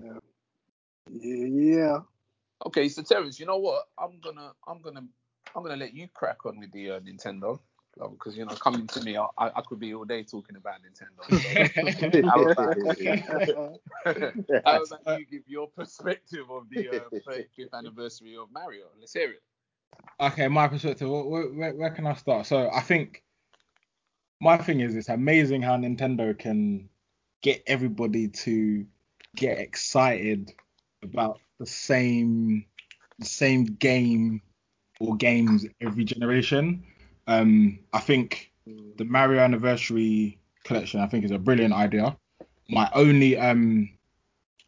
Yeah. Yeah. Okay, so Terence, you know what? I'm gonna, I'm gonna, I'm gonna let you crack on with the uh, Nintendo because you know, coming to me, I, I could be all day talking about Nintendo. So how, about, how you give your perspective of the uh, 35th anniversary of Mario? Let's hear it. Okay, my perspective. Where, where, where can I start? So I think my thing is it's amazing how Nintendo can get everybody to get excited about the same the same game or games every generation. Um, I think the Mario Anniversary Collection I think is a brilliant idea. My only um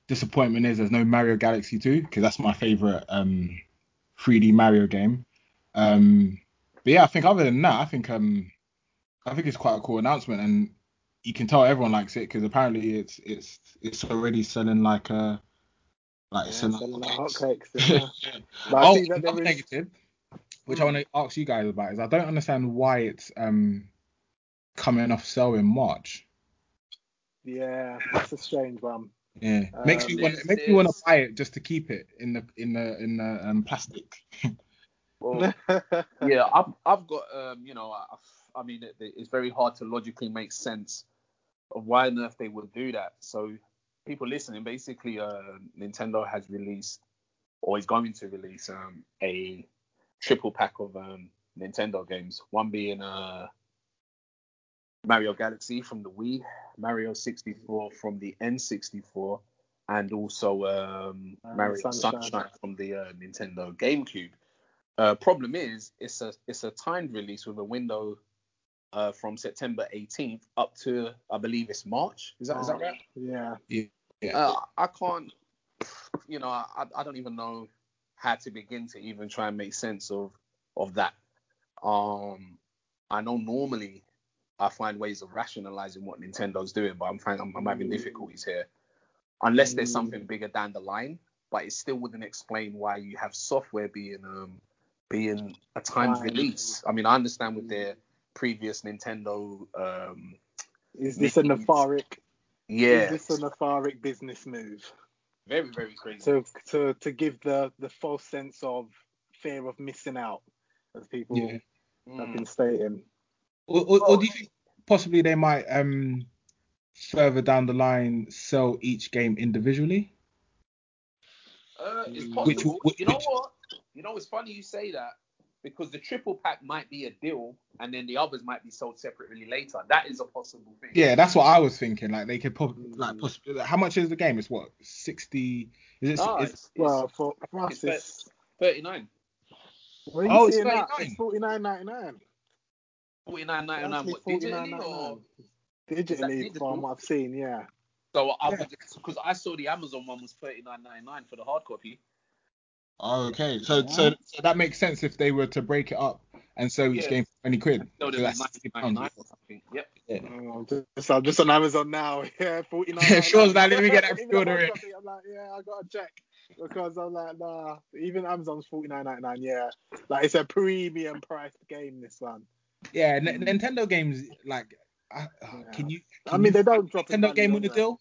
disappointment is there's no Mario Galaxy 2 because that's my favorite um 3D Mario game. Um, but yeah, I think other than that, I think um I think it's quite a cool announcement and you can tell everyone likes it because apparently it's it's it's already selling like a like Yeah, selling selling like hotcakes. hotcakes, yeah. Oh, see another is- negative, which I want to ask you guys about is I don't understand why it's um coming off sale in March. Yeah, that's a strange one. Yeah, makes me Um, want This makes me want to buy it just to keep it in the in the in the um plastic. Well, yeah, I've I've got um, you know, I, I mean, it, it's very hard to logically make sense of why on earth they would do that. So, people listening, basically, uh, Nintendo has released or is going to release um a triple pack of um Nintendo games. One being uh Mario Galaxy from the Wii, Mario 64 from the N64, and also um, Uh, Mario Sunshine. Sunshine. from the uh, Nintendo GameCube. Uh, problem is, it's a it's a timed release with a window uh, from September 18th up to I believe it's March. Is that is that right? Yeah. Yeah. Uh, I can't, you know, I, I don't even know how to begin to even try and make sense of of that. Um, I know normally I find ways of rationalizing what Nintendo's doing, but I'm finding I'm, I'm having difficulties here. Unless there's Mm. something bigger down the line, but it still wouldn't explain why you have software being um being a timed Timed. release. I mean, I understand with their previous Nintendo um Is this a Meetings. nefaric? yeah, Is this a nefaric business move very very crazy. to to to give the the false sense of fear of missing out, as people Yeah. have Mm. been stating? Or, or, or do you think possibly they might um further down the line sell each game individually? Uh, it's Mm. possible. Which- which- you know which- what? You know, it's funny you say that because the triple pack might be a deal, and then the others might be sold separately later. That is a possible thing. Yeah, that's what I was thinking. Like they could probably like Mm. possibly. How much is the game? It's what sixty? Is it? No, it's, it's Well, for, for us, it's thirty-nine. what are Oh, you it's seeing that? 39. It's forty nine ninety nine. Forty-nine ninety-nine. What digitally or? ninety nine. Digitally, from what I've seen, yeah. So I Yeah. because I saw the Amazon one was thirty-nine ninety-nine for the hard copy. Oh, okay. So, so so that makes sense if they were to break it up and sell each Yeah. game for twenty quid. No, So there that's 60 ninety-nine pounds. or something. Yep. Oh, I'm just, I'm just on Amazon now. Yeah, forty nine. Sure, now let me get that pre-order in. I'm like, yeah, I gotta check because I'm like, nah. Even Amazon's forty nine ninety nine. Yeah, like it's a premium priced game. This one. Yeah, N- Nintendo games like. Uh, Yeah. Can you? I mean, you they don't drop in Nintendo game on do the deal.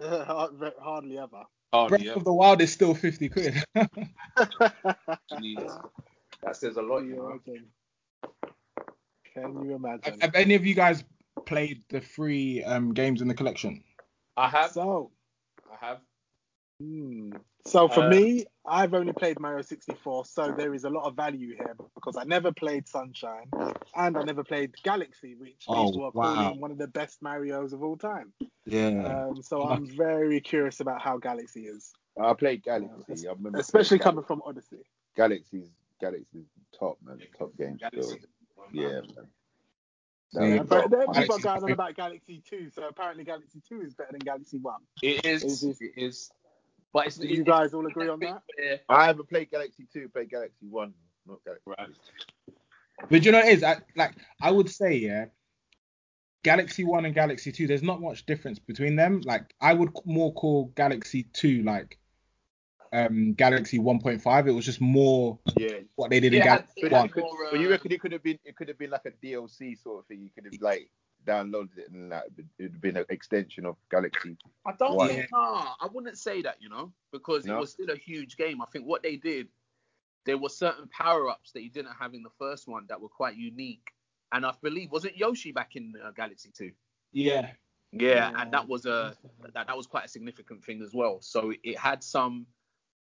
Hard- Hardly ever. Oh, Breath yeah. of the Wild is still fifty quid. Jeez. That says a lot, you know. Imagine. Can you imagine? have, have any of you guys played the free um, games in the collection? I have. So, I have. Hmm. So for Uh, me, I've only played Mario 64, so there is a lot of value here because I never played Sunshine and I never played Galaxy, which Oh, people are wow. calling one of the best Mario's of all time. Yeah. Um, so I'm very curious about how Galaxy is, I played Galaxy. I remember especially playing coming from Odyssey. Galaxy's Galaxy's top man, top game still. Yeah, man. Yeah, Yeah, but then Galaxy's people are going on about Galaxy 2, so apparently Galaxy 2 is better than Galaxy 1. It is. Is this- It is. But it's. Do it- you guys all agree on that? Yeah. I haven't played Galaxy Two. Played Galaxy One, not Galaxy. Right. But you know what it is? I, like I would say, yeah, Galaxy One and Galaxy Two. There's not much difference between them. Like I would more call Galaxy Two like um Galaxy 1.5. It was just more Yeah, what they did Yeah, in Galaxy it but, One. could, more, but you uh, reckon it could have been it could have been like a DLC sort of thing. You could have like downloaded it and like it'd been an extension of Galaxy. I don't Why? think, nah, I wouldn't say that, you know, because No? it was still a huge game. I think what they did, there were certain power ups that you didn't have in the first one that were quite unique. And I believe, wasn't Yoshi back in uh, Galaxy 2? Yeah. Yeah, Yeah. and that was a that, that was quite a significant thing as well. So it had some,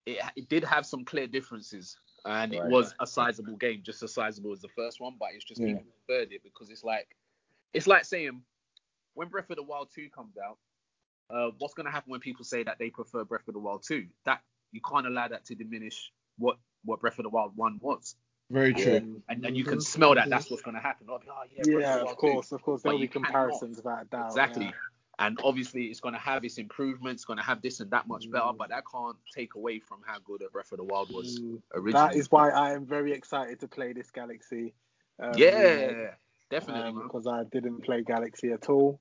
it, it did have some clear differences, and it was a sizable game, just as sizable as the first one. But it's just Yeah. people preferred it because it's like, it's like saying when Breath of the Wild 2 comes out, uh, what's gonna happen when people say that they prefer Breath of the Wild 2? That you can't allow that to diminish what what Breath of the Wild 1 was, Very true. and and you can smell that that's what's gonna happen. Like, oh, yeah, Yeah, of Wild 2. course, of course. There'll be comparisons without a doubt. Exactly. yeah. And obviously, it's going to have its improvements, going to have this and that much better, Mm. but that can't take away from how good a Breath of the Wild was Mm, originally. That is why I am very excited to play this Galaxy. Um, yeah, definitely, um, because I didn't play Galaxy at all.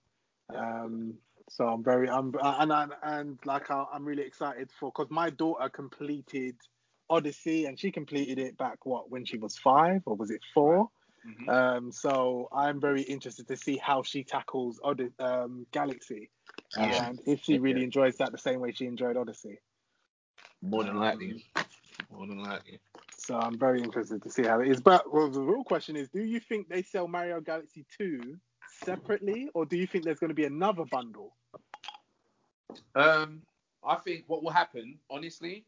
Um, so I'm very, I'm, and and, and like I, I'm really excited for because my daughter completed Odyssey and she completed it back what when she was five or was it four? Mhm. Um, so I'm very interested to see how she tackles Od- um, Galaxy Yeah. and if she really Yeah. enjoys that the same way she enjoyed Odyssey. More than likely. More than likely. So I'm very interested to see how it is. But well, the real question is, do you think they sell Mario Galaxy 2 separately, or do you think there's going to be another bundle? Um, I think what will happen, honestly,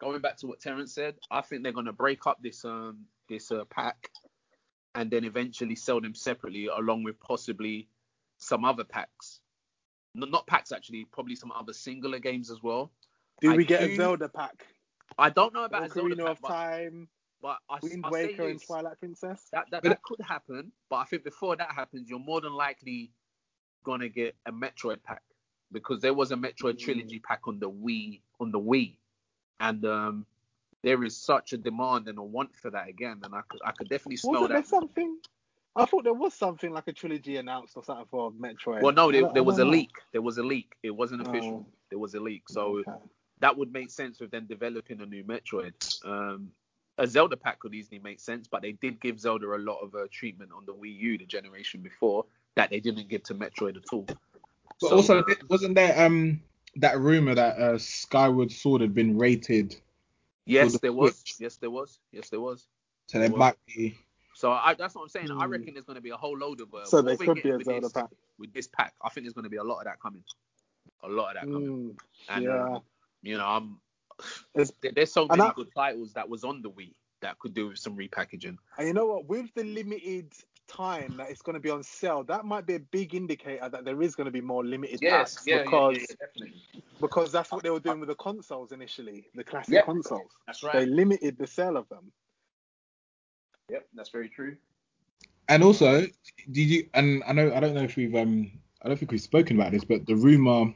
going back to what Terrence said, I think they're going to break up this um this uh, pack and then eventually sell them separately, along with possibly some other packs. No, not packs actually, probably some other singular games as well. Do I we get do- a Zelda pack? I don't know about a Zelda Ocarina pack, of but, Time, but I, Wind I'll say Waker, and Twilight Princess? That, that, that could happen, but I think before that happens, you're more than likely gonna get a Metroid pack because there was a Metroid Mm. trilogy pack on the Wii on the Wii, and um, there is such a demand and a want for that again, and I could I could definitely smell Wasn't there that. something? I thought there was something like a trilogy announced or something for Metroid. Well, no, there, there was a leak. There was a leak. It wasn't official. Oh. There was a leak. So Okay. That would make sense with them developing a new Metroid. Um, a Zelda pack could easily make sense, but they did give Zelda a lot of uh, treatment on the Wii U, the generation before, that they didn't give to Metroid at all. But So, also, wasn't there um that rumor that uh, Skyward Sword had been rated, yes, the there was. Yes, there was. Yes, there was. so there Well- might be. So I, that's what I'm saying. I Hmm. reckon there's going to be a whole load of. Uh, So what there we're could be getting a with Zelda this, pack. with this pack. I think there's going to be a lot of that coming. A lot of that coming. Mm, And yeah. um, you know, I'm. It's- There's so and many I- good titles that was on the Wii that could do with some repackaging. And you know what? With the limited time that it's going to be on sale, that might be a big indicator that there is going to be more limited yes, packs because definitely. because that's what they were doing with the consoles initially, the classic Yeah. consoles. That's right. They limited the sale of them. Yep, that's very true. And also, did you? And I know I don't know if we've um I don't think we've spoken about this, but the rumor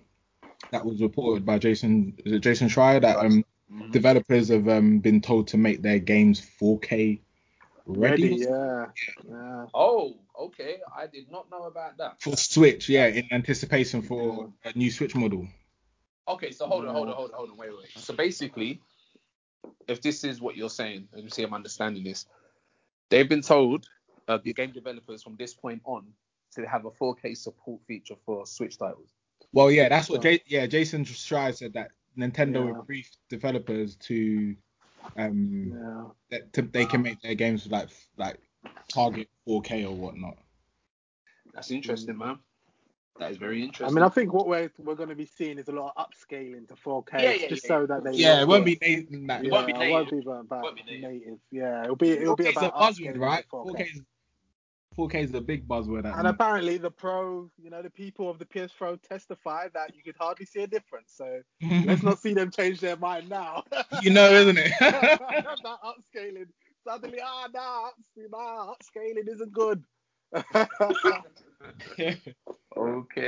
that was reported by Jason is it Jason Schreier that um developers have um been told to make their games 4K ready, Ready, yeah. yeah. Oh, okay. I did not know about that. for Switch, yeah, in anticipation for a new Switch model. Okay, so hold on, hold on, hold on, hold on, wait, wait. So basically, if this is what you're saying, let me see I'm understanding this. They've been told, uh, the game developers from this point on, to have a 4K support feature for Switch titles. Well, yeah, that's what J- yeah Jason Schreier said that Nintendo Yeah. would brief developers to um Yeah. that to, they can make their games like like target 4K or whatnot. That's interesting, man. That is very interesting. I mean, I think what we're we're going to be seeing is a lot of upscaling to 4K, Yeah, yeah, just yeah. so that they Yeah, it won't be Nathan that. Yeah, won't be it won't be native. about, about Won't be native. native. Yeah, it'll be it'll be 4K is a about buzzword, upscaling right? to 4K. 4K is 4K is a big buzzword. And the apparently, the pro, you know, the people of the PS Pro testify that you could hardly see a difference. So let's not see them change their mind now. you know, isn't it? that upscaling suddenly, ah, nah, ups- nah, upscaling isn't good. okay.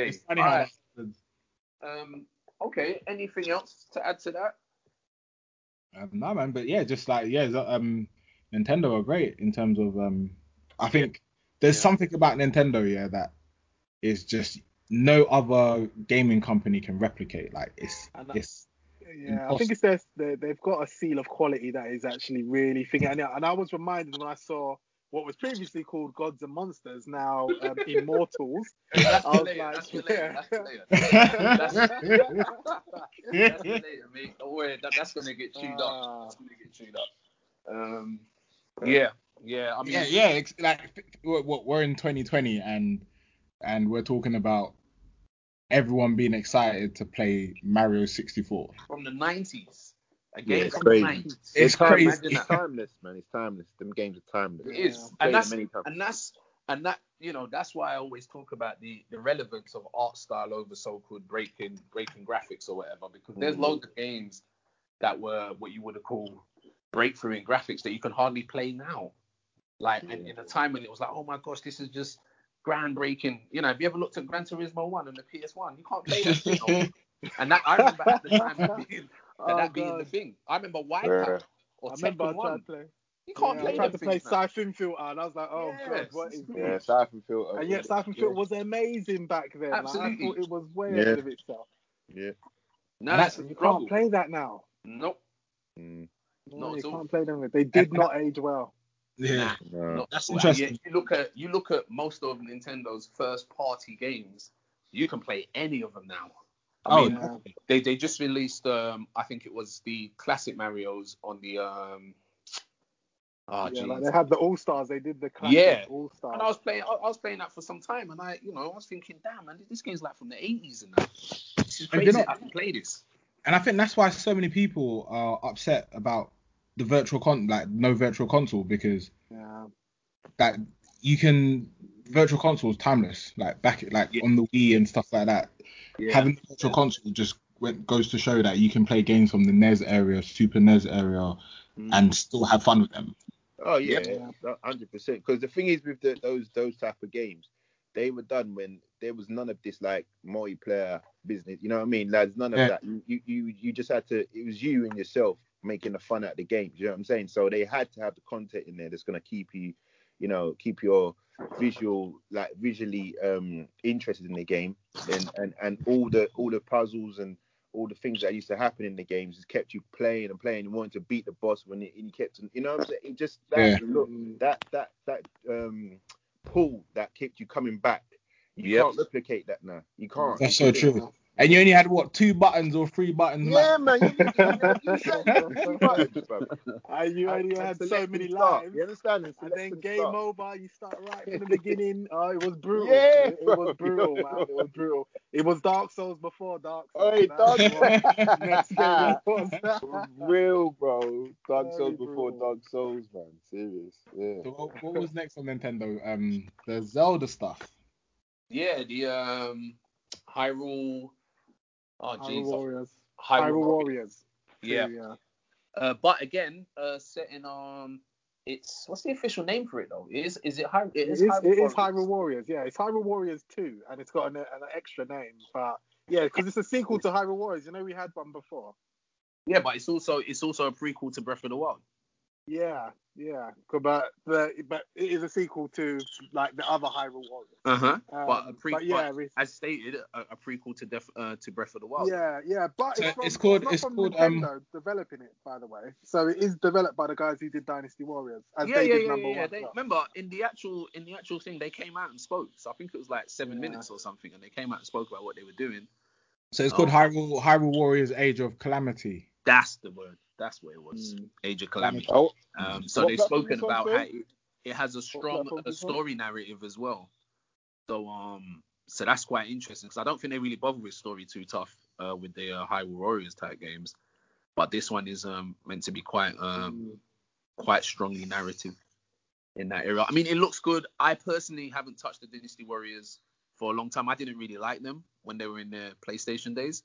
it's funny how Alright. that happens. Um. Okay. Anything else to add to that? Um, no man, but yeah, just like yeah, um, Nintendo are great in terms of um, I think there's Yeah. something about Nintendo yeah that is just no other gaming company can replicate. Like it's And that- it's Yeah, I think it's their, they they've got a seal of quality that is actually really thing. And, and I was reminded when I saw what was previously called Gods and Monsters, now um, Immortals. That's I was later, like, that's for later, yeah. that's later. That's for later, mate. Don't worry, that, that's gonna get chewed up. Ah. That's gonna get chewed up. Um, yeah, yeah. I mean, yeah, yeah. It's like we're, we're in 2020 and and we're talking about everyone being excited to play Mario 64. from the '90s, a Yeah, game it's crazy. the '90s. It's time- crazy. It's timeless, man. It's timeless. Them games are timeless. It is, and that's many times. and that's and that you know that's why I always talk about the the relevance of art style over so-called breaking breaking graphics or whatever because there's Mm. loads of games that were what you would have called breakthrough in graphics that you can hardly play now. Like and in a time when it was like, oh my gosh, this is just groundbreaking. You know, have you ever looked at Gran Turismo One on the PS1? You can't play that and that I remember at the time that being, that, Oh, that being the thing. I remember Yeah. Wipeout or I remember I Tekken One. to play. You can't yeah, play I tried to play things now. Siphon Filter, and I was like, oh god, Yes. what is Yeah, this? Siphon Filter. And yet Siphon Filter was amazing back then. Like, I thought it was way Yeah. ahead of itself. Yeah. No, that's that's- You can't play that now. Nope. Mm, No, Not you can't play them. They did not age well. Yeah. no. That's at interesting. And You look at you look at most of Nintendo's first party games. You can play any of them now. I Oh, mean, Yeah. they they just released um I think it was the classic Mario's on the um oh yeah, like they had the All Stars. They did the classic Yeah. All and I was playing I, I was playing that for some time and I you know I was thinking damn man this game's like from the 80s and that. This is And crazy. you know- I can play this. And I think that's why so many people are upset about the virtual con like no virtual console because Yeah. that you can virtual console is timeless. Like back like Yeah. on the Wii and stuff like that. Yeah. Having the virtual console just went, goes to show that you can play games from the NES area, Super NES area, Mm. and still have fun with them. Oh yeah, hundred percent. Because the thing is with the, those those type of games, they were done when there was none of this like multiplayer business. You know what I mean? There's none of Yeah. that. You you you just had to. It was you and yourself making the fun out of the games. You know what I'm saying? So they had to have the content in there that's gonna keep you, you know, keep your visual like visually um interested in the game and and and all the all the puzzles and all the things that used to happen in the games has kept you playing and playing and wanting to beat the boss when it, and you kept you know what I'm saying it just that Yeah. look that that that um pull that kept you coming back you Yep. can't replicate that now you can't That's so true. And you only had what two buttons or three buttons? yeah max? man you, you, you, said buttons. And you only had so many start. lives. you understand And then game start. over, you start right from the beginning. Oh, it was brutal. Yeah, it, it was brutal, man. It was brutal. It was Dark Souls before Dark Souls. Oi, That's Dark what next game was. real bro Dark Very Souls before brutal. Dark Souls man serious yeah So what, what was next on Nintendo? Um, the Zelda stuff. Yeah, the um Hyrule Oh Hyrule jeez. Warriors. Hyrule Hyrule Warriors. Warriors. Yeah. Yeah. Uh, but again, uh, set in um, it's what's the official name for it though? Is is it Hyrule? It is, it is Hyrule Warriors. Yeah, it's Hyrule Warriors 2, and it's got an, an extra name. But yeah, because it's a sequel to Hyrule Warriors. You know, we had one before. Yeah, but it's also it's also a prequel to Breath of the Wild. Yeah, yeah. 'Cause- But the but it is a sequel to like the other Hyrule Warriors. Uh huh. Um, but a pre- but yeah, but as stated, a, a prequel to Def, uh, to Breath of the Wild. Yeah, yeah, but So it's, from, it's called- not it's from called, um, Nintendo developing it, by the way. So it is developed by the guys who did Dynasty Warriors, as yeah, they yeah, did yeah, number yeah. one. They, remember in the actual in the actual thing, they came out and spoke. So I think it was like seven Yeah. minutes or something, and they came out and spoke about what they were doing. So it's called Oh. Hyrule Hyrule Warriors Age of Calamity. That's the word. That's what it was. Mm. Age of Calamity. oh Um, so What they've spoken is this on, about how it, it has a strong a is this on? story narrative as well. So um, so that's quite interesting because I don't think they really bother with story too tough uh, with the uh, Hyrule Warriors type games, but this one is um meant to be quite um Mm. quite strongly narrative in that area. I mean, it looks good. I personally haven't touched the Dynasty Warriors for a long time. I didn't really like them when they were in their PlayStation days.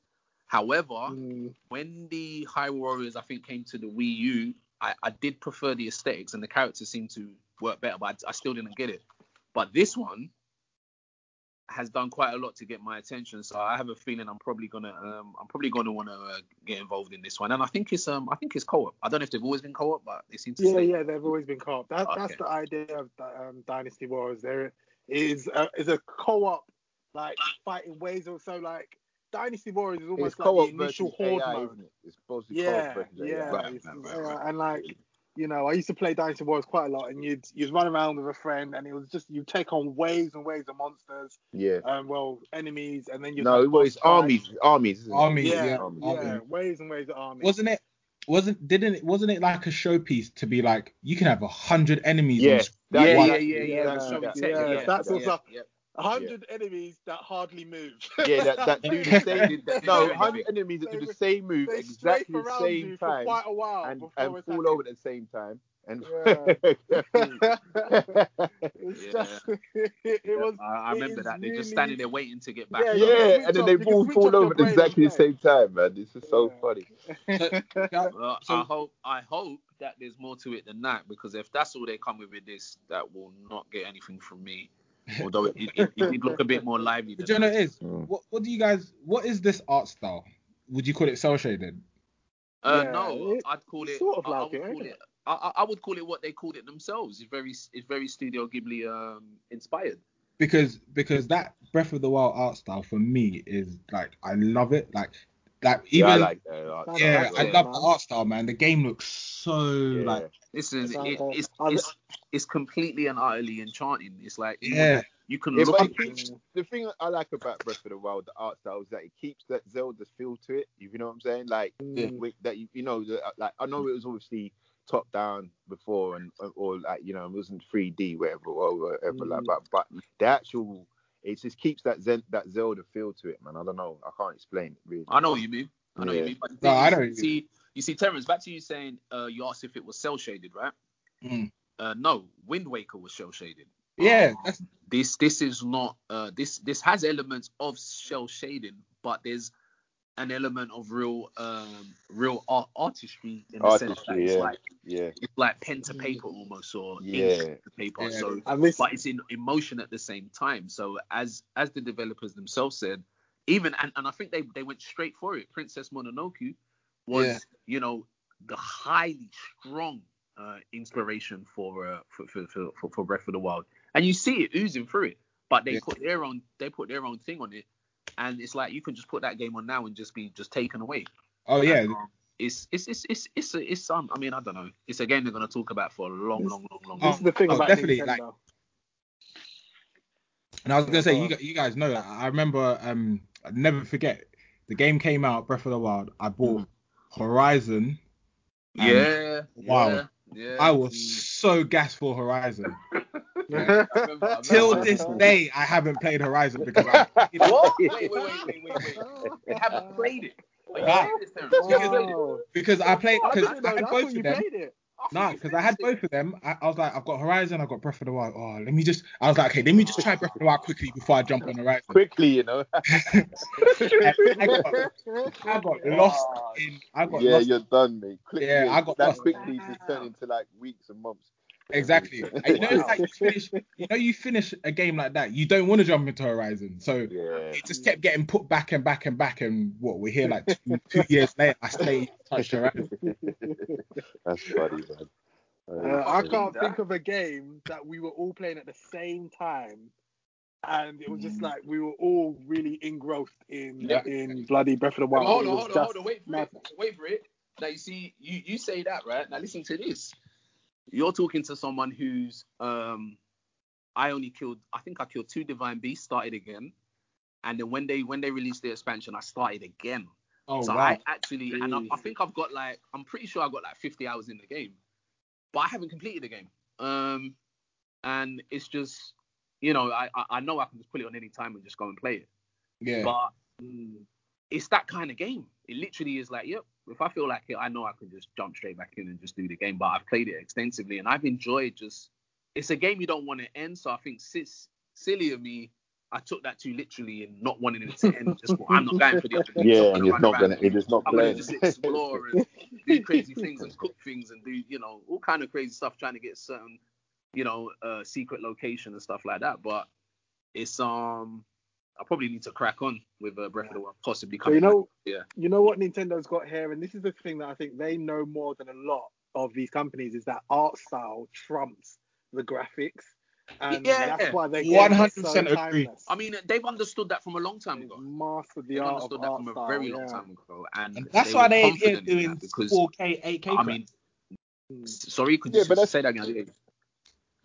However, Mm. when the Hyrule Warriors I think came to the Wii U, I, I did prefer the aesthetics and the characters seemed to work better, but I, I still didn't get it. But this one has done quite a lot to get my attention, so I have a feeling I'm probably gonna um, I'm probably gonna want to uh, get involved in this one. And I think it's um I think it's co-op. I don't know if they've always been co-op, but they seem to Yeah, stay. yeah, they've always been co-op. That, That's the idea of um, Dynasty Warriors. There is a, is a co-op like fighting ways or so. Like Dynasty Warriors is almost like co-op the initial versus horde AI mode. isn't it it's supposed to be Yeah, co-op yeah, Right, it's- right, right, right. and like you know, I used to play Dynasty Warriors quite a lot, and you'd you'd run around with a friend, and it was just you take on waves and waves of monsters, Yeah. um, well, enemies, and then you No, it was armies, armies. Isn't Armies, it? Yeah, yeah, yeah, waves and waves of armies. Wasn't it? Wasn't didn't it? Wasn't it like a showpiece to be like you can have a hundred enemies? Yeah, on screen. that- yeah, that- yeah, yeah, yeah. yeah, That's showy that- tech, yeah, yeah, that's yeah, what's up. yeah. A hundred enemies that hardly move. Yeah, that that do the Yeah. same. They- No, they- hundred enemies that do the same move exactly the same you for time quite a while and before and attacking. fall over at the same time. And it's Yeah. just it, it was I, I remember is that. They're just really- standing there waiting to get back. Yeah, you yeah, and then they all fall over at exactly the same time, man. This is so Yeah. funny. Yeah, Well, So- I hope I hope that there's more to it than that because if that's all they come with with this, that will not get anything from me. Although it, it, it, it look a bit more lively. But Than you know that. it is. Mm. What what do you guys? What is this art style? Would you call it cell shaded? Uh, Yeah, no, it- I'd call it. sort of I, I like would it, call it. it? I, I- I would call it what they called it themselves. It's very, it's very Studio Ghibli um, inspired. Because because that Breath of the Wild art style for me is like I love it. Like like even yeah, I like that. I- That's yeah, awesome, I love the art style, man. The game looks so yeah. like This is Sounds it, it's, it's it's completely and utterly enchanting. It's like you, yeah. you can Yeah, look but keeps, the thing I like about Breath of the Wild, the art style, is that it keeps that Zelda feel to it. You know what I'm saying? Like Mm. with, that, you, you know, the, like I know it was obviously top down before, and or like you know, it wasn't 3D, whatever, or whatever. Like, Mm. but but the actual, it just keeps that Zen, that Zelda feel to it, man. I don't know, I can't explain it really. I know what you mean. I know what Yeah. you mean. But No, thing I don't. what you you see, you see, Terrence. Back to you saying, uh, you asked if it was cell shaded, right? Mm. Uh, no, Wind Waker was cell shaded. Yeah, that's This this is not. Uh, this this has elements of shell shading, but there's an element of real um real art, artistry in the sense that Artistry, it's yeah. like Yeah, it's like pen to paper almost or ink to paper. Yeah. So And this, but it's in emotion at the same time. So as as the developers themselves said, even and, and I think they they went straight for it. Princess Mononoke was Yeah. you know the highly strong uh, inspiration for, uh, for, for for for for Breath of the Wild, and you see it oozing through it. But they Yeah. put their own they put their own thing on it, and it's like you can just put that game on now and just be just taken away. oh yeah. And, um, it's it's it's it's it's a, it's um I mean I don't know it's a game they're gonna talk about for a long long long long. This is the thing oh, about definitely, Nintendo. like- And I was gonna say, you you guys know that. I remember, um, I'd never forget. The game came out, Breath of the Wild. I bought Horizon. yeah, Wow. yeah, yeah. I was so gassed for Horizon. I remember- I remember Till this day, I haven't played Horizon because I, What? Wait, wait, wait, wait, wait, wait. Oh, you haven't played it. Are you Nah. serious, Terrence? You haven't played it? Wow. because I played oh, because didn't I had both of them. played it. I thought Nah, because I had both of them. I, I was like, I've got Horizon, I've got Breath of the Wild. Oh, let me just. I was like, okay, let me just try Breath of the Wild quickly before I jump on Horizon. quickly, you know. I got, I got lost Oh, in. I got yeah, lost. you're done, mate. Quickly, Yeah, I got that lost. quickly just turned into like weeks and months. Exactly. And you know, it's like you finish. You know, you finish a game like that, you don't want to jump into Horizon. So Yeah. it just kept getting put back and back and back. And what we're here like two, two years later, I stay touched Horizon. That's funny, man. Uh, I can't that. think of a game that we were all playing at the same time, and it was just Mm. like we were all really engrossed in Yeah. in bloody Breath of the Wild. hold on, hold on, hold on. Wait for mad. it. Wait for it. Now you see, you you say that right. Now listen to this. You're talking to someone who's um, I only killed. I think I killed two divine beasts. Started again, and then when they when they released the expansion, I started again. Oh so wow. I actually, and I, I think I've got like, I'm pretty sure I got like 50 hours in the game, but I haven't completed the game. Um, and it's just, you know, I I- know I can just put it on any time and just go and play it. yeah. But mm, it's that kind of game. It literally is like, yep, if I feel like it, I know I can just jump straight back in and just do the game. But I've played it extensively and I've enjoyed just. It's a game you don't want to end. So I think sis, silly of me, I took that too literally and not wanting it to end. Just I'm not going for the other. Yeah, and it's not gonna. It is not I'm gonna playing. just explore and do crazy things and cook things and do you know all kind of crazy stuff, trying to get certain you know uh, secret location and stuff like that. But it's um I probably need to crack on with uh, Breath of the Wild, possibly So coming. you know, yeah. you know what Nintendo's got here, and this is the thing that I think they know more than a lot of these companies is that art style trumps the graphics, and Yeah. that's why they 100% so agree. timeless. I mean, they've understood that from a long time They've ago. mastered the They've art of understood that art from a style, very long yeah. time ago, and, And that's they why were they ain't here doing that because 4K, 8K. I crap. mean, Sorry, could you Yeah, but just say that again?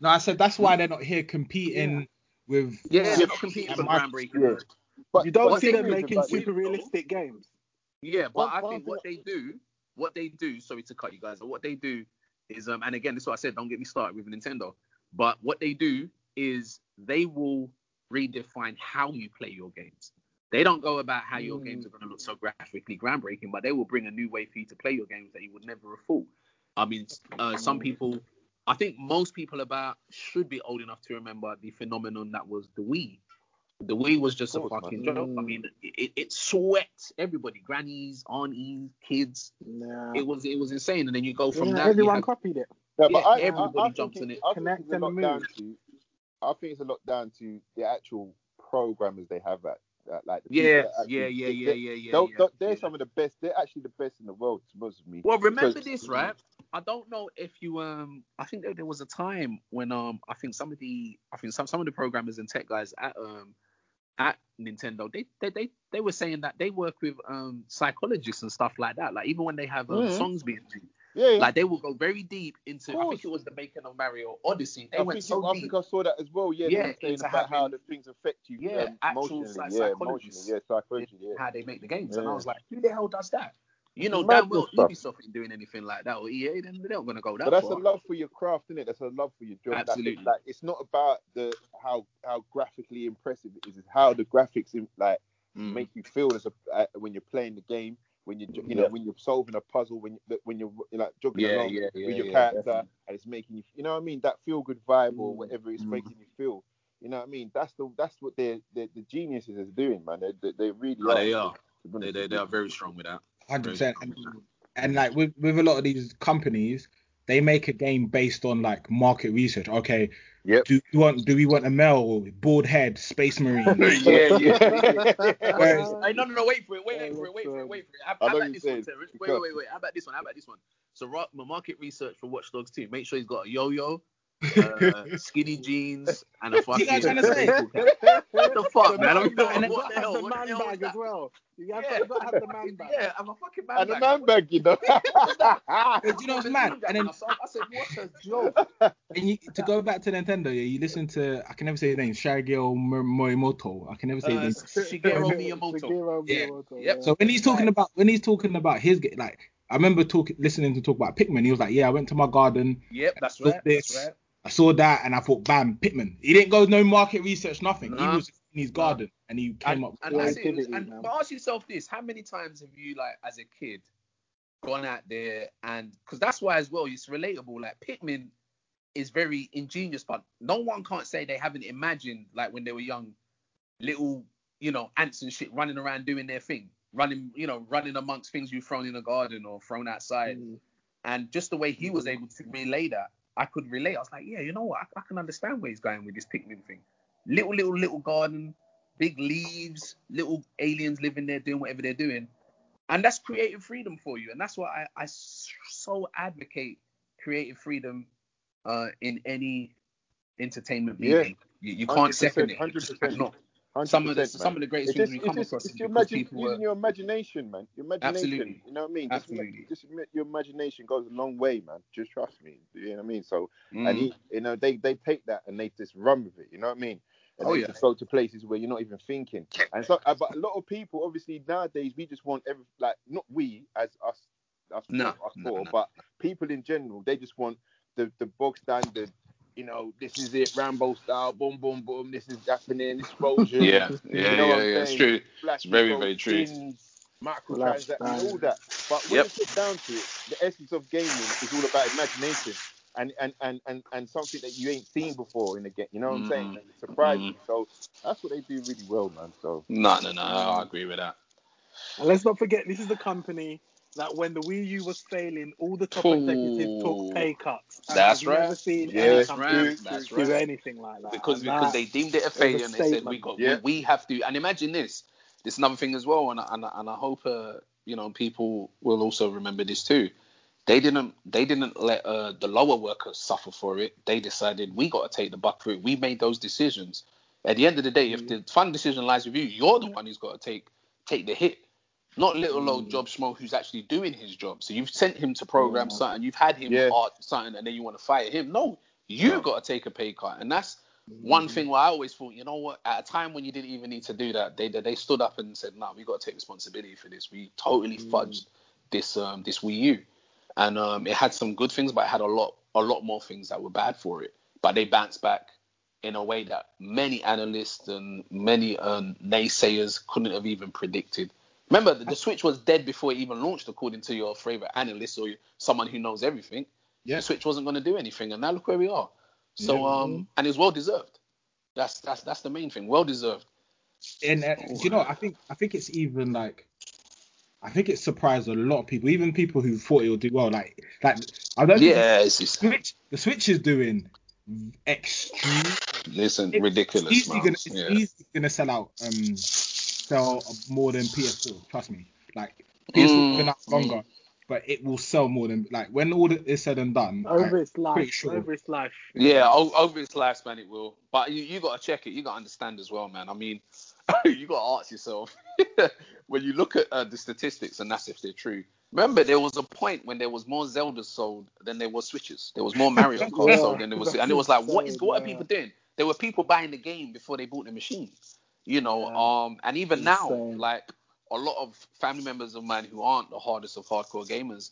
No, I said that's why they're not here competing with. Yeah, Yeah. they're not competing for And my- groundbreaking. Yeah. But You don't what see them making about- super realistic games. Yeah, but One- I think what they do, what they do, sorry to cut you guys, but what they do is, um, and again, this is what I said, don't get me started with Nintendo, but what they do is they will redefine how you play your games. They don't go about how your Mm. games are going to look so graphically groundbreaking, but they will bring a new way for you to play your games that you would never have thought. I mean, uh, some people, I think most people about should be old enough to remember the phenomenon that was the Wii. The Wii was just a fucking man. joke. I mean, it, it swept everybody, grannies, aunties, kids. Yeah. It was it was insane. And then you go from Yeah, that. you everyone had- copied it. Yeah, Yeah, but I, I, everybody I think jumps it- on it. I think Kinect it's a and lot down move. to. I think it's a lot down to the actual programmers they have at, at like. Yeah, actually- yeah, yeah, yeah, yeah, yeah, they'll- yeah, They're some of the best. They're actually the best in the world, to be honest me. Well, remember this, right? I don't know if you um. I think there, there was a time when um. I think some of the I think some some of the programmers and tech guys at um at Nintendo they they they, they were saying that they work with um psychologists and stuff like that. Like even when they have um, Mhm. songs being Yeah, yeah. like they will go very deep into. I think it was the making of Mario Odyssey. They I went think, so I deep. think I saw that as well. Yeah, Yeah, saying about how the things affect you Yeah, um, actual psy- yeah, psychologists. Yeah, psychology. Yeah. how they make the games. And I was like, who the hell does that? You know, damn well stuff. Ubisoft ain't doing anything like that or EA, then they're not gonna go that But that's far. a love for your craft, isn't it? That's a love for your job. Absolutely. Like it's not about the how how graphically impressive it is. It's how the graphics in, like Mm. make you feel as a uh, when you're playing the game, when you you know Yeah. when you're solving a puzzle, when you, when you're, you're like juggling Yeah, along yeah, yeah, with your yeah, character, definitely. and it's making you, you know what I mean, that feel good vibe or Mm. whatever it's Mm. making you feel. You know what I mean? That's the that's what they're, they're the geniuses is doing, man. They they, they really No, are. they are. They, they, they are very strong with that. Hundred percent. And, and like with with a lot of these companies, they make a game based on like market research. Okay, Yep. do we want do we want a male, bald head, space marine? yeah, yeah. Whereas- Hey, no, no, no, wait for it, wait Yeah, for it, wait for it, wait for it. How, I how about this one. Terrence? Wait, wait, wait, wait. How about this one? How about this one? So, my market research for Watch Dogs 2. Make sure he's got a yo-yo, uh, skinny jeans, and a fucking. what I'm trying to say? What the fuck, The man? I don't man know bag, what the gotta hell. have the What the man hell bag as well. You have, Yeah. you gotta have the man bag. Yeah, I'm a fucking man bag. and the bag. man bag, you know. But do you know what's mad? And then I said, what a joke. and you, to go back to Nintendo, yeah, you listen to I can never say his name, Shageo Morimoto. I can never say Uh, his name. Shigeru Miyamoto. Shigeru Yeah. Miyamoto, Yep. yeah. So when he's talking about when he's talking about his like I remember talking listening to talk about Pikmin, he was like, Yeah, I went to my garden, Yep, that's Look right. this. That's right. I saw that and I thought, bam, Pikmin. He didn't go no market research, nothing. He was in his garden and he came And, up and with that's it. It was- And, but ask yourself this: How many times have you, like, as a kid, gone out there and because that's why as well it's relatable. Like Pikmin is very ingenious, but no one can't say they haven't imagined like when they were young, little you know ants and shit running around doing their thing, running you know running amongst things you've thrown in a garden or thrown outside. Mm. And just the way he was able to relay that, I could relate. I was like, yeah, you know what? I, I can understand where he's going with this Pikmin thing. Little, little, little garden, big leaves, little aliens living there doing whatever they're doing. And that's creative freedom for you. And that's why I, I so advocate creative freedom uh, in any entertainment Yeah. medium. You, you can't 100%, second it. 100%. No. Some of the 100%, some of the greatest things we come just across it's is your imagine, people using were your imagination, man. Your imagination. Absolutely. You know what I mean? Absolutely. Just, just your imagination goes a long way, man. Just trust me. You know what I mean? So, Mm. and he, you know, they they take that and they just run with it. You know what I mean? And Oh, yeah. just go to places where you're not even thinking. And so, uh, but a lot of people, obviously nowadays, we just want every like not we as us us No, four, us no, four, no. but people in general, they just want the the bog standard. You know, this is it, Rambo style, boom, boom, boom. This is happening, explosion. yeah, You yeah, know what yeah, I'm yeah. It's saying? true. flashy very, gold very true. skins, microtransactions, all that. But when Yep. you get down to it, the essence of gaming is all about imagination and and and and, and something that you ain't seen before in the game. You know what I'm saying? Mm. And it surprises you. So that's what they do really well, man. So No, no, no. I agree with that. And let's not forget, this is the company that when the Wii U was failing, all the top executives took pay cuts. And That's I've never seen Yeah, any That's right. That's do right. anything like that. because And because that- they deemed it a failure and they said we got Yeah. we, we have to and imagine this this is another thing as well and I- and, I- and I hope uh, you know people will also remember this too they didn't they didn't let uh, the lower workers suffer for it they decided we got to take the buck for it we made those decisions at the end of the day if the fun decision lies with you you're the one who's got to take take the hit not little Mm. old job schmo who's actually doing his job. So you've sent him to program Yeah. something, you've had him Yeah. art something, and then you want to fire him. No, you No. got to take a pay cut, and that's Mm-hmm. one thing where I always thought, you know what? At a time when you didn't even need to do that, they they stood up and said, "No, we got to take responsibility for this. We totally Mm. fudged this um this Wii U, and um it had some good things, but it had a lot a lot more things that were bad for it. But they bounced back in a way that many analysts and many um, naysayers couldn't have even predicted. Remember, the, the Switch was dead before it even launched, according to your favorite analyst or someone who knows everything. Yeah. The Switch wasn't going to do anything, and now look where we are. So, Yeah. um, and it's well deserved. That's that's that's the main thing. Well deserved. And uh, you know, I think I think it's even like I think it surprised a lot of people, even people who thought it would do well. Like like I don't think Yeah, it's, the it's Switch the Switch is doing extreme. listen, It's ridiculous, easily man. gonna it's Yeah. easily gonna sell out um sell more than PS4. Trust me. Like PS4 Mm, been out longer, but it will sell more than like when all is said and done. Over I, its life. pretty sure. Over its life. Yeah, o- over its lifespan it will. But you, you got to check it. You got to understand as well, man. I mean, you got to ask yourself when you look at uh, the statistics, and that's if they're true. Remember, there was a point when there was more Zelda sold than there was Switches. There was more Mario Kart Yeah, sold than there was, and it was like, what is what are people doing? There were people buying the game before they bought the machine. You know, Yeah. um, and even now, like a lot of family members of mine who aren't the hardest of hardcore gamers,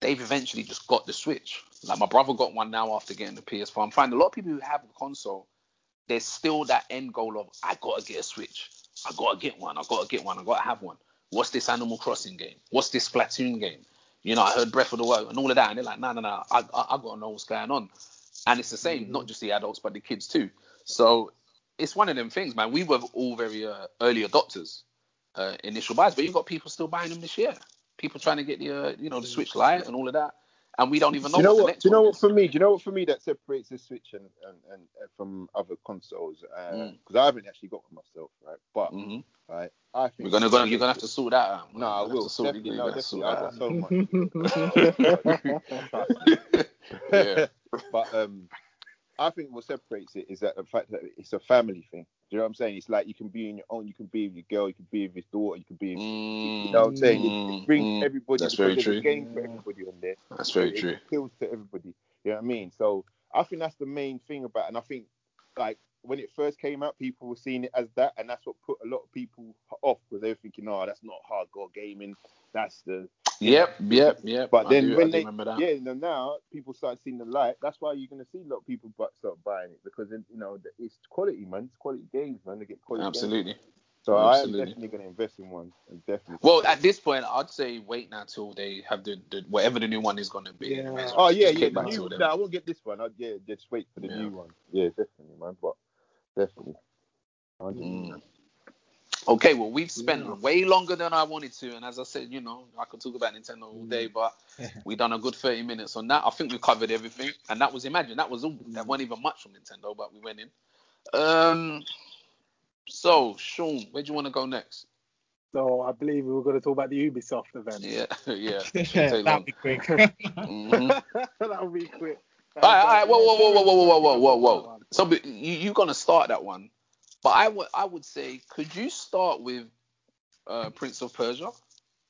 they've eventually just got the Switch. Like my brother got one now after getting the PS4. I'm finding a lot of people who have a console, there's still that end goal of I gotta get a Switch. I gotta get one. I gotta get one. I gotta have one. What's this Animal Crossing game? What's this Splatoon game? You know, I heard Breath of the Wild and all of that, and they're like, no, no, no, I, I, I gotta know what's going on. And it's the same, not just the adults, but the kids too. So it's one of them things, man. We were all very uh, early adopters, uh, initial buyers, but you've got people still buying them this year. People trying to get the, uh, you know, the Switch Lite and all of that, and we don't even know. Do you know what? what? Do you know what for me? Do you know what for me that separates the Switch and and, and uh, from other consoles? Because Mm. I haven't actually got one myself, right? But Mhm. right, I think We're gonna go. You're gonna have to sort that out. No, I You're gonna have will. sort- Definitely, no, definitely. I've got so much. Yeah. but um, I think what separates it is that the fact that it's a family thing. Do you know what I'm saying? It's like you can be on your own, you can be with your girl, you can be with your daughter, you can be. With, you know what I'm saying? It, it brings Mm, everybody. That's very true. game for everybody on there. That's very it, true. It appeals to everybody. You know what I mean? So I think that's the main thing about, it. and I think like when it first came out, people were seeing it as that, and that's what put a lot of people off because they were thinking, "Oh, that's not hardcore gaming. That's the Yep, yep, yep. But I then do, when I they, remember that. yeah, you know, now people start seeing the light. That's why you're gonna see a lot of people but start buying it because then, you know it's quality, man. It's quality games, man. They get quality. games. Absolutely. So I am definitely gonna invest in one. Definitely. Well, at this point, I'd say wait now till they have the, the whatever the new one is gonna be. Yeah. Well oh yeah, yeah. The new, to no, I won't get this one. I, yeah, just wait for the Yeah. new one. Yeah, definitely, man. But definitely. 100%. Mm. Okay, well, we've spent Yeah. way longer than I wanted to, and as I said, you know, I could talk about Nintendo all day, but we've done a good 30 minutes on that. I think we've covered everything, and that was imagine that was all. That wasn't even much from Nintendo, but we went in. Um, so Sean, where do you want to go next? So I believe we were going to talk about the Ubisoft event. Yeah, yeah. Shouldn't take long. That'd be quick. Mhm. That'll be quick. All right, all but, right, whoa, whoa, whoa, whoa, whoa, whoa, whoa, whoa, That whoa. one. So but you you gonna start that one, but I would I would say could you start with uh, Prince of Persia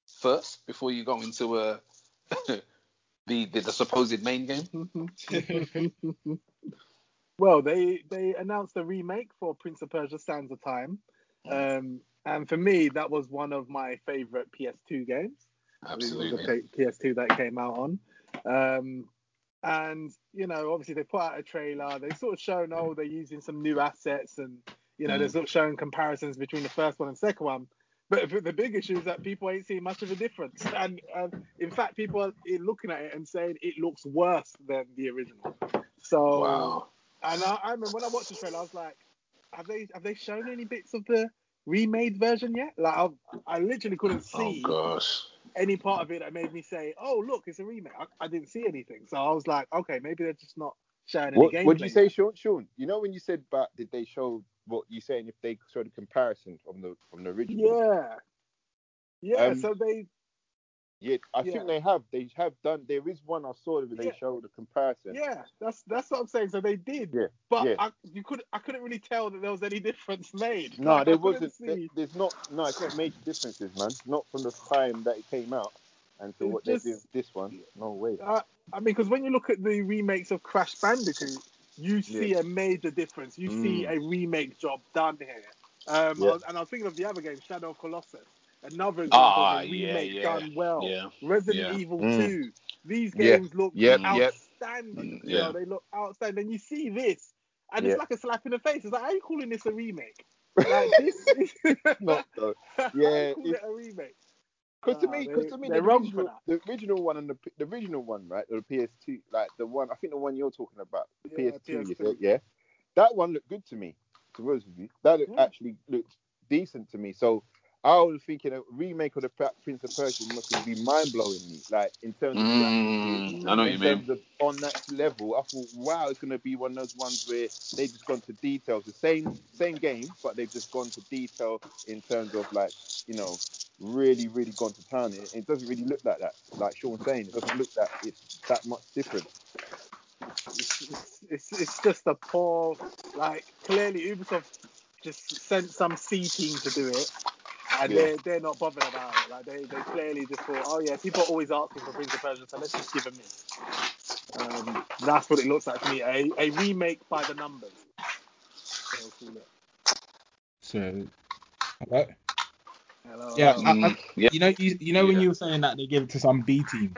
first before you go into uh, the, the the supposed main game? well, they they announced a remake for Prince of Persia: Sands of Time, um, and for me, that was one of my favorite PS2 games. I It was Absolutely. the PS2 that came out on. Um, and you know, obviously they put out a trailer. They sort of shown, oh, they're using some new assets, and you know, they're Mm. sort of showing comparisons between the first one and second one. But the big issue is that people ain't seeing much of a difference, and, in fact, people are looking at it and saying it looks worse than the original. So, Wow. and I, I remember when I watched the trailer, I was like, have they have they shown any bits of the remade version yet? Like, I, I literally couldn't Oh see gosh. any part of it that made me say, "Oh, look, it's a remake." I, I didn't see anything, so I was like, "Okay, maybe they're just not showing any What gameplay." what did you say. Sean? Sean, you know when you said but did they show what you're saying if they showed a comparison from the from the original? Yeah, yeah. Um, so they Yeah, I Yeah. think they have. They have done. There is one I saw that they Yeah. showed a comparison. Yeah, that's that's what I'm saying. So they did, Yeah, but yeah. I, you could I couldn't really tell that there was any difference made. No, Like, there wasn't. there- there's not. No, it's not major differences, man. Not from the time that it came out and to what just- they're doing with this one. No way. I, I mean, because when you look at the remakes of Crash Bandicoot, you see a major difference. You see Mm. a remake job done here. Um, I was, and I was thinking of the other game, Shadow of Colossus. Another example Ah, of a remake yeah, done well. yeah, Resident yeah. Evil Mm. 2. These Yeah, games look yep, yep. outstanding. Mm, You yeah. know, they look outstanding. And you see this, and Yeah. it's like a slap in the face. It's like, how are you calling this a remake? Like this is Not though. How Yeah, you call it's- it a remake. Because to me, because to me, the they're for original, the original one and the, the original one, right, the PS2, like the one, I think the one you're talking about, the Yeah, PS2, PS2. said, yeah, that one looked good to me. To be honest with you, that looked- Yeah. actually looked decent to me. So I was thinking a remake of the Prince of Persia must be mind blowing me, like in terms of the Mm, I know what in you mean. of on that level, I thought, wow, it's gonna be one of those ones where they've just gone to details. The same same game, but they've just gone to detail in terms of like, you know, really, really gone to town. It, it doesn't really look like that. Like Sean's saying, it doesn't look that it's that much different. it's, it's, it's just a poor, like, clearly Ubisoft just sent some C team to do it, and Yeah. they're, they're not bothered about it. Like, they, they clearly just thought, oh, yeah, people are always asking for Prince of Persia, so let's just give them this. Um, that's what it looks like to me a, a remake by the numbers. So we'll call it. So, hello? Hello, Yeah, hello. I- Mm, yeah. You know, you, you know when you were saying that they give it to some B team.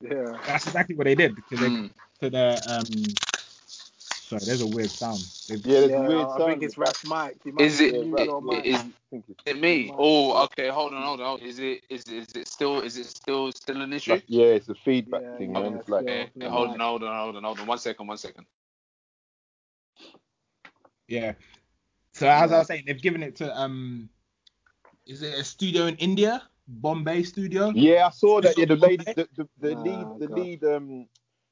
yeah. That's exactly what they did because they Mm. to the um. Sorry, there's a weird sound. They, Yeah, there's yeah, a weird I sound. think it's with Rash Mike. Is it- mute Yeah, your Rash- mic. is- it's- Is it me? Oh, okay. Hold on, hold on. Is it is is it still is it still still an issue? like- yeah, it's a feedback Yeah, thing, yeah, man. It's like still. Okay, your hold on, hold on, hold on, hold on. One second, one second. yeah. So as I was saying, they've given it to um. Is it a studio in India? Bombay studio. Yeah, I saw that. Yeah, the not lady, the, the, the Ah, lead, the God. lead, um,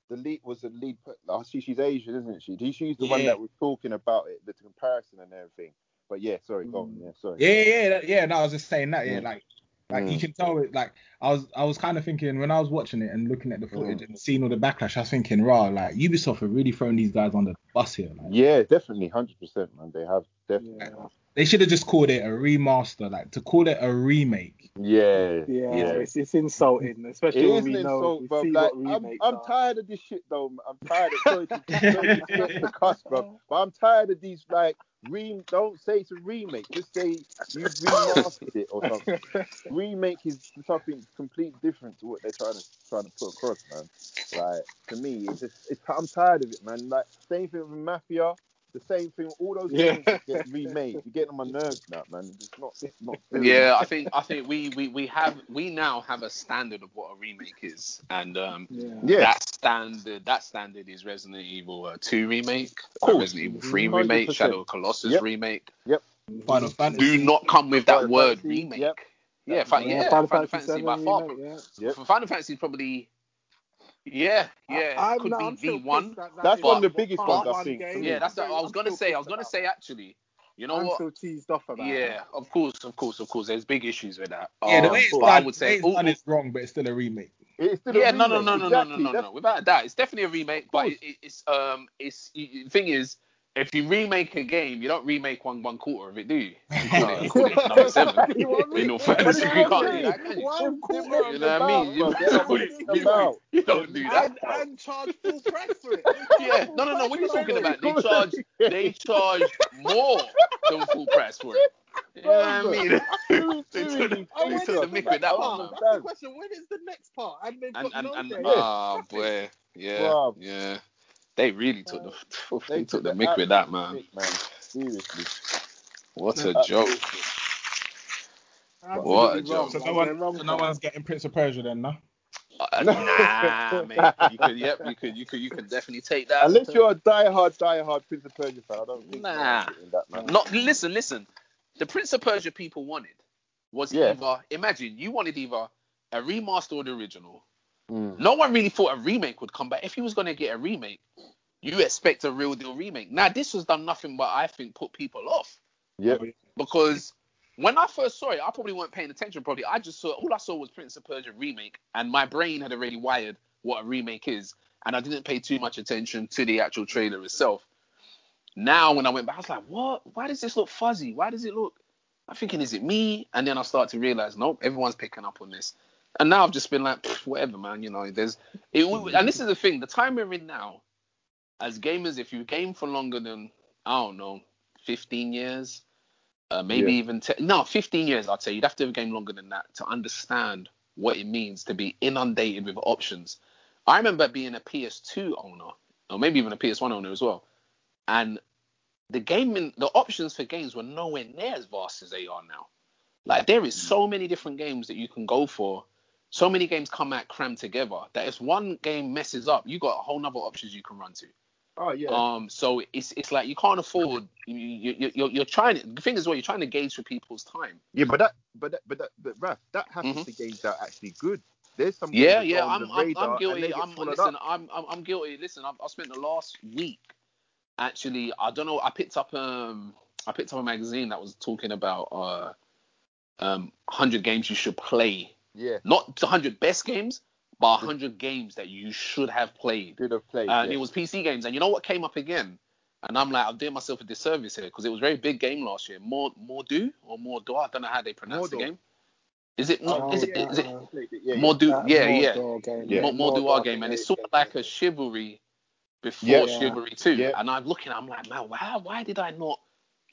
the lead was the lead. Oh, she, she's Asian, isn't she? She- She's the one Yeah. that was talking about it, the comparison and everything. But yeah, sorry, go on. Mm. Yeah, sorry. Yeah, yeah, yeah. No, I was just saying that. Yeah, Mm. like, like you Mm. can tell it. Like, I was, I was kind of thinking when I was watching it and looking at the footage Mm. and seeing all the backlash, I was thinking, raw, like Ubisoft are really throwing these guys on the bus here. Like, Yeah, definitely, hundred percent, man. They have definitely. Yeah. They should have just called it a remaster. Like to call it a remake. Yeah, Yeah, yeah. It's, it's insulting, especially is when we know insult, we bro. see Like, what I'm, I'm tired of this shit, though. I'm tired of sorry to, sorry to get the cuss, bro. But I'm tired of these like re. Don't say it's a remake. Just say you remastered it or something. remake is something completely different to what they're trying to trying to put across, man. Like to me, it's just it's, I'm tired of it, man. Like same thing with Mafia, the same thing. All those Yeah. games get remade. You're getting on my nerves now, man. It's not it's not. Yeah. I think I think we, we, we have we now have a standard of what a remake is, and um, yeah. Yeah. that standard that standard is Resident Evil uh, 2 remake, Cool. Resident Evil 3 100%. remake, Shadow of Colossus Yep. remake. Yep. Final Fantasy. Do not come with that Final word Fantasy, remake. yep. Yeah, fi- Yeah, yeah, Final Final, Fantasy Fantasy by far. remake, yeah. Yep. Final Fantasy is probably yeah, yeah, I, I'm, could no, be I'm the one. that that That's one of the biggest ones, I one think, game. Yeah, that's I'm what I was I'm gonna say. I was gonna say actually. You know I'm what? still teased off about Yeah, that. of course, of course, of course. There's big issues with that. Yeah, the Um, way it's but done, I would the say, way it's done all- is wrong, but it's still a remake. It's still yeah, no, no, remake, no, no, no, exactly. no, no, That's- no. Without that, it's definitely a remake. But it, it, it's um, it's the thing is, if you remake a game, you don't remake one one quarter of it, do you? You call it, you call it number seven. You want me- In all fairness, you can't do that. Can you? One quarter of you know what I mean? You don't, messing you about. You don't do that. and, and charge full price for it. Yeah, no, no, no. What are you talking about? They charge, they charge more than full price for it. You know what I mean? Who- They who took the- And they took the the mick with that one. That's the question. When is the next part? And they've And got and no and date. ah, boy, yeah, yeah. They really took the they, took the the mick with that, man. mick, man. Seriously. What a joke. What a joke. So no one, wrong so no one's getting Prince of Persia then, no? Uh, nah, mate. You could, yep, you could, you could, you could definitely take that. Unless you're a die-hard, die-hard Prince of Persia fan, I don't think Nah. no one's getting that. Not listen, listen. The Prince of Persia people wanted was Yeah. either imagine you wanted either a remaster or the original. Mm. No one really thought a remake would come back. If he was gonna get a remake, you expect a real deal remake. Now this has done nothing but I think put people off Yep. because when I first saw it, I probably weren't paying attention. Probably, I just saw all I saw was Prince of Persia remake, and my brain had already wired what a remake is, and I didn't pay too much attention to the actual trailer itself. Now, when I went back, I was like, "What? Why does this look fuzzy? Why does it look?" I'm thinking, "Is it me?" And then I start to realize, nope, everyone's picking up on this. And now I've just been like, whatever, man. You know, there's it. And this is the thing: the time we're in now, as gamers, if you game for longer than I don't know, 15 years, uh, maybe Yeah. even te- no, 15 years. I'd say you'd have to have a game longer than that to understand what it means to be inundated with options. I remember being a PS2 owner, or maybe even a PS1 owner as well, and the gaming, the options for games were nowhere near as vast as they are now. Like there is so many different games that you can go for. So many games come out crammed together that if one game messes up, you got a whole nother options you can run to. Oh yeah. Um, so it's it's like you can't afford. You, you, you're you're trying. The thing is, well, you're trying to gauge for people's time. yeah, but that, but that, but that, but Raf, that happens Mhm. to games that are actually good. There's some Yeah, yeah. I'm I'm, I'm guilty. I'm listen. up. I'm, I'm I'm guilty. Listen, I've, I spent the last week actually. I don't know. I picked up um I picked up a magazine that was talking about uh um 100 games you should play. Yeah, Not 100 best games, but 100 games that you should have played. should have played. and yeah. it was PC games. And you know what came up again? And I'm like, I'm doing myself a disservice here because it was a very big game last year. More, do or more do? I don't know how they pronounce the Mordhau. game. Is it? Oh, is it? yeah, Is it? uh, Played yeah, yeah. more do? Yeah, yeah. Mordhau game, Yeah. Do Mordhau game, and it's sort of like a chivalry before Yeah. chivalry. Yeah. And I'm looking, I'm like, man, why, why did I not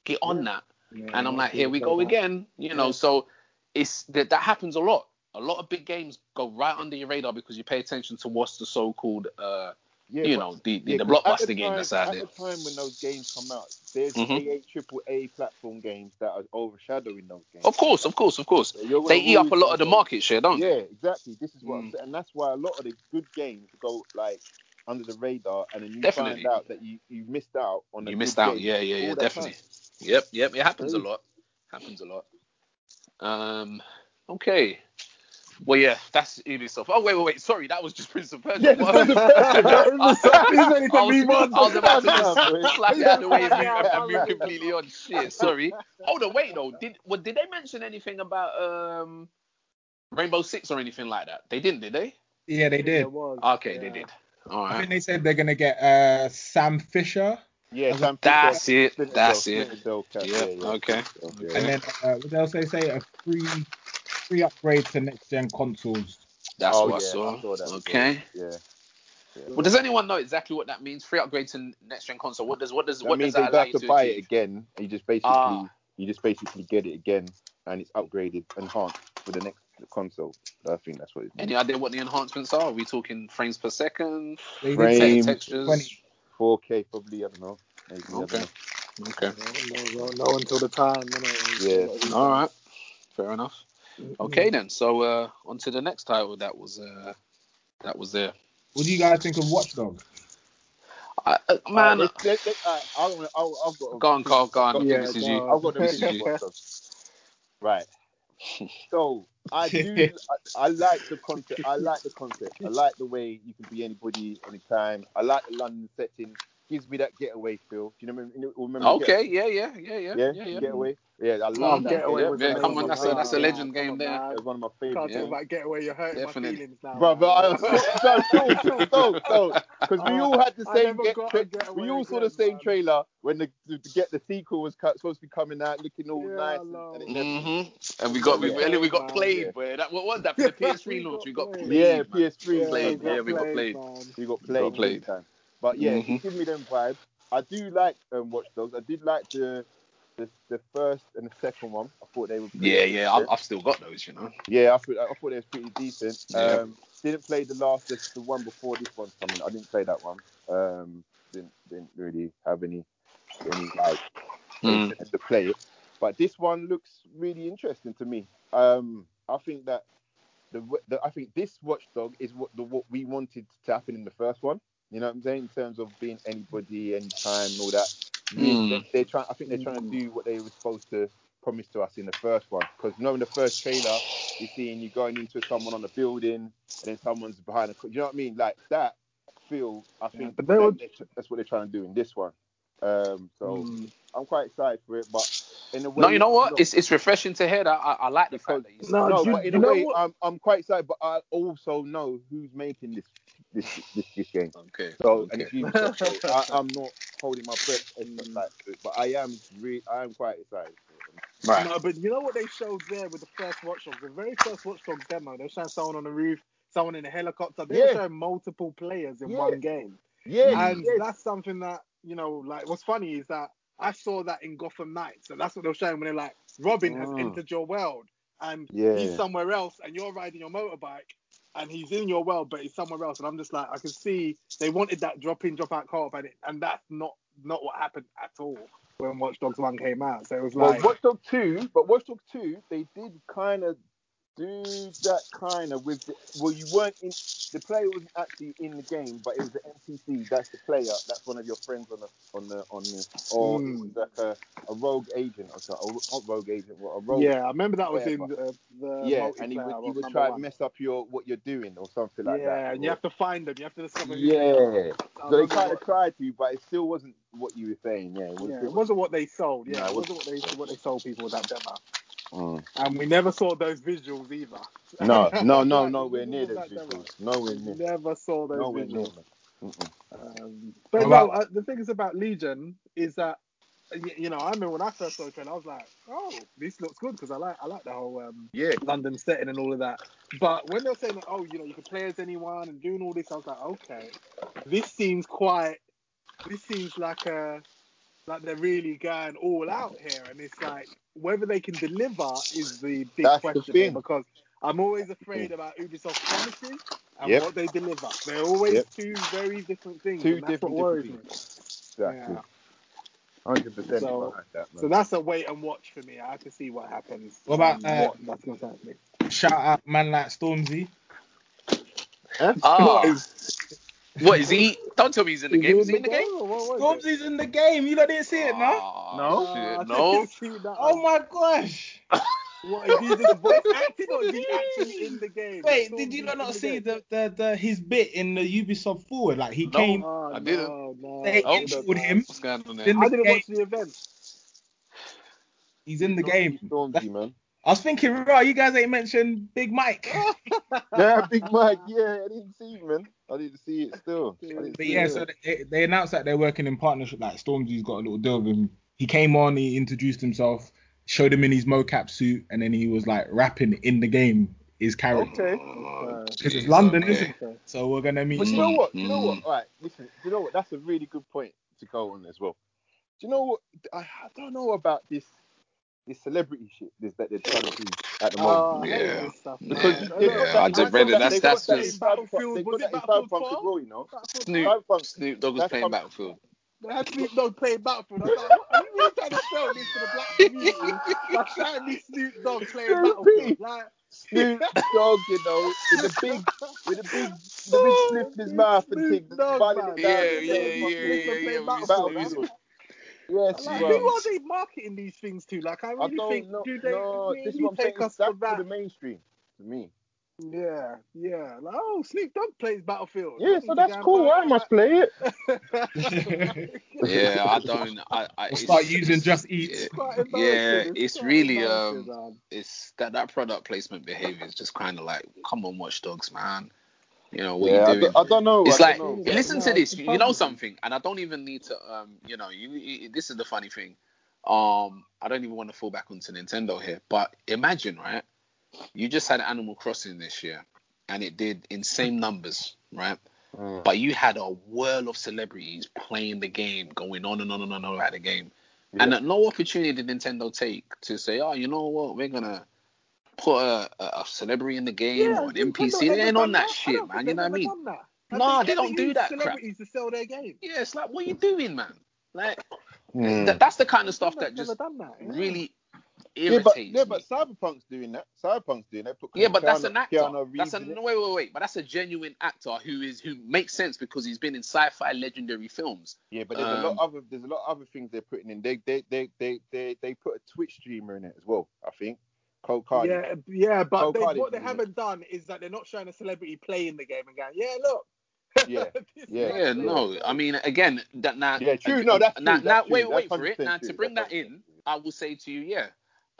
get on that? Yeah, And I'm like, here we go again. You know, Yeah. so it's that that happens a lot. A lot of big games go right under your radar because you pay attention to what's the so-called, uh, Yeah, you know, the the, yeah, the at blockbuster the game time- that's out at there. the time when those games come out, there's Mhm. AA, triple A platform games that are overshadowing those games. Of course, of course, of course. So They eat up a lot of the market share, don't Yeah, they? exactly. This is what I'm Mm. saying, and that's why a lot of the good games go like under the radar, and then you Definitely. find out that you, you missed out on You missed out. Yeah, yeah, yeah, definitely. time. Yep, yep. It happens a lot. Happens a lot. Um. Okay. Well, yeah, that's Ubisoft. Oh wait, wait, wait. Sorry, that was just Prince of Persia. Yeah, Prince of Persia. He's ready to I was. I was about to Calm down, boy. just slap it out the way and move, and move completely on. Shit, sorry. Hold on, wait though. Did well, did they mention anything about um Rainbow Six or anything like that? They didn't, did they? Yeah, they did. It was, Okay, they did. All I think they said they're gonna get uh, Sam Fisher, Yeah, Sam That's Fisher, it. Splinter That's Cell, it. Splinter Cell cat, Yeah, yeah, yeah. okay. Okay. and then uh, what else they say? A free free upgrade to next gen consoles. That's oh what yeah, I saw. I saw that. as okay. Yeah. Well, does anyone know exactly what that means? Free upgrade to next gen console. What does what does That what means does that don't allow have you to to buy it achieve? again. You just basically Ah. you just basically get it again, and it's upgraded, enhanced for the next console. I think that's what it means. Any idea what the enhancements are? Are we talking frames per second, They did Frame. say Frames, textures? 20. 4K probably. I don't know. Maybe. I don't Okay. know. Okay. No, no, no, until the time. innit? Yeah. All right. Fair enough. Okay then. So uh, on to the next title that was uh, that was there. What do you guys think of Watchdog? I, uh, man, I'll- I've got. a- go on, Carl. Go on. Yeah, this is go you. on. I've got the This is you. Right. So I do. I, I like the concept. I like the concept. I like the way you can be anybody, anytime. I like the London setting. Gives me that getaway feel. Do you know? Remember, remember Okay. Yeah. Yeah. Yeah. Yeah. Yeah, Yeah. yeah, Yeah. getaway. Yeah, I Oh, love that. Getaway yeah, yeah, come on, that's a- that's a legend game on, there. man. That's one of my Can't. Yeah. talk about Getaway. You're hurting Definitely. my feelings now. Bro, but I, no, don't, don't, don't, don't, because we Uh, all had the same never get, tra- we all saw again, the same man. trailer when the to get the sequel was cut, supposed to be coming out, looking all Yeah, nice, and, and it never. Mm-hmm. And we got we, Yeah. really we got Man, played, yeah. boy. That what was that for the PS3 launch? We got got played. Yeah. PS3 Yeah, played, we yeah, got we got played, played. We got played, played. big time. But yeah, Mhm. it give me them vibes. I do like um, Watch Dogs. I did like the, the the first and the second one. I thought they were pretty Yeah, yeah. I've, I've still got those, you know. Yeah, I thought I thought it was pretty decent. Yeah. Um, didn't play the last, the, the one before this one coming. I didn't play that one. Um, didn't didn't really have any any like Mm. to play it. But this one looks really interesting to me. Um, I think that the, the I think this Watchdog is what the what we wanted to happen in the first one. You know what I'm saying in terms of being anybody, anytime, and all that. Mm. They, they're trying. I think they're trying to do what they were supposed to promise to us in the first one. Because you know in the first trailer, you're seeing you going into someone on a building, and then someone's behind a. co- You know what I mean? Like that feel. I think but they that- would- that's what they're trying to do in this one. Um, so Mm. I'm quite excited for it, but in a way. No, you know what? no, It's it's refreshing to hear that. I, I like the fact that you No, no, you- but in a know way, what? I'm I'm quite excited, but I also know who's making this this this, this game. Okay. So and okay. it's Ubisoft. so I, I'm not holding my breath as such like but I am re- I am quite excited. Right. No, but you know what they showed there with the first Watch Dogs, the very first Watch Dogs demo, they were showing someone on the roof, someone in a helicopter. They were Yeah. showing multiple players in Yeah. one game, Yeah, and yes. that's something that you know, like what's funny is that I saw that in Gotham Knights, and that's what they were showing when they're like, Robin has Mm. entered your world, and Yeah. he's somewhere else, and you're riding your motorbike. And he's in your world, but he's somewhere else. And I'm just like, I can see they wanted that drop in, drop out co-op, and, it, and that's not not what happened at all when Watch Dogs One came out. So it was Well, like, Watch Dogs 2, but Watch Dogs 2, they did kind of do that kind of with the, well, you weren't in the player wasn't actually in the game, but it was the NPC. That's the player. That's one of your friends on the on the on the or Mm. it was like a, a rogue agent or something. Or not rogue agent, what a rogue. Yeah, I remember that was in the, the Yeah, and he would he would try and mess up your what you're doing or something like yeah, that. and you have to find them. You have to discover. who they are. yeah. So they kind of tried to, but it still wasn't what you were saying. Yeah, it was. Yeah, it wasn't what they sold. Yeah, No, it it wasn't what they what they sold people with that demo. Mm. And we never saw those visuals either. No, no, no, Like, nowhere the near those of visuals. Nowhere We near. never saw those Nowhere visuals. Um, but What no, uh, the thing is about Legion is that y- you know I remember when I first saw the trailer, I was like, oh, this looks good because I like I like the whole um, Yeah. London setting and all of that. But when they're saying, that, oh, you know, you can play as anyone and doing all this, I was like, okay, this seems quite. This seems like a like they're really going all out here, and it's like whether they can deliver is the big That's question here, thing. because I'm always afraid about Ubisoft promises and Yep. what they deliver. They're always Yep. two very different things, Two that's different- what worries different me. Exactly. Yeah. Hundred percent So- behind that. So that's a wait and watch for me. I have to see what happens. What about, uh, what, what's going to happen? Shout out man like Stormzy. Ah, What is- what is he? Don't tell me he's in the Is game. he Is he in the game? or what was it? Stormzy's in the game. You lot didn't see it, no? Oh, shit, no. didn't see that Oh one. my gosh. What is he just voice acting or is he actually in the game? Wait, Stormzy's did you lot not the see game? the, the, the his bit in the Ubisoft forward? Like he No. came Oh, I didn't. No, no, They oh, I introed didn't. him. What's going on there? I didn't game. watch the event. He's in the game. Stormzy, man. I was thinking, right, you guys ain't mentioned Big Mike. Yeah, Big Mike. Yeah, I didn't see it, man. I didn't see it still. But yeah, it. so they, they announced that they're working in partnership. Like Stormzy's got a little deal with him. He came on, he introduced himself, showed him in his mocap suit, and then he was like rapping in the game his character. Okay. Because it's London, okay. isn't it? So we're gonna meet. But you know what? You know what? Mm. All right, listen. You know what? That's a really good point to go on as well. Do you know what? I, I don't know about this this celebrity shit this, that they're trying to do at the ah, moment. Oh, Yeah. stuff. Because man. they've Yeah, I they've just read it. that- That's- they've that's just- in Battlefield- They've was got it that in Battlefield Cyberpunk as 4? well, you know. Snoop, Cyberpunk. Snoop Dogg was playing come- Battlefield. They had Snoop Dogg playing Battlefield. I was like, what, are you really trying to sell this to the black community by showing me Snoop Dogg playing Snoopy. Battlefield? Like, Snoop Dogg, you know, with the big, with the big, the big sniff in his mouth and Snoop thing, Dogg, running man. it down. Yeah, the yeah, fucking yeah, Snoop yeah, and play yeah. we Battlefield. Snoop. Yes, like, who are they marketing these things to? Like, I I really don't think, know. do they No, really this is what I'm saying. take us That's for for that? the mainstream to me. Yeah, yeah. Like, oh, Snoop Dogg plays Battlefield. Yeah, so that's cool. buy I must play it. Yeah, I don't. I, I We'll start using Just Eat. Yeah, quite yeah, embarrassing. it's really um, man. it's that that product placement behavior is just kind of like, come on, Watch Dogs, man. You know what yeah, I you doing? don't, I don't know. It's I like, know. Listen no, to this. You, you know something, and I don't even need to. Um, you know, you, you this is the funny thing. Um, I don't even want to fall back onto Nintendo here, but imagine, right? You just had Animal Crossing this year, and it did insane numbers, right? Mm. But you had a whirl of celebrities playing the game, going on and on and on about the game. Yeah. And at no opportunity did Nintendo take to say, oh, you know what, we're gonna put a, a, a celebrity in the game Yeah, or an NPC. They ain't on that I shit, man. You know what I they've mean? ever done that. Have Nah, they ever don't do used that crap. Celebrities to sell their game. Yeah, it's like, what are you doing, man? Like, Mm. th- that's the kind of stuff that just done that. yeah. really Yeah, irritates but yeah, me. but Cyberpunk's doing that. Cyberpunk's doing that. Put Yeah, but that's an actor. That's a Reeves no, wait, wait, wait. But that's a genuine actor who is who makes sense because he's been in sci-fi legendary films. Yeah, but there's a Um, lot other there's a lot of other things they're putting in. They they they they they, they put a Twitch streamer in it as well. I think. Cole Cardi. Yeah, yeah, but they, Cardi's what they haven't done is that they're not showing a celebrity playing the game and going, yeah, look. Yeah, yeah, Yeah, no. I mean, again, that now. Yeah, true. No, that's now, true. now, That's wait, true. wait That's for it. Now, true. to bring That's that in, true. I will say to you, yeah,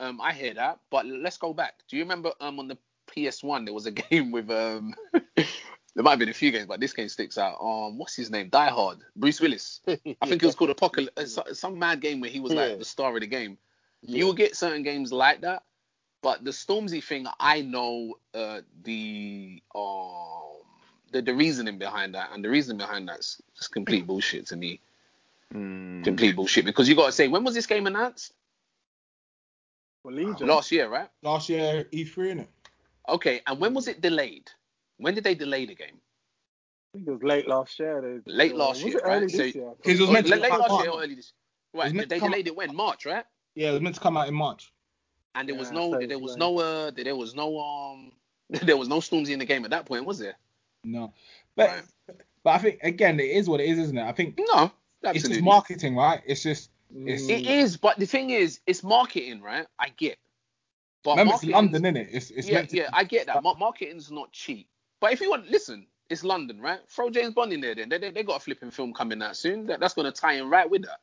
um, I hear that. But let's go back. Do you remember um on the PS1 there was a game with um. There might have been a few games, but this game sticks out. Um, what's his name? Die Hard. Bruce Willis. I think it was called Apocalypse. Some mad game where he was Yeah. like the star of the game. You will get certain games like that, but the Stormzy thing, I know uh, the um the, the reasoning behind that, and the reasoning behind that's just complete bullshit to me. Mm. Complete bullshit because you got to say when was this game announced? For Legion. Last year, right? Last year E3 innit? Okay, and when was it delayed? When did they delay the game? I think it was late last year. They, Late last year, it early right? So- this year? Because it was Oh, meant to late, late come last out- year or early this? was Right, they to come delayed it when March, right? Yeah, it was meant to come out in March. And there was no, there was no, uh, there was no, um, there was no Stormzy in the game at that point, was there? No, but Right. but I think again it is what it is, isn't it? I think No, absolutely. it's just marketing, right? It's just it's. It is, but the thing is, it's marketing, right? I get. But remember it's London, innit? It's it's yeah, to yeah, I get that. Mar- marketing's not cheap. But if you want, listen, it's London, right? Throw James Bond in there, then they, they, they got a flipping film coming out soon. That, that's going to tie in right with that,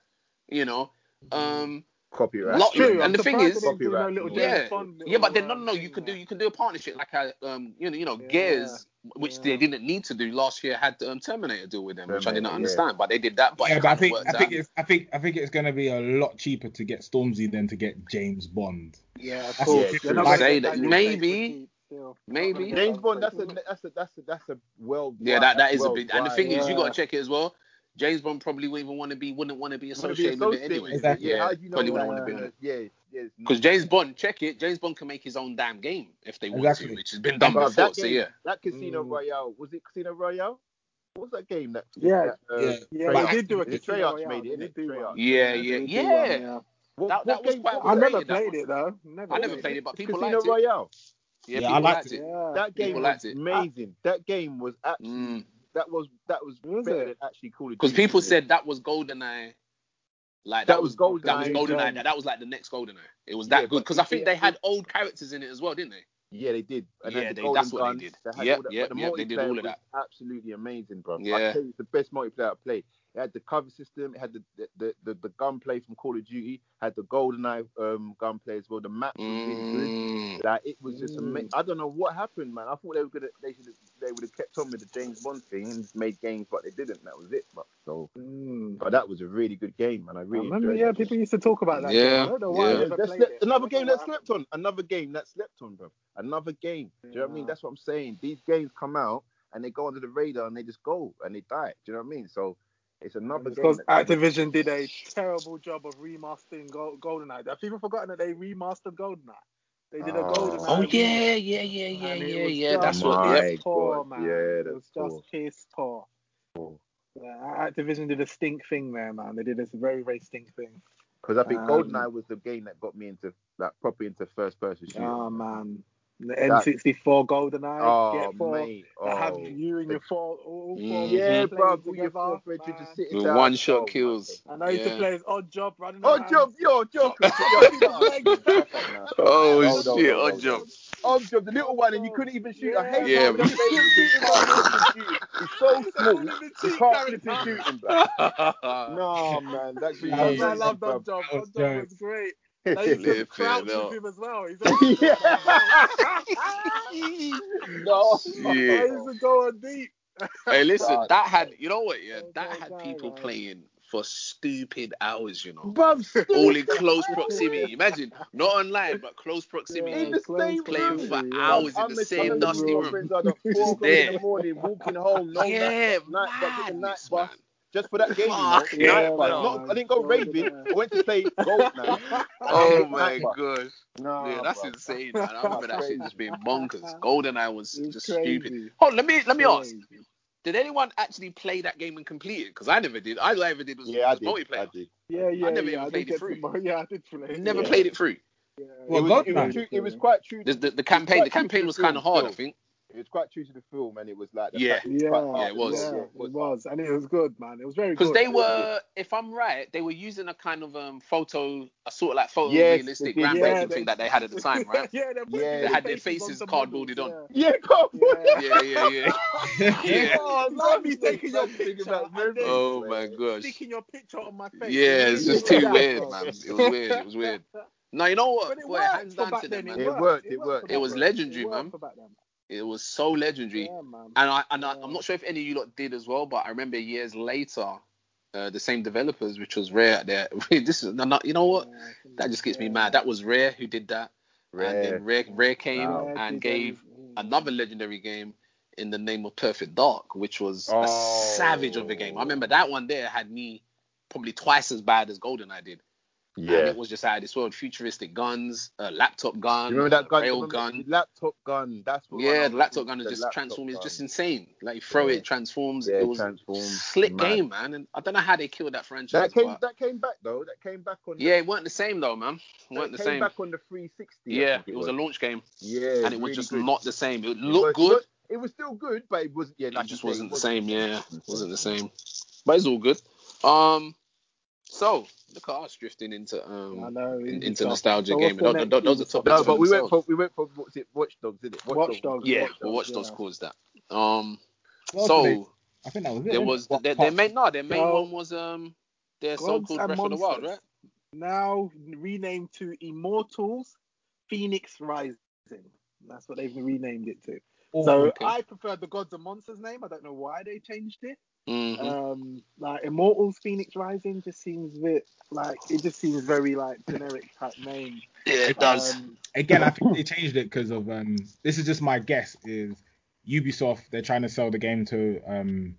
you know. Um, Copyright. Lot- True. and I'm the thing is- they no Copyright. yeah, Bond yeah, but then no, no, no. You could do you could do a partnership like a um, you know, you know, Yeah, Gears, which they didn't need to do last year, had um, Terminator deal with them, which I didn't Terminator, yeah. understand, but they did that. But yeah, but I think I think out. it's I think I think it's gonna be a lot cheaper to get Stormzy than to get James Bond. Yeah, of course. yeah, They're not true. gonna Say that maybe- Craig for cheap still. maybe. Not gonna get James Bond. That's a that's a that's a that's a well. Yeah, that that is a well big. And the thing wide. is, you got to check it as well. James Bond probably wouldn't even want to be wouldn't want to be Wanna be associated with it anyway. Exactly. Yeah, how you know Probably wouldn't wanna be Yeah, yeah. it's- Because James Bond, check it, James Bond can make his own damn game if they want Exactly. to, which has been done Bruv, before. that So yeah, that Casino Mm. Royale was it Casino Royale? What was that game that? Yeah. that, uh, Yeah. Yeah, But- they did do a Is it Treyarch made it, They innit? did do Treyarch. one. yeah, yeah, did do one, yeah. What, That- that was game- quite I never played it though. Never I never played played it. it, but people Casino liked it. Casino Royale. Yeah, Yeah, I liked liked it. it. Yeah. That game People was liked it. amazing. That game was actually Mm. That was that was, Was better it? than actually Call of Duty. Because people said that was GoldenEye. Like That that, was was that was GoldenEye. GoldenEye. That, that was like the next GoldenEye. It was that Yeah, good because I think it- they had old characters in it as well, didn't they? Yeah, they did. And Yeah, had the they- golden that's what they did. had Yep, all that, yep, but the yep, they did all of that. absolutely amazing, bro. Yeah. I tell you, it's the best multiplayer I've played. It had the cover system, it had the the, the, the, the gunplay from Call of Duty, had the GoldenEye um, gunplay as well. The map was really good. Mm. Like it was just Mm. amazing. I don't know what happened, man. I thought they were gonna, they should, they would have kept on with the James Bond thing and just made games, but they didn't. That was it, bro. So, Mm. but that was a really good game, man. I I really remember, yeah, that. people used to talk about that. Yeah, game. I don't know why yeah. I never that's it. another I game that what slept on. Another game that slept on, bro. Another game. Do you know what I mean? That's what I'm saying. These games come out and they go under the radar and they just go and they die. Do you know what I mean? So it's another It's game. because Activision did a terrible job of remastering Go- GoldenEye. Have people forgotten that they remastered GoldenEye? They did a Oh. GoldenEye. Oh yeah, yeah, yeah, yeah, and it yeah, yeah. That's what. My Yep. poor, God, man. yeah, it that's was poor. just piss poor. Cool. Yeah, Activision did a stink thing there, man. They did this very, very stink thing. Because I think Um, GoldenEye was the game that got me into like properly into first person shooting. Oh man, the N64 GoldenEye. Oh, get four, mate. that have Oh. you and your four, all four Mhm. Yeah, bro. All your together, four brethren just sitting The down. one shot Oh, kills. God. And I used to Yeah. play as Odd Job running Oh, around. Job, yo, Joker. Yo, shut up. Shut up now. Oh No, no, shit, no, no, odd no. job. Odd Job, the little one, and you couldn't even shoot. I hate Yeah, him. bro. He's so small. You can't flip his shooting, bro. No, man. That's Yeah, That's I man. loved Odd Job. That Odd Job was great. And I used to Flipping crouch hell. with him as well. He's no. I Shit. used to go deep. Hey, listen, God. that had you know what? Yeah, Oh, that had God, people man. playing for stupid hours. You know, Bruv, all in close proximity. Imagine not online, but close proximity. in the same Playing room. for yeah. hours in I'm the the same same dusty room. room. Friends are at four o'clock in There. the morning, walking home, no yeah, night, night, but the night bus man. Just for that game, you know. Yeah, bus. man. Not, I didn't go raving. I went to play GoldenEye. Oh my bus. gosh. Nah, Yeah, that's bruv. insane, man. I remember that shit Crazy. just being bonkers. Golden, GoldenEye was It's just crazy. stupid. Oh, let me let me ask. Did anyone actually play that game and complete it? Because I never did. All I ever did was, Yeah, I did. multiplayer. I did. Yeah, yeah, I never yeah. even I played it through. some. Yeah, I did play. Never Yeah. played it through. Yeah. Well, it was, God, it was, true, it was quite true. The, the, the it was campaign, the true campaign was kind of hard, I think. It was quite true to the film, and it was like the Yeah. fact it was Yeah, Yeah, it was. Yeah, Yeah, it was, and it was good, man. It was very good. Because they It was were, if I'm right, they were using a kind of um photo, a sort of like photorealistic, Yes, they did. groundbreaking Yeah, thing that they had at the time, right? yeah, they, Yeah. They had their faces the cardboarded models, on. Yeah, come Yeah. Yeah, yeah, yeah. Yeah. Oh, it's like me taking your picture Oh my gosh. sticking your picture on my face. Yeah, it's just too weird, man. It was weird. It was weird. No, you know what? But it Boy, worked hands down to them, man. It worked, it for worked. It was legendary, It worked man. For back then. It was so legendary. Yeah. And I and I, Yeah. I'm not sure if any of you lot did as well, but I remember years later, uh, the same developers, which was rare. There, this is no, no, you know what? Yeah, That just gets me mad. That was rare who did that, and then rare, rare came Wow. And gave everything. another legendary game in the name of Perfect Dark, which was a Oh. savage of a game. I remember that one there had me probably twice as bad as GoldenEye did. And Yeah. it was just out of this world. Futuristic guns, a laptop gun, You remember that gun? rail gun. Laptop gun. That's what. Yeah, the laptop gun is just transform. It's just insane. Like you throw Yeah. it, it transforms. Yeah, it was transforms. slick Mad. game, man. And I don't know how they killed that franchise. That came. but- That came back though. That came back on. yeah, it weren't the same though, man. It weren't it the came same. back on the 360. Yeah, it was a launch game, Yeah, and it was really just good. not the same. It It looked was- good. It was still good, but it wasn't. Yeah, like it just say, wasn't the same. Yeah, wasn't the same. But it's all good. Um, so look car's drifting into I um know. in- into stuff. nostalgia So gaming. what's the Those, next those, those are Ubisoft topics No, but we went for we went for what's it? Watch Dogs, did it? Watch Dogs, Yeah, Watch well, Dogs, Watch Dogs yeah. caused that. Um, What else did they- so I think that was it. there was What their, their main no, their main Well, one was um their so-called and Breath of the Wild, right? Now renamed to Immortals Fenyx Rising. That's what they've renamed it to. Oh, So okay. I prefer the Gods and Monsters name. I don't know why they changed it. Mhm. Um, like Immortals Fenyx Rising just seems a bit like it just seems very like generic type name. yeah, it does. Um, again, I think they changed it because of um. This is just my guess. Is Ubisoft they're trying to sell the game to um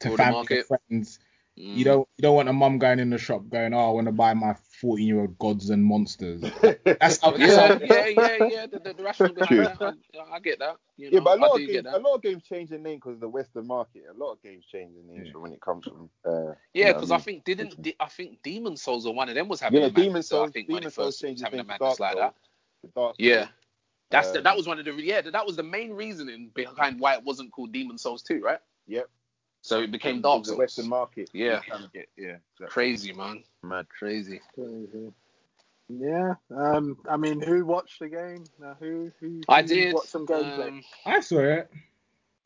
to Broader family market. and friends. Mm. You don't you don't want a mum going in the shop going, oh, I want to buy my 14 year old gods and monsters. That's how. That's Yeah, how yeah, yeah, yeah. The, the, the rationale behind that, I, I get that. You Yeah, but a I lot do of games, that. a lot of games change their name because of the Western market. A lot of games change their names Yeah. when it comes from. Uh, Yeah, you know because what I, think didn't De- I think Demon's Souls or one of them was having yeah, a madness, Demon so I Souls. think when Demon it Souls first changed was having a name to madness like that. Souls. to Yeah. Souls. That's the, Um, that was one of the yeah that was the main reasoning behind why it wasn't called Demon's Souls 2, right? Yep. So it became Because Dark the Western market. Yeah. get- yeah. exactly. Crazy man, Mad. crazy. crazy. Yeah. Um. I mean, who watched the game? Uh, who? Who? I who did. Watched some gameplay. Um, I saw it.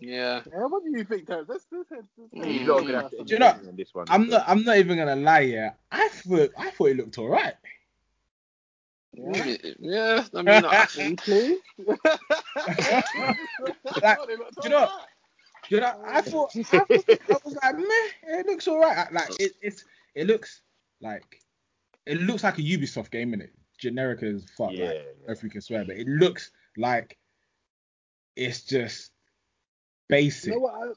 yeah. yeah. What do you think, Terrence? Let's, let's, let's, let's Mm. You lot gonna have to Do you know- on this one. I'm not. I'm not even gonna lie. Yeah, I thought. I thought it looked alright. Yeah. Yeah, I mean, I, You please? Like, do you know- You know, I oh. thought. I, thought, I was like, meh, it looks alright. Like it, it's. It looks like. It looks like a Ubisoft game, in it. Generic as fuck. Yeah. like, yeah. if we can swear, but it looks like. It's just. You Basic. know what?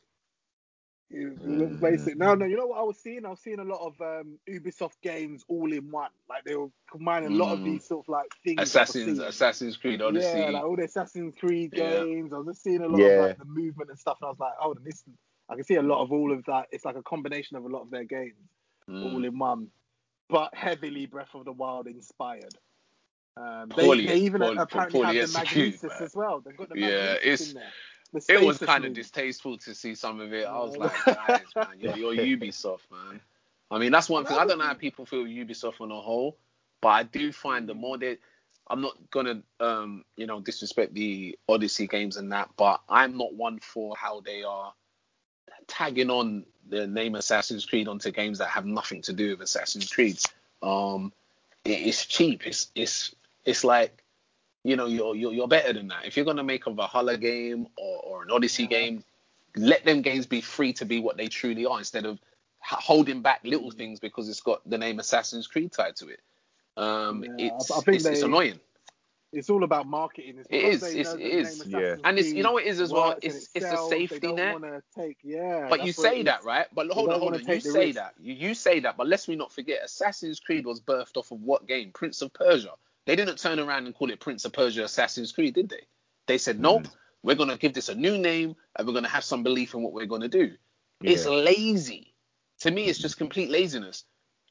It looks basic. No, no. You know what I was seeing? I was seeing a lot of um, Ubisoft games all in one. Like they were combining a lot of Mm. these sort of like things. Assassin's. Assassin's Creed Odyssey. Yeah, like all the Assassin's Creed Yeah. games. I was just seeing a lot Yeah. of like the movement and stuff, and I was like, oh, this. I can see a lot of all of that. It's like a combination of a lot of their games Mm. all in one, but heavily Breath of the Wild inspired. Um, they, Poorly- they even poorly- apparently poorly have the Magnesis as well. They've got the Yeah, Magnesis it's- in there. It was kind of distasteful to see some of it. I was like, guys, man, you're, you're Ubisoft, man. I mean, that's one thing. I don't know how people feel Ubisoft on a whole, but I do find the more they, I'm not gonna, um, you know, disrespect the Odyssey games and that, but I'm not one for how they are tagging on the name Assassin's Creed onto games that have nothing to do with Assassin's Creed. Um, it, it's cheap. It's it's it's like you know you're, you're you're better than that. If you're gonna make a Valhalla game or, or an Odyssey Yeah. game, let them games be free to be what they truly are instead of holding back little things because it's got the name Assassin's Creed tied to it. Um, Yeah, it's I- I think it's, it's annoying. It's all about marketing. It's It because is, they it's- know it the is. name Yeah. And it's you know what it is as well. works and It's it it's a safety they don't net. take, yeah, But you that's what it say that, right? But hold on, hold on. You say risk. that. You, you say that, but let's we not forget, Assassin's Creed was birthed off of what game? Prince of Persia. They didn't turn around and call it Prince of Persia Assassin's Creed, did they? They said, hmm. nope, we're gonna give this a new name and we're gonna have some belief in what we're gonna do. It's lazy. To me, it's just complete laziness.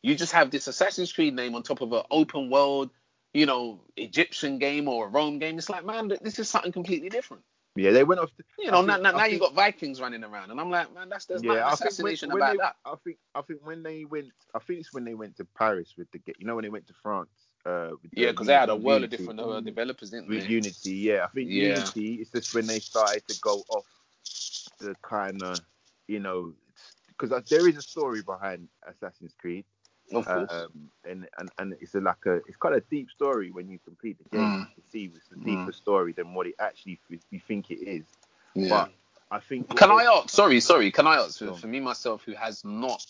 You just have this Assassin's Creed name on top of an open world, you know, Egyptian game or a Rome game. It's like, man, this is something completely different. Yeah, they went off. The, You know, now, think- now, now you think- got Vikings running around, and I'm like, man, that's there's yeah, not think when, assassination when about they, that. I think I think when they went, I think it's when they went to Paris with the, you know, when they went to France. Uh, with Yeah, the because they had a Unity- world of different uh, developers, didn't with they? Unity. Yeah, I think Yeah. Unity is just when they started to go off the kind of, you know, because there is a story behind Assassin's Creed, Of course. um, and, and and it's a, like a it's quite a deep story when you complete the game. Mm. You can see it's a deeper story than what it actually you think it is. yeah. But I think Can I ask? Sorry, sorry. Can I ask for, for me myself, who has not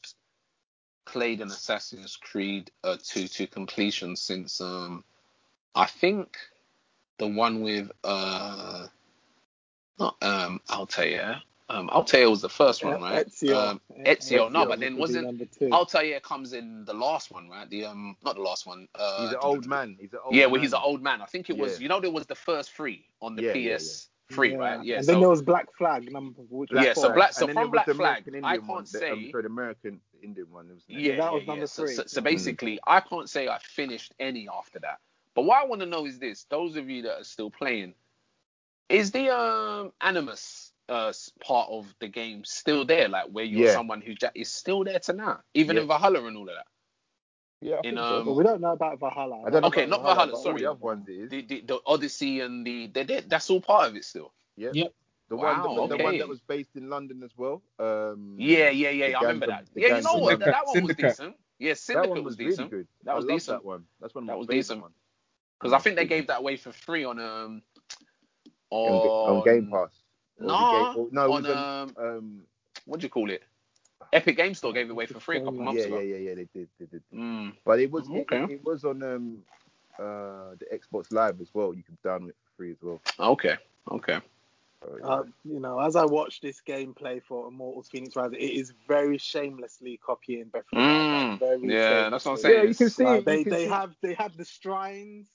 played an Assassin's Creed uh, to to completion since um, I think the one with uh, not um Altair. Um, Altair was the first one, right? Ezio. Um, Ezio, no, but then wasn't number. Altair comes in the last one, right? The um, not the last one. Uh, he's an old man. He's an old yeah, man. well, he's an old man. I think it was. Yeah. You know, there was the first three on the Yeah, yeah, PS three, right? Yeah. And so then there was Black Flag number which was Yeah, so. Black- so and then from Black Flag, American I can't one, the, say- um, sorry, the American Indian one. Wasn't it? Yeah, that yeah, was yeah. number So, three. so, so Mm. basically, I can't say I finished any after that. But what I want to know is this: those of you that are still playing, is the um Animus uh part of the game still there? Like where you're Yeah. someone who ja- is still there to now, even Yeah. in Valhalla and all of that. Yeah, I In, think so. um, Well, we don't know about Valhalla. I don't know Okay, about not Valhalla, but all sorry. the other ones it is. The, the the Odyssey and the they, they, that's all part of it still. Yeah. Yep. The Wow, one, that, the one that was based in London as well. Um, Yeah, yeah, yeah. the I remember of- that. Yeah, you know what? London. That one was Syndicate. decent. Yeah, Syndicate that one was, was, really decent. good. That I was love decent. that one. That's one of That my was decent. ones. Because I think they gave that away for free on um on, on Game Pass. Or was it Nah, Game- or- no, on on, um, um, what do you call it? Epic Game Store gave it away for free a couple months yeah, ago. yeah, yeah, yeah. They did, they did. Mm. But it was, it, Okay. it, it was on um, uh, the Xbox Live as well. You could download it for free as well. Okay, okay. So, yeah. Uh, you know, as I watch this gameplay for Immortals Fenyx Rising, it is very shamelessly copying Breath of the Wild. Mm, like, very yeah, that's what I'm saying. yeah, you can see. Like, you they can they see- have they have the shrines,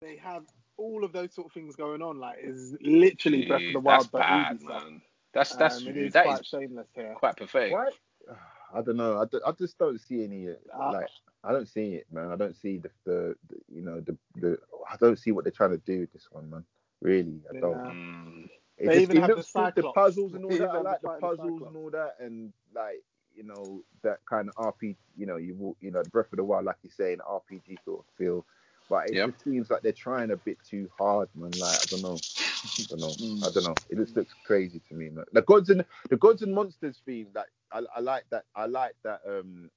they have all of those sort of things going on. Like it's literally Breath of the Wild, that's but bad, Ubisoft. man. That's that's Um, it is that quite is shameless here. quite pathetic. Why? I don't know. I, don't- I just don't see any uh, Uh, like. I don't see it, man. I don't see the, the, the you know the, the I don't see what they're trying to do with this one, man. Really, I don't. Yeah. It They just, even it have the looks good, the puzzles and all They that. I like the the the puzzles and all that, and like you know that kind of RPG. You know, you walk, you know, the Breath of the Wild, like you say, an RPG sort of feel. But it Yep. just seems like they're trying a bit too hard, man. Like I don't know, I don't know, Mm. I don't know. It just looks crazy to me, man. The gods and the gods and monsters theme, that I, I like that. I like that. Um,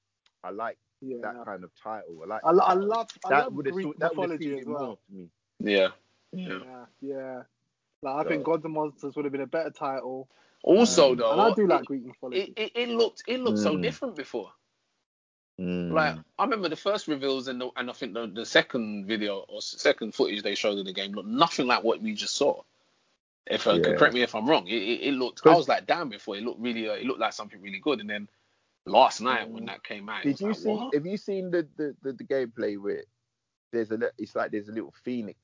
I like Yeah. that kind of title. I like. I, lo- I that. love I that love would have that would have as well. more to me. Yeah. Yeah. Yeah, yeah. Like I So- think Gods and Monsters would have been a better title. Also, Um, though, and I do like it, Greek mythology. it, it, it looked it looked so Mm. different before. Mm. Like I remember the first reveals and the, and I think the, the second video or second footage they showed of the game looked nothing like what we just saw. If uh, Yeah. correct me if I'm wrong, it, it, it looked. I was like, damn, before it looked really, uh, it looked like something really good, and then last night when that came out, it Did was you like, see? what? Have you seen the, the, the, the gameplay where there's a li- it's like there's a little phoenix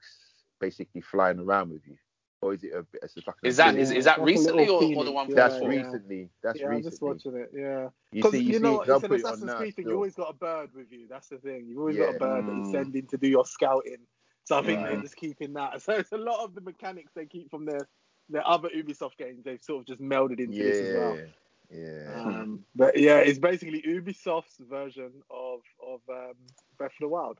basically flying around with you, or is it a bit? It's just like Is that is, is that Like recently or, or the one yeah, that's before? yeah. recently? That's yeah, I'm just watching it. Yeah, You because see, you, you, see, know it, it's an put Assassin's Creed thing. You always got a bird with you. That's the thing. You've always got a bird that you Mm. send in to do your scouting. So I think Right. they're just keeping that. So it's a lot of the mechanics they keep from their their other Ubisoft games. They've sort of just melded into yeah, this as well. yeah. Um, but yeah, it's basically Ubisoft's version of of um, Breath of the Wild,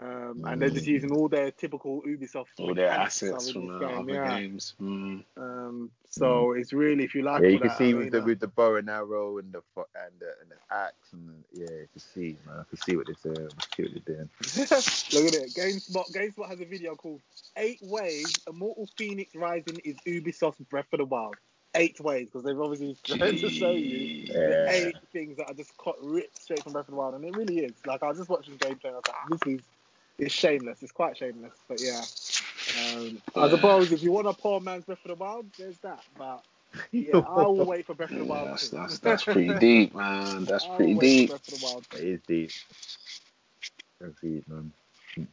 um, and they're just Mm. using all their typical Ubisoft All their assets from uh, game, other yeah. games. Mm. Um, so it's really if you like yeah, you can see with the uh, with the bow and arrow and the and the, and the axe and the, yeah, you can see man, I can see what they're doing. See what they're doing. Look at it. GameSpot GameSpot has a video called Eight Ways Immortal Fenyx Rising is Ubisoft's Breath of the Wild. Eight ways, because they've obviously tried to show you the Yeah. eight things that are just cut ripped straight from Breath of the Wild, and it really is. Like I was just watching gameplay, and I was like, this is it's shameless. It's quite shameless, but yeah. Um, I suppose if you want a poor man's Breath of the Wild, there's that. But yeah, I will wait for Breath of the Yeah, Wild. that's, that's that's pretty deep, man. That's I will pretty deep. For Breath of the Wild. It is deep. Agreed, man.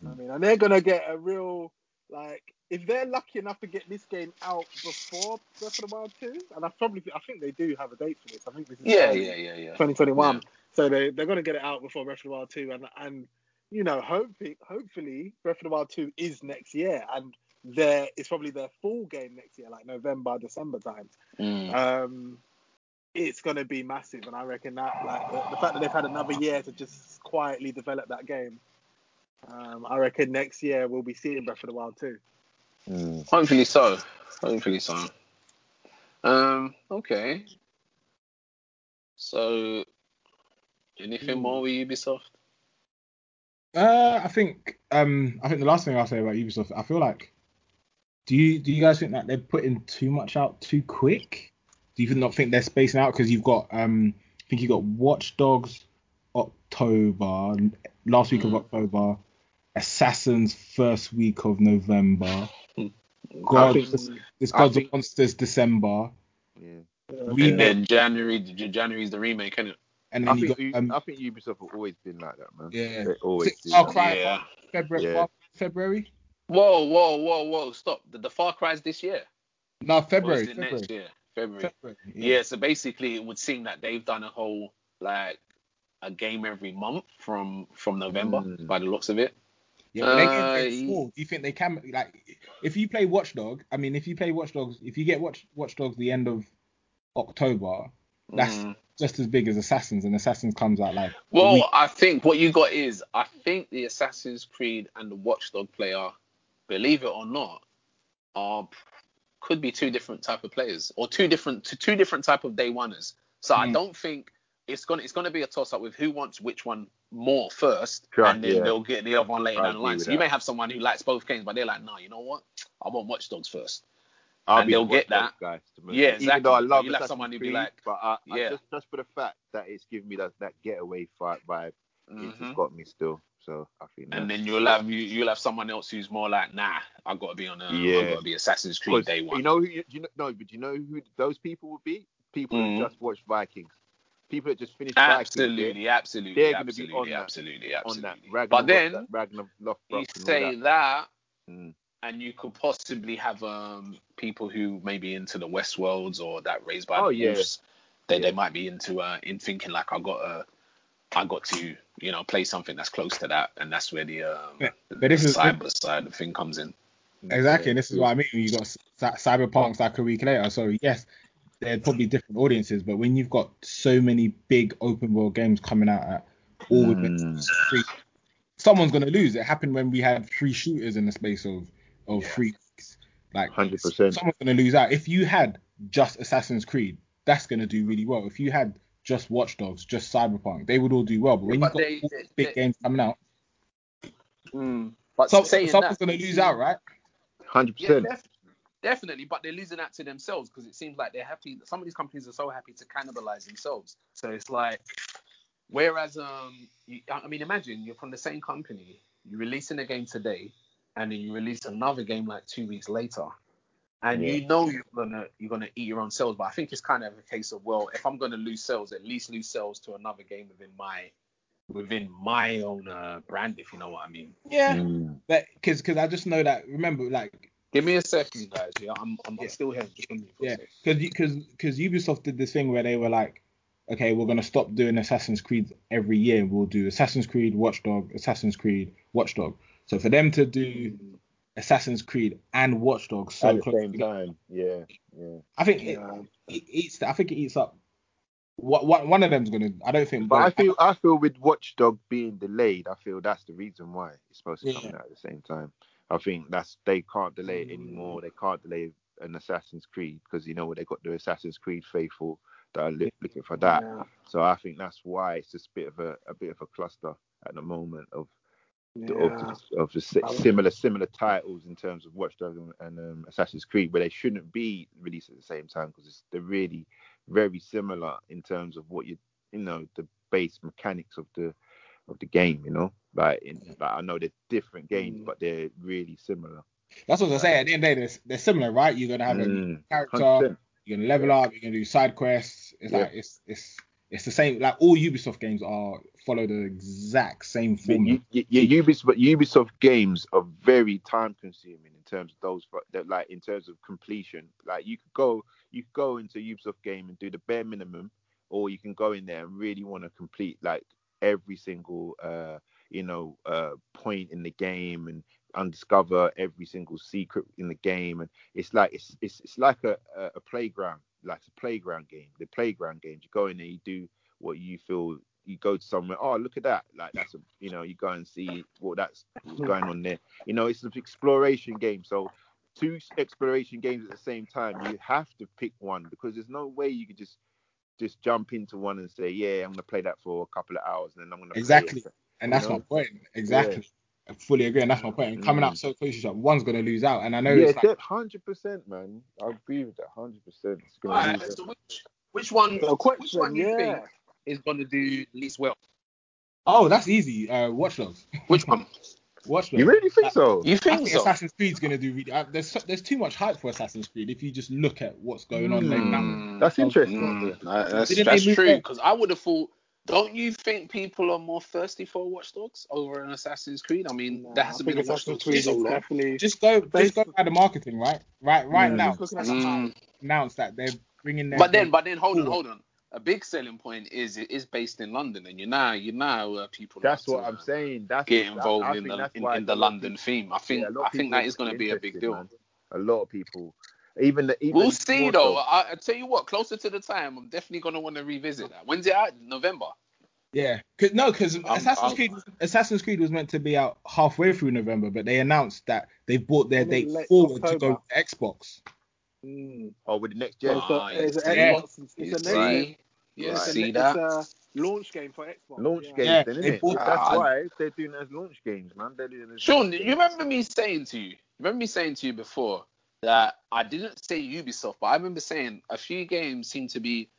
I mean, and they're gonna get a real like if they're lucky enough to get this game out before Breath of the Wild 2, and I probably I think they do have a date for this. I think this is Yeah, yeah, yeah, yeah. 2021. Yeah. So they they're gonna get it out before Breath of the Wild 2, and and you know hopefully hopefully Breath of the Wild 2 is next year, and their it's probably their full game next year, like November, December times. Mm. Um, it's gonna be massive, and I reckon that like the, the fact that they've had another year to just quietly develop that game. Um, I reckon next year we'll be seeing Breath of the Wild 2. Mm. Hopefully so. Hopefully so. Um. Okay. So, anything Hmm. more with Ubisoft? Uh, I think um, I think the last thing I'll say about Ubisoft, I feel like, do you do you guys think that they're putting too much out too quick? Do you not think they're spacing out because you've got um, I think you got Watch Dogs October last week of Mm. October, Assassins first week of November, I God, think- this Gods think- of Monsters December, Yeah. Remake. And then January, J- January's the remake, isn't it? And I then you think got um, I think Ubisoft have always been like that, man. Yeah. They always Six- do. Far. Cry Yeah. February, Yeah. February. Whoa, whoa, whoa, whoa! Stop. The, the Far Cry's this year. No, Or February. is it February. next year? February. February. Yeah. So basically, it would seem that they've done a whole like a game every month from from November, Mm. by the looks of it. Yeah, but they Uh, get small. Do you think they can like if you play Watchdog? I mean, if you play Watchdogs, if you get Watch Watchdogs the end of October, that's Mm. just as big as Assassins, and Assassins comes out like Well, week. I think what you got is I think the Assassin's Creed and the Watchdog player, believe it or not, are could be two different type of players or two different two, two different type of day oneers. So I Mm. don't think it's gonna it's gonna be a toss up with who wants which one more first, Right, and then yeah. they'll get the other one later I down the line. with So you that. may have someone who likes both games, but they're like, no, you know what, I want Watch Dogs first. I'll and be they'll get that. guy. To be Yeah, honest. Even though I exactly. love You'll have someone who'd be like, but I, I yeah. just just for the fact that it's giving me that, that getaway fight vibe, it's Mhm. just got me still. So I think. And then you'll have you you'll have someone else who's more like, nah, I've got to be on a, Yeah. I've got to be Assassin's Creed day one. You know who you, you know? No, but you know who those people would be? People Mhm. that just watch Vikings. People that just finished Vikings. yeah, absolutely, absolutely, They're gonna be absolutely, on that- absolutely, on absolutely. that Ragnarok, but then that Ragnarok, you Lothbrok and all say that. that, Mm. And you could possibly have um people who may be into the West Worlds or that Raised by Oh, the yeah. Wolves. They Yeah. they might be into uh in thinking like I got a. I got to, you know, play something that's close to that, and that's where the um, Yeah, the, but this the is- cyber side of thing comes in. Exactly, and this is what I mean. You got Cy- Cyberpunk's like a week later, so yes, they're probably different audiences, but when you've got so many big open world games coming out at all within Mm. three, someone's gonna lose. It happened when we had three shooters in the space of of Yeah. three weeks. Like 100%. someone's gonna lose out. If you had just Assassin's Creed, that's gonna do really well. If you had just Watch Dogs, just Cyberpunk, they would all do well. But when But you've got they- they- big they- games coming out, But some, someone's that, gonna lose out, right? Hundred Yeah, percent. def- definitely, but they're losing that to themselves because it seems like they're happy. Some of these companies are so happy to cannibalize themselves. So it's like, whereas, um, you, I mean, imagine you're from the same company, you're releasing a game today, and then you release another game like two weeks later, and Yeah. you know you're gonna you're gonna eat your own sales. But I think it's kind of a case of well, if I'm gonna lose sales, at least lose sales to another game within my within my own uh, brand, if you know what I mean. Yeah. Mm. because because I just know that remember like Give me a second, guys. Yeah, I'm I'm, Yeah. I'm still here. Just give me a yeah because because because Ubisoft did this thing where they were like okay we're gonna stop doing Assassin's Creed every year we'll do Assassin's Creed Watchdog Assassin's Creed Watchdog so for them to do Assassin's Creed and Watchdog so At the close same together, time, yeah, yeah. I think it, Yeah. it eats I think it eats up what one one of them's gonna I don't think But I feel I feel with Watchdog being delayed, I feel that's the reason why it's supposed to come out at the same time. I think that's they can't delay it anymore. Mm. They can't delay an Assassin's Creed because you know what they got the Assassin's Creed faithful that are li- looking for that. Yeah. So I think that's why it's just a bit of a, a bit of a cluster at the moment of the, Yeah. of, the, of the similar similar titles in terms of Watchdog and, and um, Assassin's Creed, but they shouldn't be released at the same time because they're really very similar in terms of what you you know the base mechanics of the of the game. You know, like, in, like I know they're different games, Mm. but they're really similar. that's what I say at the end of the day they're, they're similar right you're gonna have a Mm, character 100%. You're gonna level up. You're gonna do side quests. It's Yeah. like it's it's it's the same. Like all Ubisoft games are follow the exact same formula. you, you, you, Ubisoft, Ubisoft games are very time consuming in terms of those that like in terms of completion. Like you could go you could go into Ubisoft game and do the bare minimum, or you can go in there and really want to complete like every single uh you know uh point in the game and undiscover every single secret in the game, and it's like it's it's, it's like a, a, a playground, like a playground game. The playground games, you go in there, you do what you feel. You go to somewhere, oh look at that, like that's a, you know, you go and see what that's what's going on there. You know, it's an exploration game. So two exploration games at the same time, you have to pick one because there's no way you could just just jump into one and say, yeah, I'm gonna play that for a couple of hours and then I'm gonna Exactly. it. And that's know? my point. Exactly. I fully agree, and that's my point. And coming out Mm. so close to each other, one's gonna lose out. And I know Yeah, it's like hundred percent, man. I agree with that, hundred percent. It's gonna Alright, so which, which one? So which question, one you yeah. think is gonna do least well? Oh, that's easy. Uh, Watch Dogs. Which one? Watch Dogs. You really think so? You think, I think think so? Assassin's Creed's gonna do. Really, uh, there's there's too much hype for Assassin's Creed. If you just look at what's going on, they've now Mm, That's interesting. mm, that- that's that's true. Because I would have thought. Don't you think people are more thirsty for Watch Dogs over an Assassin's Creed? I mean, Nah, there hasn't been a Watch Assassin's Dogs for Creed so long. just go just go by the marketing, right? Right right Yeah, now, just looking at the Mm. hype. announced that they're bringing their. But then, but then, hold on, hold on. A big selling point is it is based in London, and you know, you know, uh, people. That's what to, I'm uh, saying. That's Get involved I in the in, in the a lot of London people- theme. I think yeah, I think that is going to be a big deal. man. A lot of people, even the even We'll see more though. I, I tell you what, closer to the time, I'm definitely going to want to revisit that. When's it out? November. Yeah, Cause, no, because Assassin's I'm- Creed Assassin's Creed was meant to be out halfway through November, but they announced that they brought their Wasn't date late forward to go to Xbox. Mm. Oh, with the next So gen. it's a, Ah, it's a yeah. Xbox. It's You a see, next yeah, it's a, see it's that? a launch game for Xbox. Launch yeah. games, Yeah, then, they innit? bought- That's Ah. why they're doing it as launch games, man. They're doing it as Sean, launch you remember me saying to you? Remember me saying to you before that I didn't say Ubisoft, but I remember saying a few games seem to be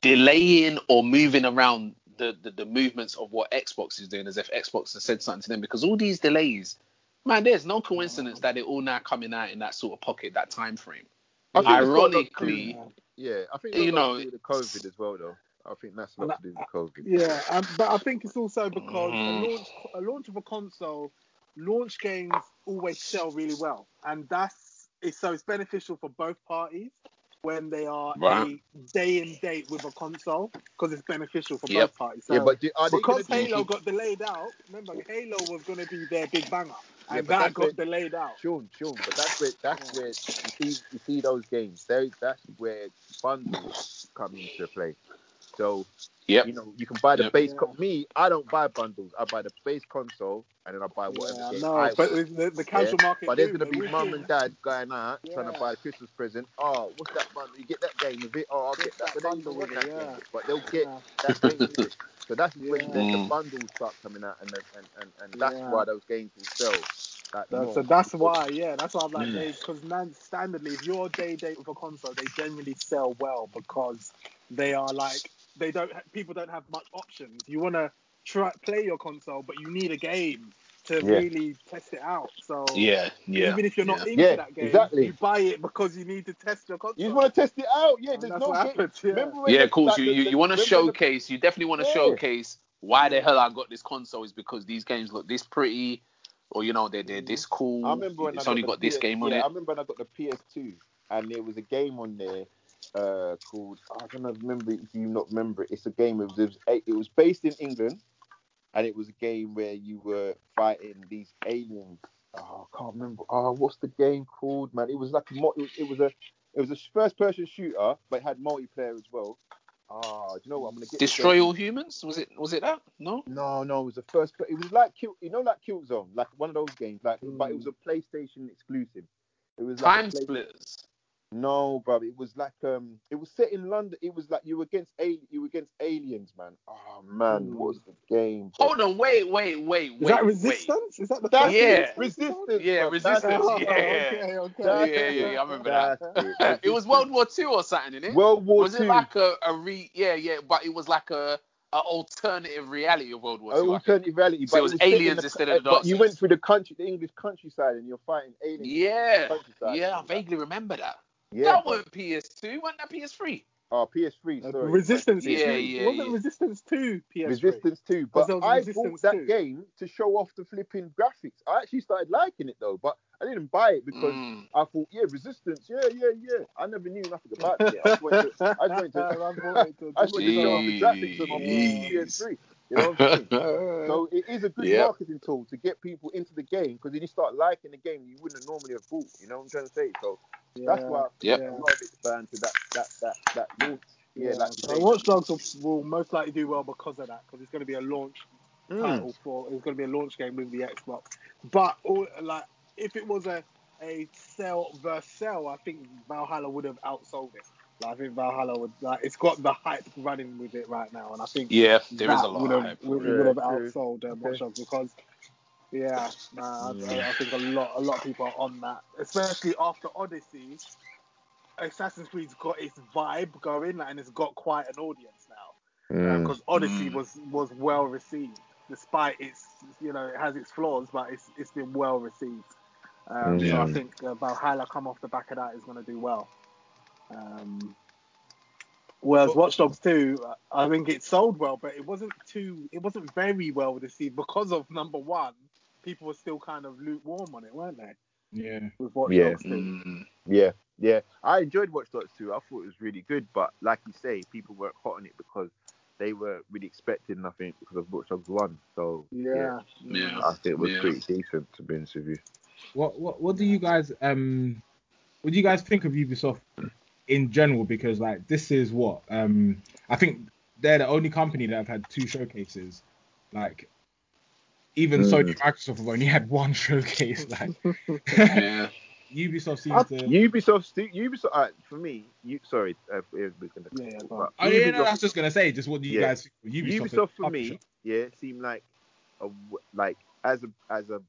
delaying or moving around the, the, the movements of what Xbox is doing, as if Xbox has said something to them. Because all these delays, man, there's no coincidence that they're all now coming out in that sort of pocket, that time frame. I think it's got a lot to Ironically, Yeah, I think You it's got a lot know, to do with the COVID as well, though. I think that's a lot to do with COVID. Yeah, um, but I think it's also because a launch a launch of a console, launch games always sell really well, and that's it's, so it's beneficial for both parties when they are Right. a day and date with a console because it's beneficial for Yep. both parties. So yeah, but do, because Halo got delayed out, remember Halo was going to be their big banger, Yeah, and that got where- delayed out. Sean, Sean, but that's where that's where you see you see those games. They, that's where bundles come into play. So yep. you know you can buy the Yep. base. Yeah. Me, I don't buy bundles. I buy the base console and then I buy whatever Yeah, game no, I but want. the, the casual market. But there's gonna be will mum and dad going out trying to buy a Christmas present. Oh, what's that bundle? You get that game with it. Oh, I'll get Get that. that But bundle with it. Yeah. But they'll get Yeah. that game with it. So that's when Yeah. the, the bundles start coming out, and the, and, and, and that's Yeah. why those games will sell. That That- so that's why, yeah, that's why I'm like, Mm. because man, standardly, if you're day date with a console, they generally sell well because they are like they don't people don't have much options. You want to try play your console, but you need a game to Yeah. really test it out. So Yeah, yeah. even if you're not yeah. into Yeah, that game, exactly. you buy it because you need to test your console. You just want to test it out. Yeah, And there's that's no what happens, yeah. Remember when Yeah, the- cool. like So the- you, you want to remember when the- showcase, you definitely want to Yeah. showcase why the hell I got this console is because these games look this pretty, or you know they're they're this cool. I remember when it's I only got, got the this game on yeah, it. I remember when I got the PS2 and there was a game on there uh, called I don't remember if you not remember it. It's a game. It was, it was it was based in England, and it was a game where you were fighting these aliens. Oh, I can't remember. Oh, what's the game called, man? It was like a it was, it was a it was a first person shooter, but it had multiplayer as well. Oh, do you know what? I'm gonna get Destroy all humans? Was it was it that? No. No, no, it was the first. It was like kill, you know, like Killzone, like one of those games, like, but it was a PlayStation exclusive. It was like Time splitters. No, bro, it was like um, it was set in London. It was like you were against a, you were against aliens, man. Oh man, Hmm. what was the game? bro? Hold on, wait, wait, wait, Is wait. that wait. Resistance? Is that the That's Yeah. it, Resistance you told? Resistance. Yeah, bro. Resistance. That's Oh, yeah. okay, okay. That's Yeah, it. yeah, yeah, I remember that. It. it was World War Two or something, innit? World War was Two. it like a, a re? Yeah, yeah, but it was like a, a alternative reality of World War Two. I alternative reality, So but it was set in aliens the- instead of the But you went through the country, the English countryside, and you're fighting aliens. Yeah, yeah, I vaguely remember that. Yeah, that wasn't PS2, wasn't that PS3? Oh, PS3. Uh, Sorry. Resistance Yeah, 2. yeah, Wasn't yeah. Resistance 2 PS3? Resistance 2. But I Resistance bought 2. that game to show off the flipping graphics. I actually started liking it though, but I didn't buy it because Mm. I thought, yeah, Resistance, yeah, yeah, yeah. I never knew nothing about it. I just went to, I just went to, I bought it to- I just went to show off the graphics on my PS3. You know what I'm saying? so it is a good Yep. marketing tool to get people into the game because then you start liking the game you wouldn't normally have bought. You know what I'm trying to say? So that's why Yep. a lot of it's bound to that that that that launch. Yeah, like so. Watch Dogs will, will most likely do well because of that, because it's going to be a launch Mm. title for. It's going to be a launch game with the Xbox. But all, like, if it was a a sell versus sell, I think Valhalla would have outsold it. Like, I think Valhalla would like it's got the hype running with it right now, and I think Yeah, there is a lot would of have hype. would, Yeah, would have outsold um, Watch Dogs because yeah, nah, Mm. I, I think a lot a lot of people are on that, especially after Odyssey. Assassin's Creed's got its vibe going, like, and it's got quite an audience now Mm. because Odyssey Mm. was was well received, despite its you know it has its flaws, but it's it's been well received. Um, So I think uh, Valhalla come off the back of that is going to do well. Um, whereas Watch Dogs 2, I think it sold well, but it wasn't too it wasn't very well received because of number one, people were still kind of lukewarm on it, weren't they? Yeah. With Watch Yeah. Dogs 2. Mm. Yeah, yeah. I enjoyed Watch Dogs 2. I thought it was really good, but like you say, people weren't hot on it because they were really expecting nothing because of Watch Dogs 1. So Yeah. Yeah. I think it was Yeah. pretty decent to be honest with you. What what what do you guys um what do you guys think of Ubisoft in general? Because like this is what um I think they're the only company that have had two showcases. Like even Mm. Sony Microsoft have only had one showcase. Like Yeah. Ubisoft seems I- to Ubisoft, sti- Ubisoft. Uh, for me, you sorry, uh, we're we're gonna. Yeah, yeah, but. Oh yeah, no, Ubisoft- I was just gonna say, just what do you Yeah. guys think of Ubisoft? as Ubisoft a for me, yeah, seem like a w- like as a as a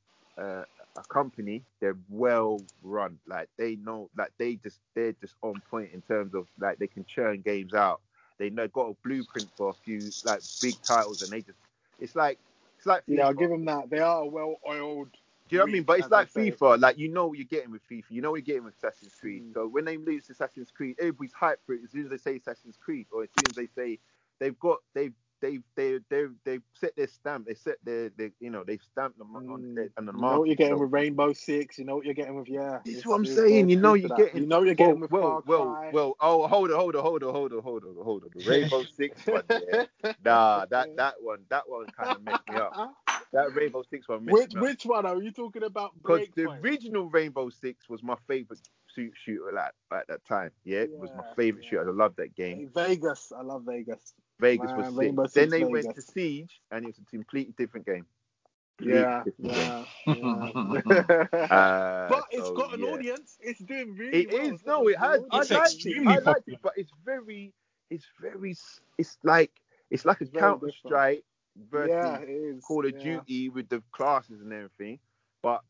uh, a company, they're well run. Like they know, like they just they're just on point in terms of like they can churn games out. They know got a blueprint for a few like big titles, and they just it's like it's like Yeah, I'll FIFA. give them that. They are a well-oiled. Do you know what I mean? But it's like. FIFA. Like you know what you're getting with FIFA. You know what you're getting with Assassin's Creed. Mm. So when they release Assassin's Creed, everybody's hyped for it as soon as they say Assassin's Creed, or as soon as they say they've got they've they've they they they've set their stamp. They set their, their you know they've stamped them on, on, the- on the Mm. You market. know what you're getting So- with Rainbow Six. You know what you're getting with yeah. This is what I'm saying. You know you're that. getting. You know you're well, getting with well, well, Cry. well. Oh, hold on, hold on, hold on, hold on, hold on, hold on. The Rainbow Six one, yeah. Nah, that that one, that one kind of messed me up. That Rainbow Six one messed Which me up. which one are you talking about? Because the original Rainbow Six was my favorite shoot shooter at, at that time. Yeah, it was my favorite yeah. shooter. I love that game. Vegas. I love Vegas. Vegas Man, was sick. Rainbow then Six they went to Siege, and it was a completely different game. Yeah, yeah, yeah. Uh, but it's so, got an yeah. audience. It's doing really It well. is no, it has. good I It's liked it. I liked it, but it's very, it's very, it's like it's like a It's very Counter. Strike versus Yeah, it is. Call of yeah. Duty with the classes and everything, but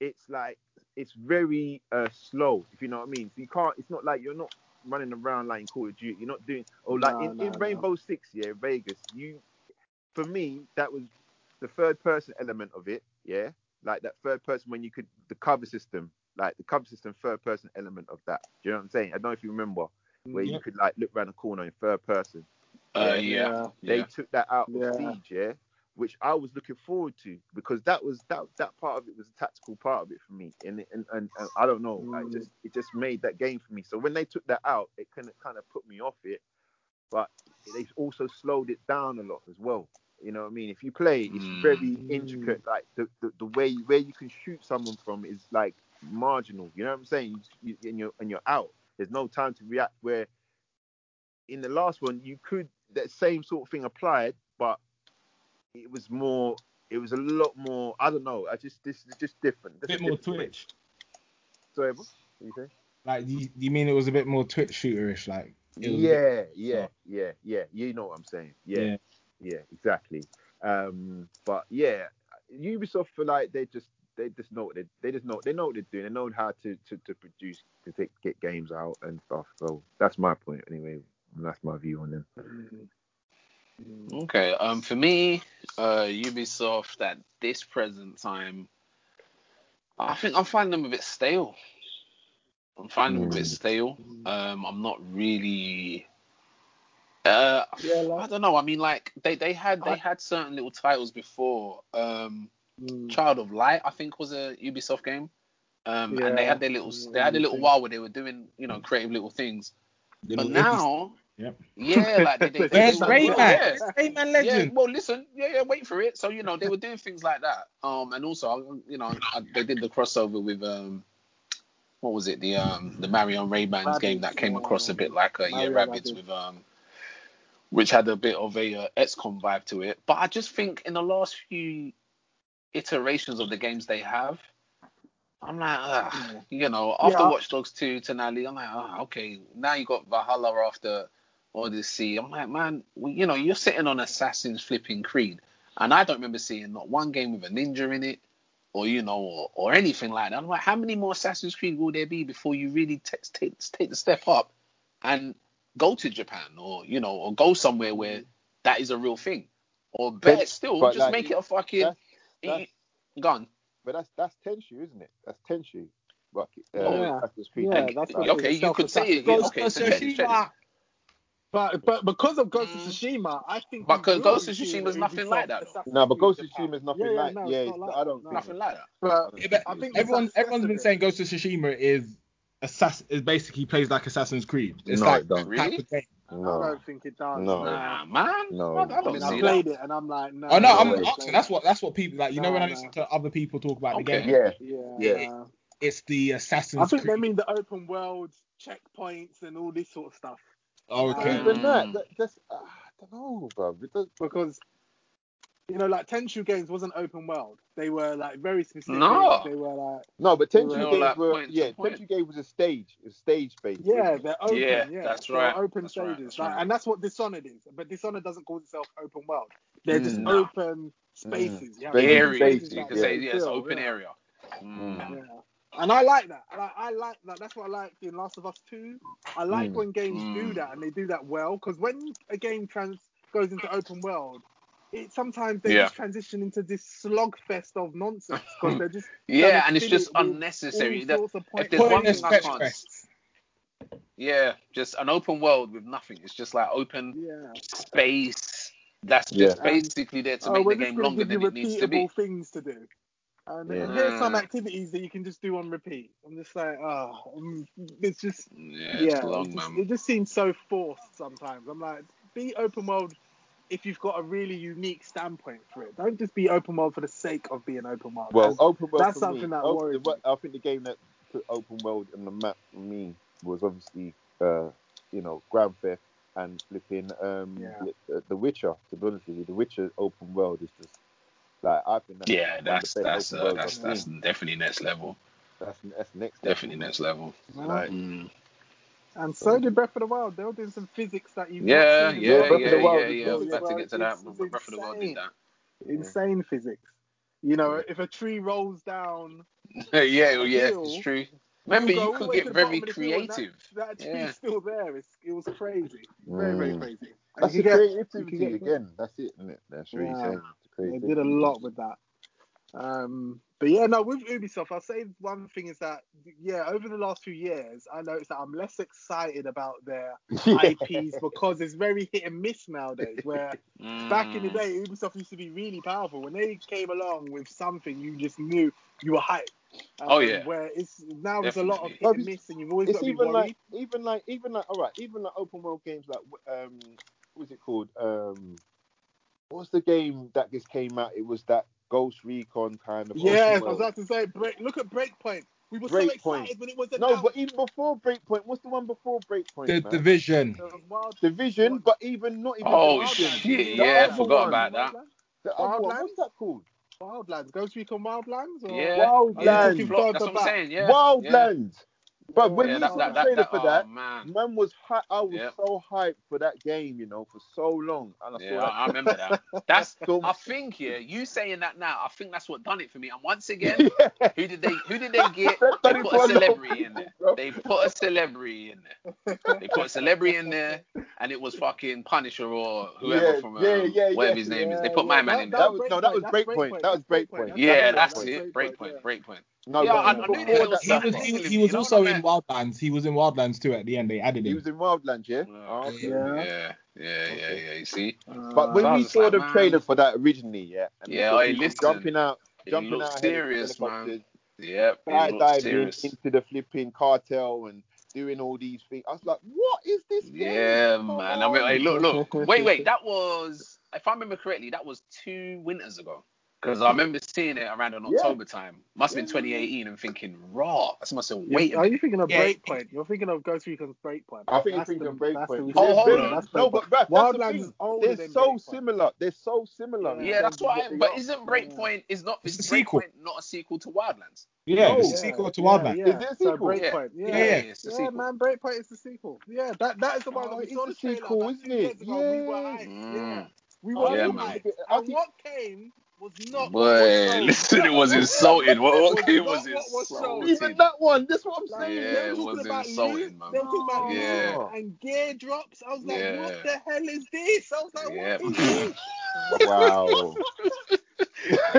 it's like it's very uh, slow, if you know what I mean. So you can't. It's not like you're not running around like in Call of Duty. You're not doing. Oh, like No, in, no, in no. Rainbow Six, yeah, Vegas. You, for me, that was the third person element of it. Yeah, like that third person when you could the cover system, like the cover system third person element of that. Do you know what I'm saying? I don't know if you remember where you could like look around the corner in third person. Uh, Yeah. yeah. They Yeah. took that out of Yeah. Siege, yeah, which I was looking forward to because that was that that part of it was a tactical part of it for me, and and, and, and I don't know, like Mm. just it just made that game for me. So when they took that out, it kind of kind of put me off it, but they also slowed it down a lot as well. You know what I mean? If you play, it's Mm. very Mm. intricate. Like the, the, the way where you can shoot someone from is like marginal. You know what I'm saying? You, you, and you're and you're out. There's no time to react. Where in the last one, you could that same sort of thing applied, but it was more. It was a lot more. I don't know. I just this is just different. A bit more different. Twitch. Sorry, what you say? Like, do you, do you mean it was a bit more Twitch shooterish? Like, a bit- Yeah, yeah, yeah, yeah. You know what I'm saying? Yeah, yeah. yeah, exactly. Um, but yeah, Ubisoft feel like they just they just know what they they just know they know what they're doing. They know how to to, to produce to take, get games out and stuff. So that's my point anyway. And that's my view on them. Okay. Um, for me, uh, Ubisoft at this present time, I think I'm finding them a bit stale. I'm finding them a bit Mm. stale. Um, I'm not really. Uh, Yeah, like- I don't know. I mean, like they, they had they I- had certain little titles before. Um, Mm. Child of Light, I think, was a Ubisoft game. Um, and they had their little they had a little while where they were doing you know creative little things. The But little now, Yeah, like they, they, they, Where's they were- Rayman? Yeah. Rayman Yeah, Legend? well, listen, yeah, yeah, wait for it. So you know they were doing things like that. Um, and also, you know, I, they did the crossover with um, what was it? The um, the Mario Rayman's Rabbids, game that came yeah, across a bit like a yeah, Rabbids. with um, which had a bit of a uh, XCOM vibe to it. But I just think in the last few iterations of the games they have. I'm like, ugh, you know, after Yeah. Watch Dogs 2 to now, I'm like, oh, okay, now you got Valhalla after Odyssey. I'm like, man, we, you know, you're sitting on Assassin's flipping Creed, and I don't remember seeing not one game with a ninja in it, or you know, or, or anything like that. I'm like, how many more Assassin's Creed will there be before you really take take take the step up and go to Japan, or you know, or go somewhere where that is a real thing, or better But- still, but just like, make it a fucking That's, that's, gone. but that's that's Tenchu, isn't it? That's Tenchu. But, uh, Yeah. Assassin's Creed. Yeah, Like, that's Okay, you could say it. self-assassin. Okay, But but because of Ghost Mm. of Tsushima, I think But we will Ghost of Tsushima is nothing like that, No, but Ghost of Tsushima is nothing Yeah, yeah, like. no, yeah, it's it's, not like I don't that. Nothing like that. But Yeah, but I think everyone everyone's been saying Ghost of Tsushima is Assass- is basically plays like Assassin's Creed. It's No, like it don't. that Really? of game. I don't think it does. No. Nah, man. No. I, I I don't mean, I see played that. it and I'm like, no. Oh no, No I'm way. asking. That's what that's what people like. You know when I listen nah. to other people talk about the game, Yeah. Yeah. Yeah. nah. it's the Assassin's I think Creed. they mean the open world checkpoints and all this sort of stuff. Oh, But okay. even that, Mm. that that's uh, I don't know, bro. It because you know, like Tenchu games wasn't open world. They were like very specific. No. They were like no, but They Tenchu games like were point yeah. point. Tenchu game was a stage, it was stage based. yeah, they're open. Yeah, Yeah, that's They were right, Open that's right, stages, that's like, right. and that's what Dishonored is. But Dishonored doesn't call itself open world. They're just Mm. open spaces. You have Spaces, Area. spaces spaces, You that could yeah. say, they yeah, it's open yeah. area. Mm. Yeah. And I like that. Like, I like that. That's what I like in Last of Us 2. I like Mm. when games do Mm. that and they do that well. Because when a game trans goes into open world, it sometimes they Yeah. just transition into this slogfest of nonsense because they're just Yeah, and it's just it unnecessary. That- if there's one thing I can't- Yeah, just an open world with nothing. It's just like open yeah. space that's just Yeah. basically there to Oh, make the game longer than it needs to be. things to do. And, Yeah. and here's some Mm. activities that you can just do on repeat. I'm just like, oh, mm, it's just Yeah, yeah, it's long, it, just, man. it just seems so forced sometimes. I'm like, be open world if you've got a really unique standpoint for it. Don't just be open world for the sake of being open world. Well, As- open world that's for something me. that open- worries the- me. I think the game that put open world on the map for me was obviously, uh, you know, Grand Theft and flipping um, Yeah. the, the Witcher. To be honest with you, the Witcher open world is just like I think that's Yeah, one that's that's uh, that's that's definitely next level. That's that's next level. Definitely next level. Like, Mm. and so did Breath of the Wild. They were doing some physics that you've Yeah, seen. in yeah, Breath of yeah, the yeah, Wild yeah, yeah. well, I was about to get to that. It's- it's Breath of the Wild did insane. that. Insane physics. You know, if a tree rolls down, yeah, well, yeah, hill, it's true. Remember, go you could get very bottom of the hill and that- creative. that tree's Yeah. still there. It's, it was crazy. Very, very Mm. crazy. And that's you the creativity you can get- again. That's it, isn't it? That's what you're Yeah. saying. The They did a lot with that. Um, but yeah, no, with Ubisoft, I'll say one thing is that yeah, over the last few years, I noticed that I'm less excited about their IPs because it's very hit and miss nowadays. Where back in the Mm. day, Ubisoft used to be really powerful. When they came along with something, you just knew you were hyped. Um, Oh, yeah. Where it's now it's a lot of hit Definitely. and miss, and you've always it's got to be even worried. like even like even like all right even like open world games like um what's it called um what's the game that just came out it was that ghost recon kind of yeah, I was about to say, break. Look at Breakpoint. We were so Breakpoint. excited when it was no but even before breakpoint what's the one before breakpoint The man? division. The division but even not even Oh Wildlands, shit! The Yeah, I forgot one. about that. the other one Wildlands? what's that called Wildlands. Ghost Recon Wildlands? Or... Yeah, Wildlands. yeah, Talking flop, further that's what I'm saying. Yeah, wildlands but when Yeah, we that, saw that, the that, trailer that, for oh, that man. man was hy- I was Yeah. so hyped for that game you know for so long and I Yeah, saw that I remember that. That's. I think yeah. You saying that now, I think that's what done it for me. And once again, who did they? Who did they get? That's They put a a lot of celebrity in there. bro. They put a celebrity in there. They put a celebrity in there, and it was fucking Punisher or whoever Yeah, from um, yeah, yeah, whatever yeah. his name is. They put yeah, my man in there. That was- no, that was that's Breakpoint. That was Breakpoint. That's Yeah, Breakpoint. that's Breakpoint. it. Breakpoint, Breakpoint. Yeah. No, Yeah, I, I knew before that, He was he, tingling, he was you know also in? Wildlands. He was in Wildlands too at the end. They added him. he was in Wildlands, yeah. Oh, okay. Yeah. Yeah, yeah, yeah, yeah. You see, But when we saw like, the man. trailer for that originally, yeah, and we Yeah, saw hey, people listen. jumping out, it jumping out serious, man. Yep, it skydiving serious. into the flipping cartel and doing all these things. I was like, what is this? game? Yeah, Come man. I mean, hey, look, look. Wait, wait. That was, if I remember correctly, that was two winters ago. Because I remember seeing it around in Yeah. October time. Must have been Yeah, yeah, yeah. 2018 and thinking, raw. That's must have You- wait. are you thinking of Yeah, Breakpoint? You're thinking of Ghost Recon's Breakpoint. I think you're That's thinking the- of Breakpoint. the- Oh, hold on. very- That's No, Breakpoint. but bruv, that's the Wildlands thing. is They're so Breakpoint. similar. They're so similar. in Yeah, that's terms of why. But isn't Breakpoint is not It's is a sequel. Breakpoint not a sequel to Wildlands? Yeah, No. it's a sequel to Wildlands. Yeah. Is it a So sequel? Breakpoint. Yeah. Yeah, Yeah, yeah. it's the sequel. man. Breakpoint is the sequel. Yeah, that that is the one that we it's saw the the sequel, isn't it? years. We were Yeah. hyped. Mm. Yeah. We Oh, were Yeah, man. hyped. I And what came was not. Boy, what was listen, it was insulting. What, what Was came was what was insulting. Even that one. That's what I'm Like, saying. Yeah, they were it talking was about insulting, loot, man. They were talking about Yeah. loot and gear drops. I was like, Yeah. what the hell is this? I was like, Yeah. what is this? Wow.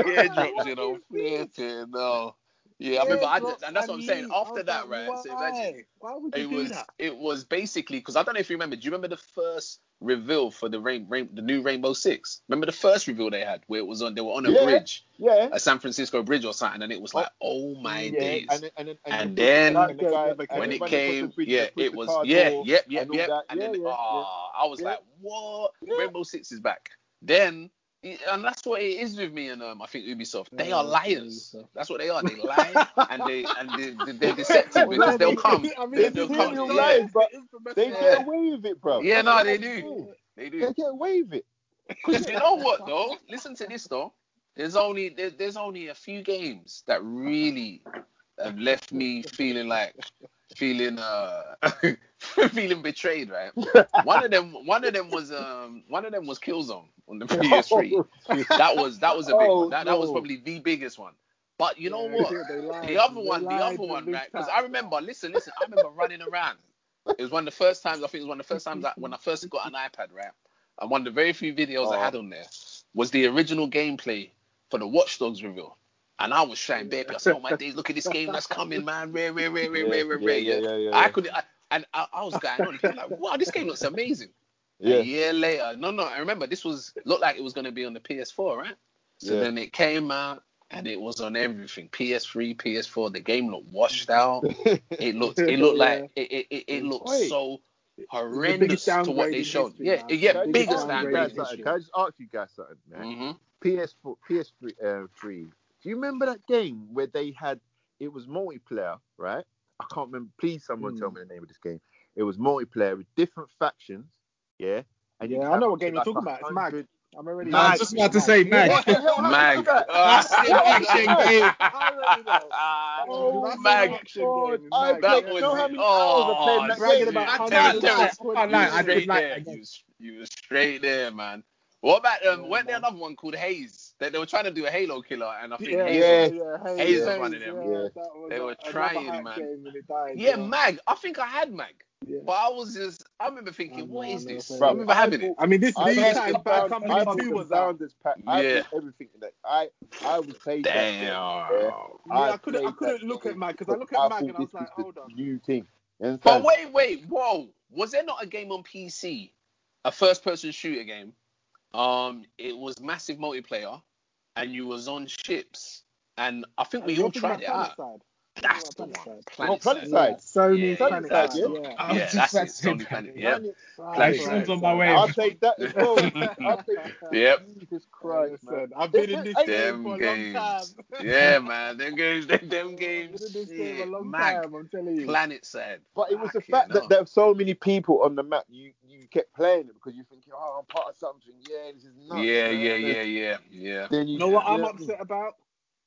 gear drops, you know, What is this? flipping, no. Yeah, I remember, I did, and that's what I'm saying. and loot. I After that, like, right? So imagine Why would you it do was, that? it was basically because I don't know if you remember. Do you remember the first reveal for the rain, rain, the new Rainbow Six? Remember the first reveal they had where it was on, they were on a Yeah. bridge, Yeah. a San Francisco bridge or something, and it was like, oh my yeah. days. And, and, and, And the- then and the guy- when and when it man that put the came, bridge- yeah, it was, yeah, door yep, yep, and yep. And Yeah, then, yeah, ah, I was yeah. like, what? Rainbow Six is back. Then, and that's what it is with me and um, I think Ubisoft. They Yeah, are liars. Ubisoft. That's what they are. They lie and they and they, they're deceptive because they're they'll come. I mean, They, they're they'll come. serial Yeah, liars, but They liars. get away with it, bro. yeah, no, they do. They do. They get away with it. Because you know what though? Listen to this though. There's only there, there's only a few games that really have left me feeling like feeling uh feeling betrayed, right? One of them one of them was um one of them was Killzone on the PS3. That was that was a big Oh, one. That that was probably the biggest one. But you know Yeah, what? The other They one, the other one, right? Because. I remember, listen, listen, I remember running around. It was one of the first times, I think it was one of the first times that when I first got an iPad, right? And one of the very few videos I Oh. had on there was the original gameplay for the Watch Dogs reveal. And I was showing baby, I said, oh my days, look at this game that's coming, man. Rare, rare, rare, rare, Yeah, rare, rare, yeah, rare. yeah, yeah, yeah, I yeah. could, I, and I, I was going on, and people like, wow, this game looks amazing. Yeah. A year later, no, no, I remember this was looked like it was going to be on the PS4, right? So Yeah. then it came out and it was on everything PS3, PS4. The game looked washed out. It looked, it looked Yeah. like it, it, it, it looked Wait. so horrendous to what they showed. history, yeah, man. yeah, Can I just biggest ask you downgrade downgrade. guys in something? history. Can I just ask you guys something, man? hmm PS4, PS3, uh, three. Do you remember that game where they had it was multiplayer, right? I can't remember. Please, someone Hmm. tell me the name of this game. It was multiplayer with different factions, yeah. And Yeah, could I know what game you're like talking about. It's Mag. I'm already. I was just about to say Mag. What the hell happened Mag. to that? Action game. I already know. Oh That's Mag. an action God. I Mag, That played. yeah, was You know how many hours I played Oh, that bragging game? about. I Terrence, can't lie, Terrence, I can't you lie, did straight like there. that. You was, straight there, man. What about um? Yeah, weren't there another one called Haze? They, they were trying to do a Halo killer, and I think Yeah, Haze yeah, was yeah. Haze, Haze was one of them. Yeah, Yeah. was They were another trying, man. Game and it died, Yeah, Mag. I think I had Mag, Yeah. but I was just. I remember thinking, know, what I is this? so- I Bro, remember having it. I mean, this I these bought times Bad down- Company I bought 2 was out. Downers pack. I Yeah. everything in that. I I was played that Damn. game. Yeah, I couldn't, I couldn't that look at Mag because I look at I Mag and I was like, hold on. New thing. You understand? But wait, wait, whoa. Was there not a game on PC, a first-person shooter game? Um, it was massive multiplayer, and you was on ships, and I think we You're all tried it out. That's oh, the one. Planet Oh, Planet Side. Side. Yeah, Sony's Yeah, Planet Side, the yeah. I was Yeah, just that's it. Sony Planet. Planet. Yep. Planet Planet Like, Side. someone's on my way. I'll take that as well. I'll take Yep. Jesus Christ, man. I've been in this game for a games. long time. Yeah, man. Them games, them, them I've games. been in this game a long Mag. time, I'm telling you. Planet Side. But it was the fact that there were so many people on the map. You you kept playing it because you think, oh, I'm part of something. Yeah, this is nuts. Yeah, man. yeah, yeah, yeah, yeah. Then you, You know what I'm upset about?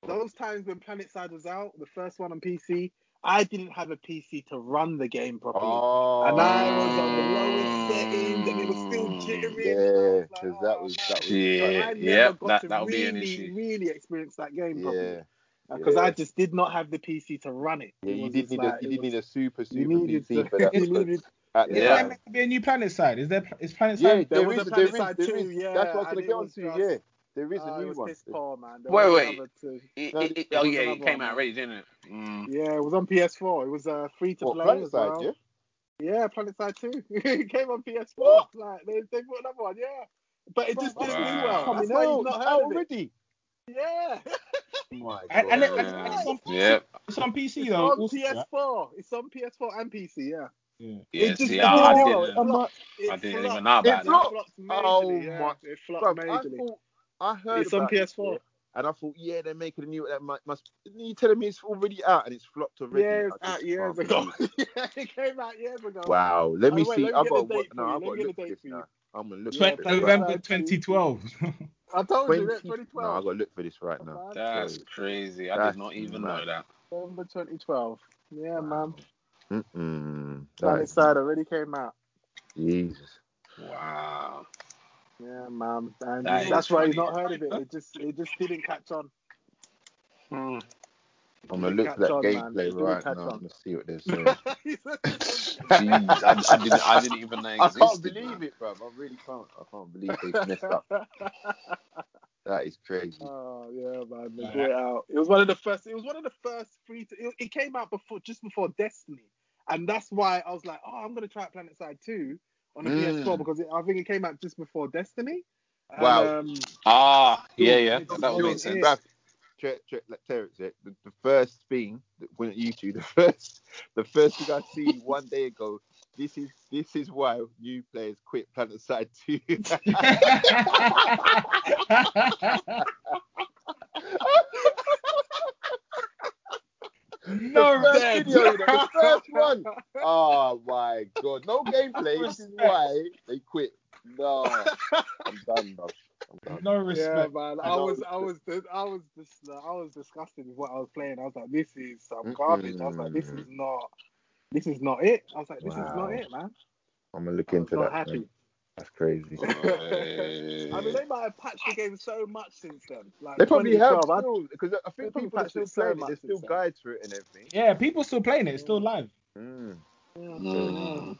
Those times when Planet Side was out, the first one on PC, I didn't have a PC to run the game properly. Oh, and I was on the lowest settings and it was still oh, jittering. Yeah, was like, because oh, that was that was. Shit. So I that never Yep, got that- to that'll be an really, issue. really experience that game properly. yeah, uh, Because yeah. I just did not have the PC to run it. yeah. It You did just need like- a you did was- need a super super needed PC to- for that. you because needed- at the Is Yeah. there meant to be a new Planet Side? Is there? Is Planet Yeah, Side? There there was is, a there is, Planet Side there 2, is. yeah, That's what I was gonna it get onto. just- Yeah, there is Oh, a it new was one. piss poor, man. There Wait, was wait. It, No, it, it, oh yeah, it came one, out man. already, didn't it? Mm. Yeah, it was on PS4. It was uh, free to What play Planet as Side? well. Yeah. Yeah, Planet Side 2. it came on PS4. What? Like they, they put another one, yeah. But it just Bruv, didn't I do well. it's That's coming why out. you've not heard out it. already. Yeah. My And, and, and, Yeah. and it's, on, Yeah. it's on PC It's though. on also, right? PS4. It's on PS4 and PC. Yeah. Yeah. Yeah, It just see, I, I didn't- didn't, it flopped. I didn't flopped. even know It about that. flopped? flopped Oh yeah. my- It flopped Bruv, I thought I heard It's on about this, PS4. yeah, and I thought, yeah, they're making a new. That must, must. You telling me it's already out and it's flopped already? Yeah, it's out years ago. yeah, it came out years ago. Wow. Let me Oh, wait, see. let me I've got what? No. I've Let got me to look for date this for you. now. I'm gonna look Yeah, for Tw- November now. 2012. I told you, 20 that 2012. No, I got to look for this right now. That's Crazy. crazy. I That's did not even mad. know that. November 2012. Yeah, man. Mm-mm. That Planet Side already came out. Jesus. Wow. Yeah, man. And That is that's why he's not heard of it. It just it just didn't catch on. Hmm. I'm gonna look catch for that on, man. gameplay It didn't right catch now. I'm gonna see what they're saying. Jeez, I, I didn't. I didn't even know it I existed. can't believe man. it, bro. I really can't. I can't believe they messed up. That is crazy. Oh yeah, man, they Yeah. brought it out. It was one of the first. It was one of the first free. To, it, it came out before, just before Destiny, and that's why I was like, oh, I'm gonna try out Planet Side 2 on the Mm. PS4 because it, I think it came out just before Destiny. And, Wow. Um, Ah, yeah, yeah. That, just would make sense. it. Bruv, check, check, like Terrence, yeah, the, the first thing that went at YouTube, the first, the first thing I see one day ago. This is this is why new players quit Planet Side 2. No, the first video, the first one. Oh my god, no gameplay. This is why they quit. No, I'm done, bro. I'm done. No yeah, man. I No was, I was, I was just, I was disgusted with what I was playing. I was like, this is some garbage. I was like, this is not, this is not it. I was like, this is not it, man. I'm gonna look I was into not that. happy. man. That's crazy. I mean, they might have patched the game so much since then. Like They probably have 2012, I- still, because I think people are still it so playing it. much There's still since then. guides for it and everything. Yeah, people still playing it. It's still live. Mm. Mm.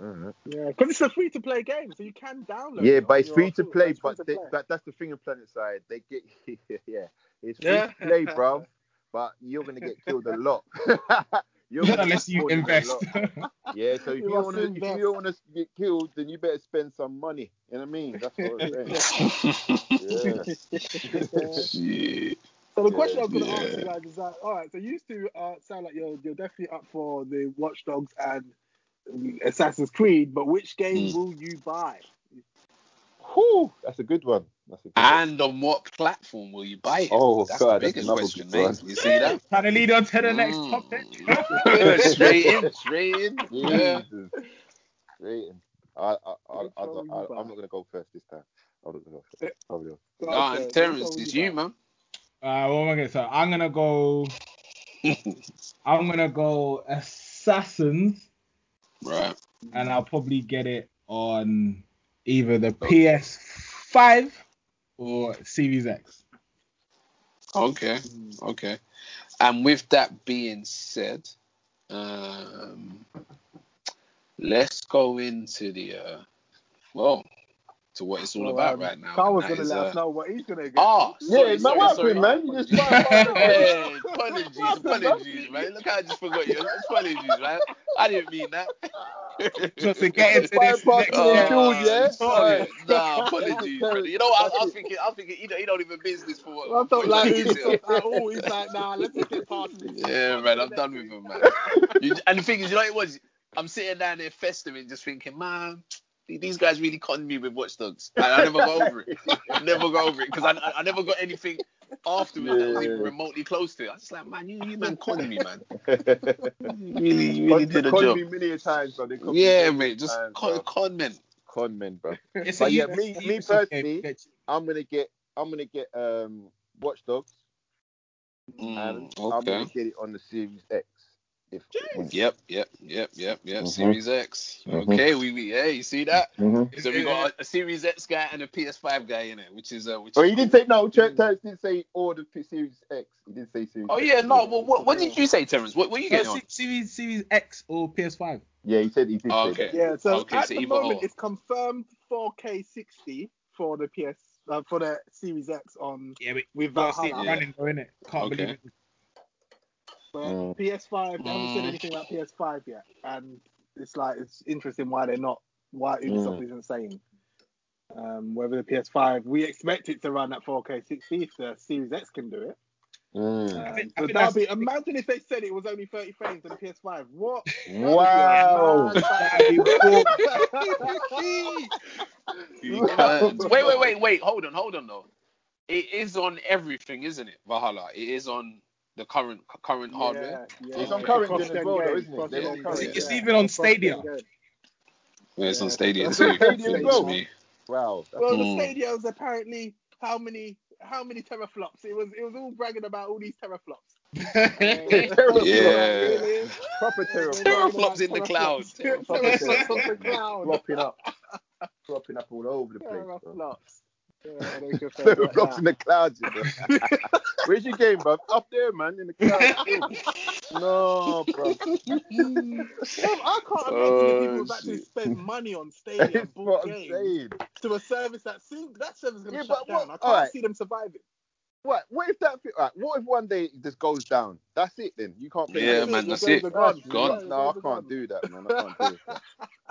Alright. Yeah, because it's a free to play game, so you can download. Yeah, it but it's free to play. But they, that, that's the thing in Planet Side. They get yeah, it's free Yeah. to play, bro. But you're gonna get killed a lot. you're gonna Unless you invest. Yeah, so if You you, want to, if you don't want to get killed, then you better spend some money. You know what I mean? That's what I'm saying. Yeah. Shit. So the Yeah, question I was going to yeah. ask you guys is that all right? So you used to uh, sound like you're you're definitely up for the Watch Dogs and um, Assassin's Creed, but which game Mm. will you buy? Whew, that's a good one. That's a good one. And on what platform will you buy it? Oh, that's God, the biggest another question, mate. You see that? Trying to lead on to the next Mm. topic. straight in, straight in. Yeah. Jesus. Straight in. I, I, I, Which I, one will you I, buy? I'm not gonna go first this time. I'm not gonna go first. Probably not. So, okay, on, Terrence, it's you, man. Uh, what am I gonna say? I'm gonna go. I'm gonna go Assassins, Right. and I'll probably get it on either the PS5 or Series X. Okay. Okay. And with that being said, um, let's go into the uh, well, to what it's all So, about um, right now. Carl and was going to is, let uh, us know what he's going to get. Ah, Yeah, sorry, man, sorry, what sorry. happened, man? You just Hey, apologies, apologies, man. Look, I just forgot you. Apologies, man. I didn't mean that. So to get into this next in year, June, yeah? shit. Nah, apologies, That's. You know what? I, it. I'm thinking. I'm thinking. You don't, you don't even business for what. I what thought point like you he is was here. just like, oh, he's like, nah, let's just get past this. Yeah, man, I'm done with him, man. You, and the thing is, you know what it was? I'm sitting down there festering, just thinking, man, these guys really conned me with Watch Dogs. I, I never go over it. I never go over it because I, I, I never got anything afterwards that was even remotely close to it. I was just like, man, you, you man conned me, man. You really, you really did a Con job. me many a times, bro. They con me Yeah, many mate, just times, con, bro. con men. Con men, bro. it's But a yeah, me- me personally. I'm gonna get I'm gonna get um Watch Dogs Mm, and I'm gonna get it on the Series X. If Yep, yep, yep, yep, yep. Mhm. Series X. Mhm. Okay, we, we yeah, you see that? Mm-hmm. So we got a, a Series X guy and a PS5 guy in it, which is uh, which Oh, is he didn't say no. Ter- Terrence didn't say or the P- Series X. He didn't say Series. Oh X. yeah, no. Well, what, what did you say, Terrence? What, what are you No, getting on? Series Series X or PS5. Yeah, he said he did Oh, okay. that. Yeah, so Okay, at so the moment or. it's confirmed 4K 60 for the PS uh, for the Series X on Yeah, but with gotta it Valhalla. Yeah. running, though, innit? Can't Okay. believe it. But Mm. PS5, they haven't said Mm. anything about PS5 yet, and it's like it's interesting why they're not, why Ubisoft Mm. isn't saying um, whether the PS5. We expect it to run at 4K 60 if the Series X can do it. Mm. Um, think- I so think that'd be, imagine if they said it was only 30 frames on the PS5. What? Wow. That'd be You can't- wait, wait, wait, wait. Hold on, hold on though. It is on everything, isn't it? Valhalla. It is on the current current hardware. Yeah, It's yeah. on current Cross gen as well, though, isn't it? cross They're gen on game, current It's yeah. even on Cross gen Stadia. Yeah, it's on Yeah. Stadia It's too. on Stadia well. me. Wow. That's- Well, the Mm. Stadia was apparently how many how many teraflops? It was it was all bragging about all these teraflops. Teraflops, Yeah. Really? Proper teraflops. Teraflops in the cloud. teraflops. Proper Teraflops on the teraflops, man. cloud. Dropping up. Dropping up all over the place. Teraflops. Yeah, they just said like Teraflops that. in the clouds. you know. Where's your game, bro? Up there, man, in the clouds. no, bro. Well, I can't imagine Oh, people have actually shit. spent money on Stadia That's and bought games to a service that soon that service is gonna but shut what- down. I can't alright. see them surviving. What? What if that? Right, what if one day this goes down? That's it. Then you can't play. Yeah, man, that's it. gone. That's Gone. Yeah, not- your no, I can't do that, man. I can't do that.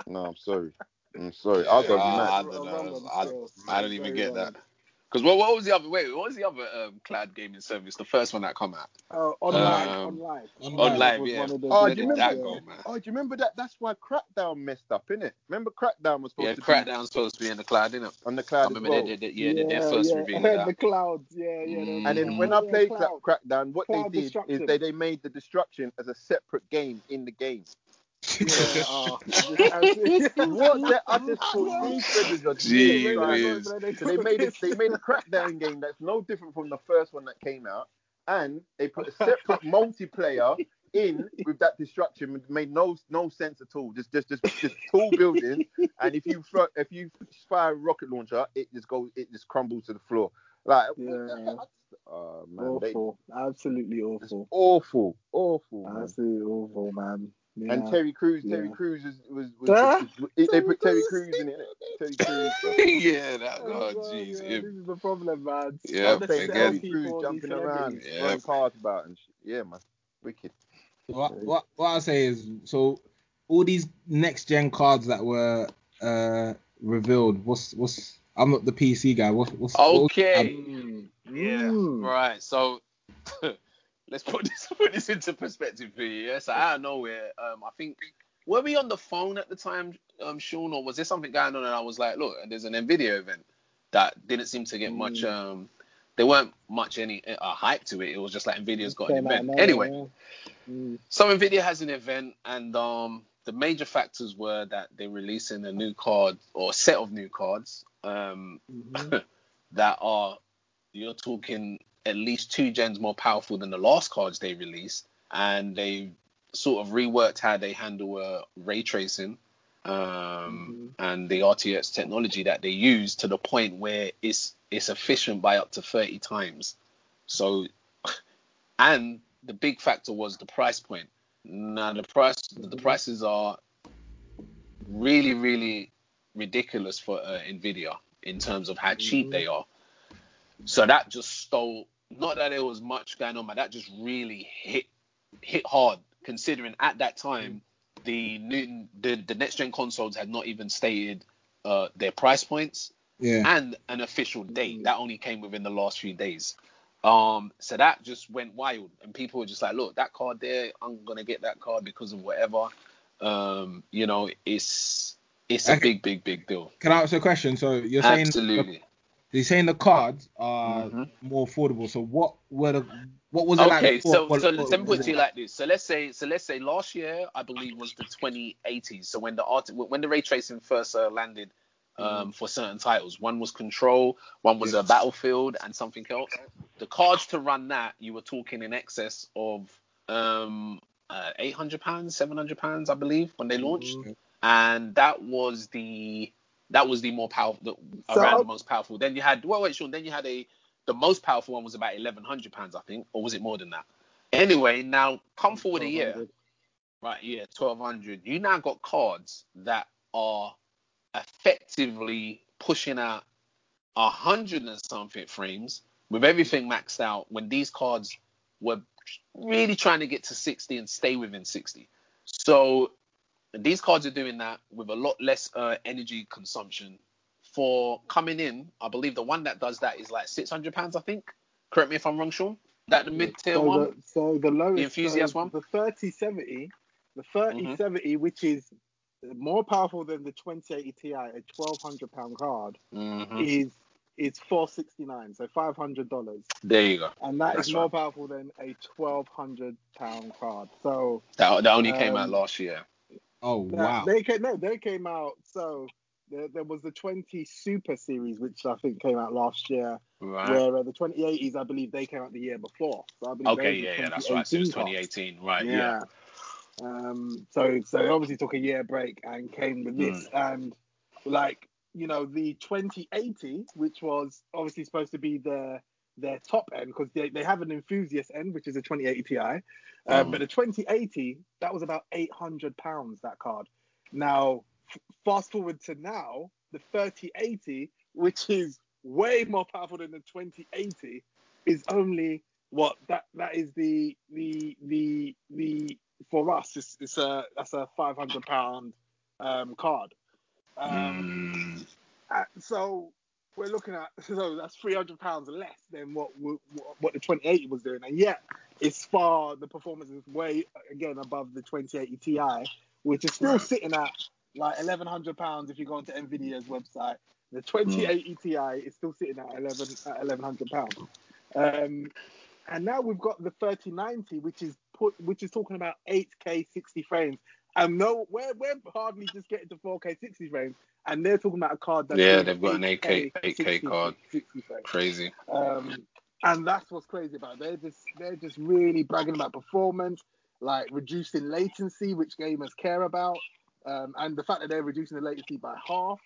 No, I'm sorry. I'm sorry. I'll go Yeah, I- I I'm don't know. I. I don't even get that. Because what, what was the other? Wait, what was the other um, cloud gaming service? The first one that come out. Oh, online, Um, online, OnLive, was yeah. one of the Oh, do did you ones, that remember- go, man? Oh, do you remember that? That's why Crackdown messed up, innit? Remember Crackdown was supposed Yeah, to be Crackdown's supposed to be in the cloud, isn't it? on the I cloud as remember well. they did it. Yeah, they did their first yeah. reveal of the that. clouds, yeah, yeah. there was And then when cloud. I played cloud. Crackdown, what Cloud they did is they, they made the destruction as a separate game in the game. Yeah, What? The, I just thought these are Gee really trying. whiz. So they made it. They made a Crackdown game that's no different from the first one that came out, and they put a separate multiplayer in with that destruction. It made no no sense at all. Just just just just tall building, and if you throw, if you fire a rocket launcher, it just goes. It just crumbles to the floor. Like, Yeah. oh man, they, awful, absolutely it's awful, awful, awful. Man. absolutely awful, man. Yeah. And Terry Crews, Terry Yeah. Crews was was, was, Ah, was- they put Terry Crews. Crews in it. Terry Crews. yeah, that. Oh, Oh, jeez, yeah, this is the problem, man. Yeah, All the again. Terry Crews jumping around, celebrities. Yeah. throwing cars about and shit. Yeah, man, wicked. what what what I say is so all these next gen cards that were uh revealed. What's what's I'm not the PC guy. What's what's Okay. Mm. Yeah. Mm. Right. So let's put this put this into perspective for you. Yeah. So out of nowhere, um, I think were we on the phone at the time, um, Sean, or was there something going on? And I was like, look, there's an Nvidia event that didn't seem to get much. Mm. Um, there weren't much any uh, hype to it. It was just like Nvidia's got an Came out of event. Anyway, yeah. Mm. so Nvidia has an event, and um, the major factors were that they're releasing a new card or set of new cards. Um, Mhm. that are you're talking at least two gens more powerful than the last cards they released, and they sort of reworked how they handle uh, ray tracing um, and the RTX technology that they use to the point where it's it's efficient by up to 30 times. So, and the big factor was the price point. Now the price the prices are really really ridiculous for uh, Nvidia in terms of how cheap Mhm. they are. So that just stole. Not that there was much going on, but that just really hit hit hard. Considering at that time the new the, the next gen consoles had not even stated uh, their price points yeah. and an official date. Mm. That only came within the last few days. Um, so that just went wild, and people were just like, "Look, that card there, I'm gonna get that card because of whatever." Um, you know, it's it's a Okay. big, big, big deal. Can I ask a question? So you're saying Absolutely. You're saying the cards are Mhm. more affordable. So what were the what was it like? Okay, so What- so what- let me put it to you like this. So let's say so let's say last year I believe was the 2080s. So when the art when the ray tracing first uh, landed um, for certain titles, one was Control, one was Yeah. a Battlefield, and something else. The cards to run that you were talking in excess of um, uh, 800 pounds, 700 pounds, I believe, when they launched, Mhm. and that was the that was the more powerful, the, So- around the most powerful. Then you had well, wait, Sean. Then you had a the most powerful one was about 1100 pounds, I think, or was it more than that? Anyway, now come forward a year, right? Yeah, 1200. You now got cards that are effectively pushing out a hundred and something frames with everything maxed out when these cards were really trying to get to 60 and stay within 60. So these cards are doing that with a lot less uh, energy consumption for coming in. I believe the one that does that is like 600 pounds, I think. Correct me if I'm wrong, Sean. That the mid tier so one. The, so the lowest, the enthusiast so one? the 3070, the 3070, which is more powerful than the 2080 Ti, a 1200 pound card, Mhm. is is 469, so 500 dollars, There you go. and that is That's more right. powerful than a 1200 pound card. So That, that only came out Um, last year. Oh wow. they came no, they came out. So there, there was the 20 Super Series, which I think came out last year, Right. where uh, the 2080s, I believe, they came out the year before. So I believe Okay, yeah, yeah, that's right. So it was 2018 cards. 2018, right? Yeah. Um, so so obviously took a year break and came with this, Hmm. and like you know the 2080, which was obviously supposed to be their their top end because they, they have an enthusiast end, which is a 2080 Ti, um, Mm. but the 2080 that was about 800 pounds that card. Now f- fast forward to now, the 3080, which is way more powerful than the 2080, is only what that that is the the the the for us it's, it's a that's a 500 pound um card um Mm, uh, so we're looking at so that's 300 pounds less than what what what the 2080 was doing. And yet it's far the performance is way again above the 2080 ti which is still Right. sitting at like 1100 pounds if you go onto nvidia's website. The 2080 ti is still sitting at 11 at 1100 pounds. Um and now we've got the 3090 which is put which is talking about 8k 60 frames and no we're, we're hardly just getting to 4k 60 frames and they're talking about a card that's Yeah, they've got an 8K 8K 60 card. 60 frames. crazy. Um, and that's what's crazy about it. They're just they're just really bragging about performance, like reducing latency, which gamers care about, um, and the fact that they're reducing the latency by half,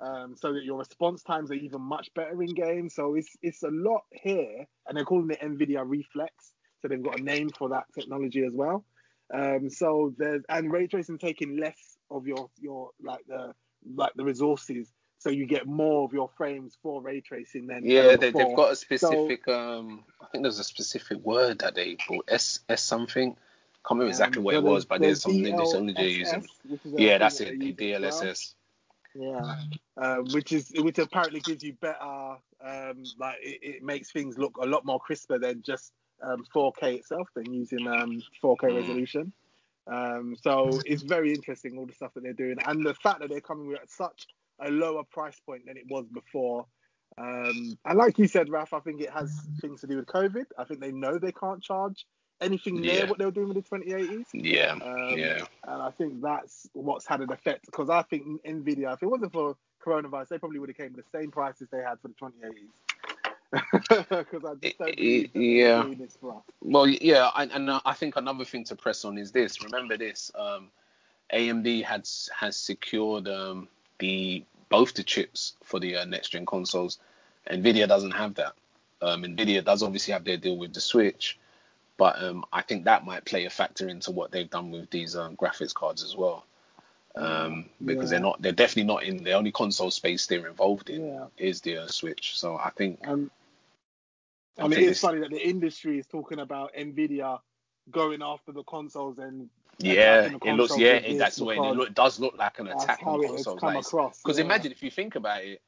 um, so that your response times are even much better in game. So it's it's a lot here, and they're calling it NVIDIA Reflex. So they've got a name for that technology as well. Um, so there's and ray tracing taking less of your your like the like the resources, so you get more of your frames for ray tracing than Yeah, They they've got a specific. um, I think there's a specific word that they call S S something. Can't remember exactly Um, what it was, but there's some DLSS, technology they're using. which is a Yeah, that's it. they use as well. DLSS. Yeah, um, which is which apparently gives you better, um, like it, it makes things look a lot more crisper than just um, 4K itself, than using um, 4K Mm. resolution. Um, so it's very interesting all the stuff that they're doing, and the fact that they're coming with at such a lower price point than it was before. Um, and like you said, Raf, I think it has things to do with COVID. I think they know they can't charge anything near Yeah. what they were doing with the 2080s. Yeah, Um, yeah. And I think that's what's had an effect because I think Nvidia, if it wasn't for coronavirus, they probably would have came with the same prices they had for the 2080s. Because I just don't they Yeah. this. Well, yeah, and, and uh, I think another thing to press on is this. Remember this. Um, AMD has has secured um, the both the chips for the uh, next gen consoles. Nvidia doesn't have that. Um, Nvidia does obviously have their deal with the Switch, but um, I think that might play a factor into what they've done with these um, graphics cards as well. Um, because they're not, they're definitely not in the only console space they're involved in Yeah. is the uh, Switch. So I think Um, I and it is funny that the industry is talking about Nvidia going after the consoles and Yeah, it looks yeah, it, that's the way it because look, does look like an attack on consoles. come Like. Because yeah. imagine if you think about it,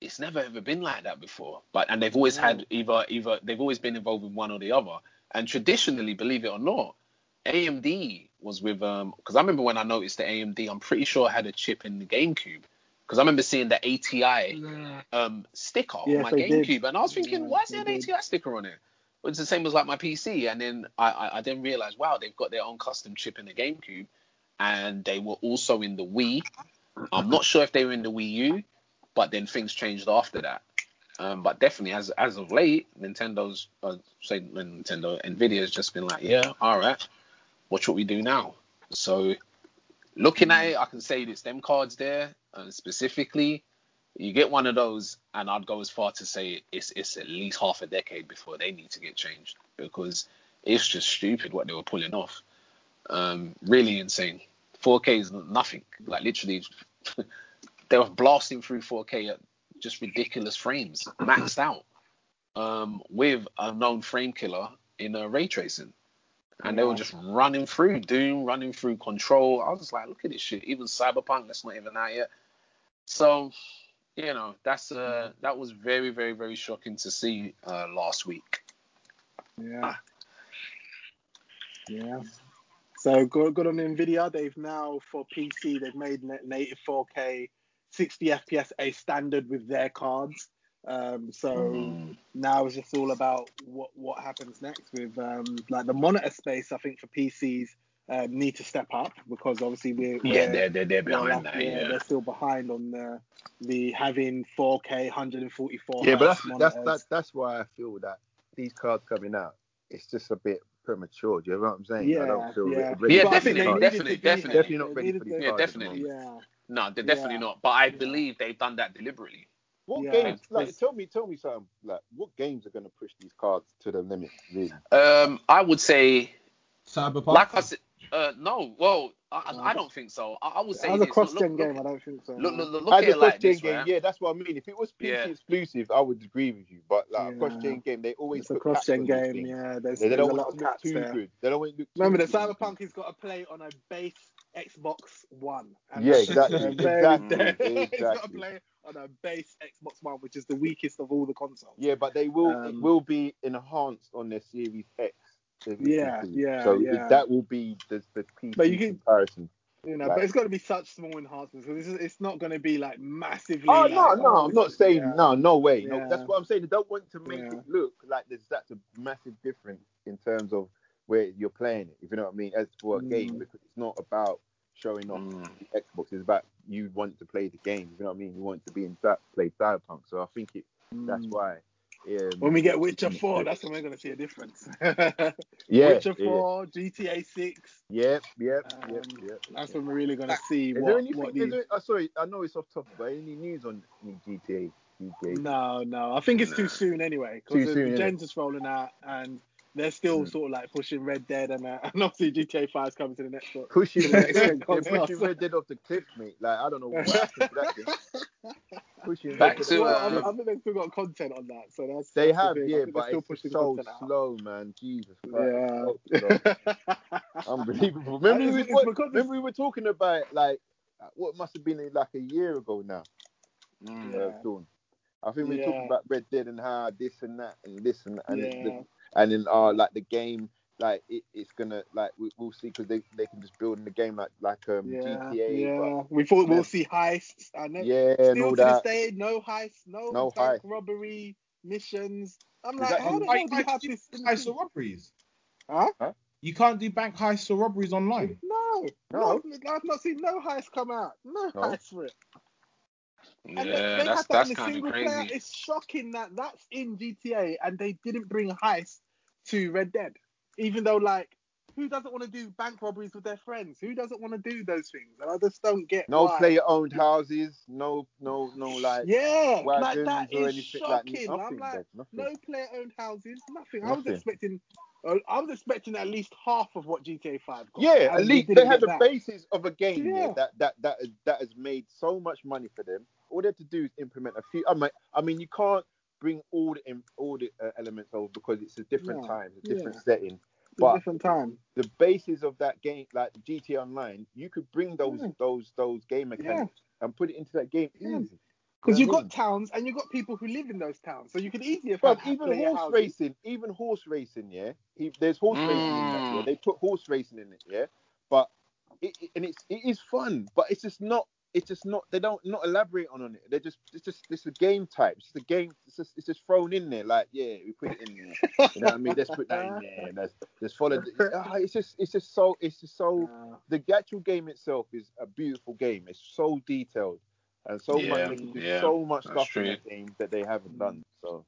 it's never ever been like that before. But and they've always No. had either either they've always been involved with one or the other. And traditionally, believe it or not, AMD was with um because I remember when I noticed the AMD, I'm pretty sure I had a chip in the GameCube. Because I remember seeing the ATI um sticker on my they did. GameCube, and I was thinking, Yeah, why is there an did. ATI sticker on it? It's the same as like my PC, and then I, I, I then realized, wow, they've got their own custom chip in the GameCube, and they were also in the Wii. I'm not sure if they were in the Wii U, but then things changed after that. Um, but definitely, as as of late, Nintendo's uh, say Nintendo, Nvidia's just been like, yeah, all right, watch what we do now. So looking at it, I can say it's them cards there, and specifically, you get one of those, and I'd go as far to say it's it's at least half a decade before they need to get changed because it's just stupid what they were pulling off. Um, really insane. 4K is nothing. Like literally, they were blasting through 4K at just ridiculous frames, maxed out, um, with a known frame killer in uh, ray tracing. And they were just running through Doom, running through Control. I was just like, look at this shit. Even Cyberpunk, that's not even out yet. So, you know, that's uh, that was very, very, very shocking to see uh, last week. Yeah. Yeah. So good, good on Nvidia. They've now for PC they've made na- native 4K 60 FPS a standard with their cards. Um, so Mm. now it's just all about what what happens next with um, like the monitor space. I think for PCs um, need to step up because obviously we're, Yeah, we're they're they're, they're behind that. Yeah. they're still behind on the the having 4K 144 Yeah, but that's that's monitors. that's that's why I feel that these cards coming out, it's just a bit premature. Do you know what I'm saying? I Yeah, don't feel yeah. ready. Yeah, But definitely, definitely, definitely. Definitely not ready needed for these Yeah, cards. at definitely. moment. Yeah. No, they're definitely Yeah. not. But I Yeah. believe they've done that deliberately. What Yeah, games? Like, tell me, tell me something. Like, what games are going to push these cards to the limit? Really? Um, I would say, Cyberpunk. like I said, uh, no. Well, I, I don't think so. I, I would say As a this. cross-gen look, look, game, I don't think so. Look, look, look, look As at a it cross-gen this, game, right? yeah, that's what I mean. If it was PC Yeah. exclusive, I would agree with you. But like a cross-gen game, they always It's a put cross-gen caps on game. things. Yeah, there's, They, they there's don't a lot want of to look too there. good. They don't want to look. Remember, the. Cyberpunk has got to play on a base Xbox One. Yeah, that's exactly, very- exactly, it's got to play on a base Xbox One, which is the weakest of all the consoles. Yeah, but they will. it Um, will be enhanced on their Series X. Yeah, see. yeah, So yeah. that will be the the PC But you can- comparison. You know, but it's got to be such small enhancements because it's, it's not going to be like massively. Oh like, no, no, oh, I'm not saying yeah. no, no way. No, Yeah. that's what I'm saying. They don't want to make Yeah. it look like there's that's a massive difference in terms of where you're playing it. If you know what I mean, as for a game, Mm. because it's not about showing off Mm. the Xbox. It's about you want to play the game. You know what I mean? You want to be in that play Cyberpunk. So I think it that's Mm. why. Um, When we get Witcher it's- 4, that's when we're going to see a difference. yeah, Witcher yeah, 4, GTA 6, Yep, yep, Um, yep, yep. that's when we're really going to see Is what, there anything? what these. there, oh, sorry, I know it's off topic, but any news on GTA? GTA? No, no, I think it's too soon anyway. Because the, soon, the gens is rolling out and they're still Mm. sort of like pushing Red Dead and, uh, and obviously GTA 5 is coming to the next one. Pushing the Red next Dead, they're pushing Red Dead off the cliff, mate. Like I don't know what happened to that game. Pushing Back Dead to, off well, I, uh, I think they've still got content on that, so that's They that's have, thing. I yeah, but still it's pushing so content out. slow, man. Jesus Christ. Yeah. So. Unbelievable. Remember, we, it's what- because it's- remember we were talking about like what must have been like a year ago now. Mm. Uh, Yeah. Dawn. I think we were talking about Red Dead and how this and that and this and and Yeah. the, and then uh like the game like it, it's gonna like we, we'll see because they, they can just build in the game like like um Yeah, GTA yeah. We thought we'll see heists. I but know. yeah and all to that this day, no heists, no, No bank heist. robbery missions. I'm Is like, that- how the Why- hell do you have this? in heists or robberies? Huh? You can't do bank heists or robberies online. No, No. no, I've not seen no heist come out. No, No. heist for it. Yeah, And they, they that's had that that's kind of single player. crazy. It's shocking that that's in GTA and they didn't bring heist to Red Dead. Even though, like, who doesn't want to do bank robberies with their friends? Who doesn't want to do those things? And I just don't get no why. player owned houses no no no like yeah, like wagons that or is anything shocking. like I'm like, Dad, no player-owned houses, nothing. I was expecting, uh, I was expecting at least half of what GTA Five got. Yeah, at least they didn't had the that. basis of a game yeah. Yeah. that that that is, that has made so much money for them. All they have to do is implement a few. I mean, I mean, you can't bring all the all the uh, elements over because it's a different No, time, a different yeah. setting. It's a but- different time. The basis of that game, like GTA Online, you could bring those Yeah. those those game mechanics and put it into that game Yeah. easy. Because You you've know what I got towns and you've got people who live in those towns, so you could easily have But had even horse racing, even horse racing, yeah. He, there's horse racing in that, yeah. Mm. They put horse racing in it, yeah. But it, it- and it's it is fun, but it's just not. It's just not. They don't not elaborate on, on it. They're just. It's just. It's a game type. It's just a game. It's just. It's just thrown in there. Like yeah, we put it in there. You know what I mean? Let's put that in there. Let's just follow. The, ah, it's just. It's just so. It's just so. The actual game itself is a beautiful game. It's so detailed and so Yeah, much. They can do yeah, so much that's stuff in the game that they haven't done. So.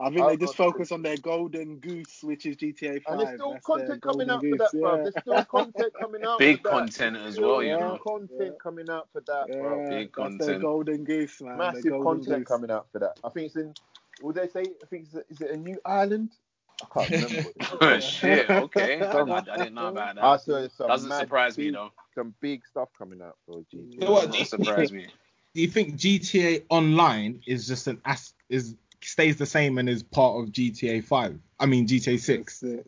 I think I'll- they just I'll- focus on their golden goose, which is GTA Five. And there's still That's content coming golden out for goose, that, bro. yeah. There's still content coming out. Big for content There's as well, you Yeah. know. Content Yeah. coming out for that, Yeah, bro. Big that's their content. golden goose, man. Massive golden content goose. coming out for that. I think it's in. Would they say? I think it's, is it a new island? I can't remember. what. Oh, shit, okay. I, I, I didn't know about I that. saw some Doesn't mad surprise me big- though. Some big stuff coming out for GTA. So what, Doesn't surprise me. Do you think GTA Online is just an as is stays the same and is part of GTA Five? I mean GTA Six. That's.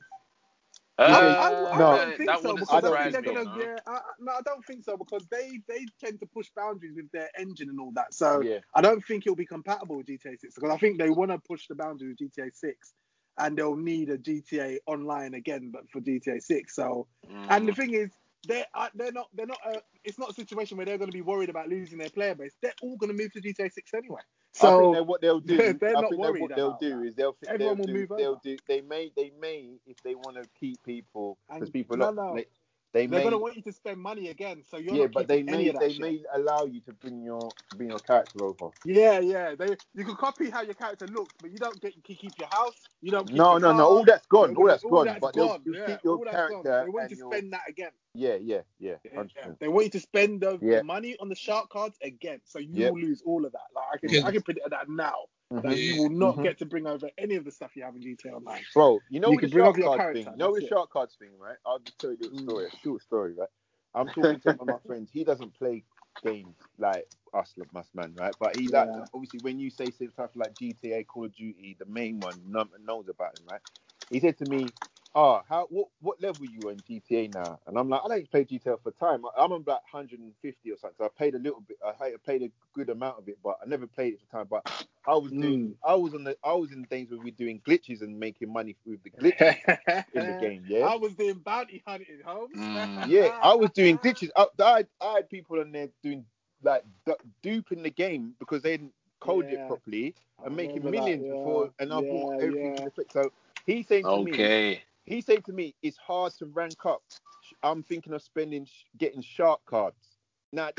Uh, I, I, I No. don't think that so wouldn't because I surprise think they're gonna. Yeah, I, I- no, I don't think so because they they tend to push boundaries with their engine and all that. So Yeah. I don't think it'll be compatible with GTA 6 because I think they want to push the boundaries with GTA 6 and they'll need a GTA Online again, but for GTA 6. So, Mm. and the thing is, they're uh, they're not they're not. Uh, it's not a situation where they're going to be worried about losing their player base. They're all going to move to GTA 6 anyway. I think So what they'll do, they're- they're not think worried what they'll do that. is they'll they'll Everyone will do, move they'll over. do they may they may if they want to keep people because people no, not, no. they, they they're may going to want you to spend money again. So you're yeah not but they keeping any may of that they shit. may allow you to bring your bring your character over. Yeah, yeah. They you can copy how your character looks, but you don't get you keep your house. You don't. Keep No your no no all that's gone They're all that's gone that's but they'll, gone, they'll yeah, keep your all that's gone. character They want you to your spend that again. yeah yeah yeah Yeah, yeah. They want you to spend the, Yeah. money on the shark cards again, so you Yep. will lose all of that. Like I can, Yeah. I can predict that now. That Mhm. you will not Mhm. get to bring over any of the stuff you have in GTA Online. Bro, you know You with the bring shark up cards thing. You know with the it. shark cards thing, right? I'll just tell you a little Mm. story, a short story, right? I'm talking to one of my friends. He doesn't play games like us, like us man, right? But he like Yeah. obviously when you say stuff like GTA, Call of Duty, the main one, none knows about him, right? He said to me, "Oh, how what what level you in GTA now?" And I'm like, "I don't play GTA for time. I'm on about 150 or something. So I played a little bit. I played a good amount of it, but I never played it for time. But I was doing, Mm. I was on the, I was in the days where we were doing glitches and making money with the glitches in the game. Yeah, I was doing bounty hunting, Holmes. Mm. yeah, I was doing glitches. I, I, had, I had people in there doing like du- duping the game because they didn't code Yeah. it properly I and making remember that, millions yeah. before, and I bought everything yeah. to the fix. So he's saying to me, Okay. He said to me, it's hard to rank up. I'm thinking of spending, getting shark cards. Now,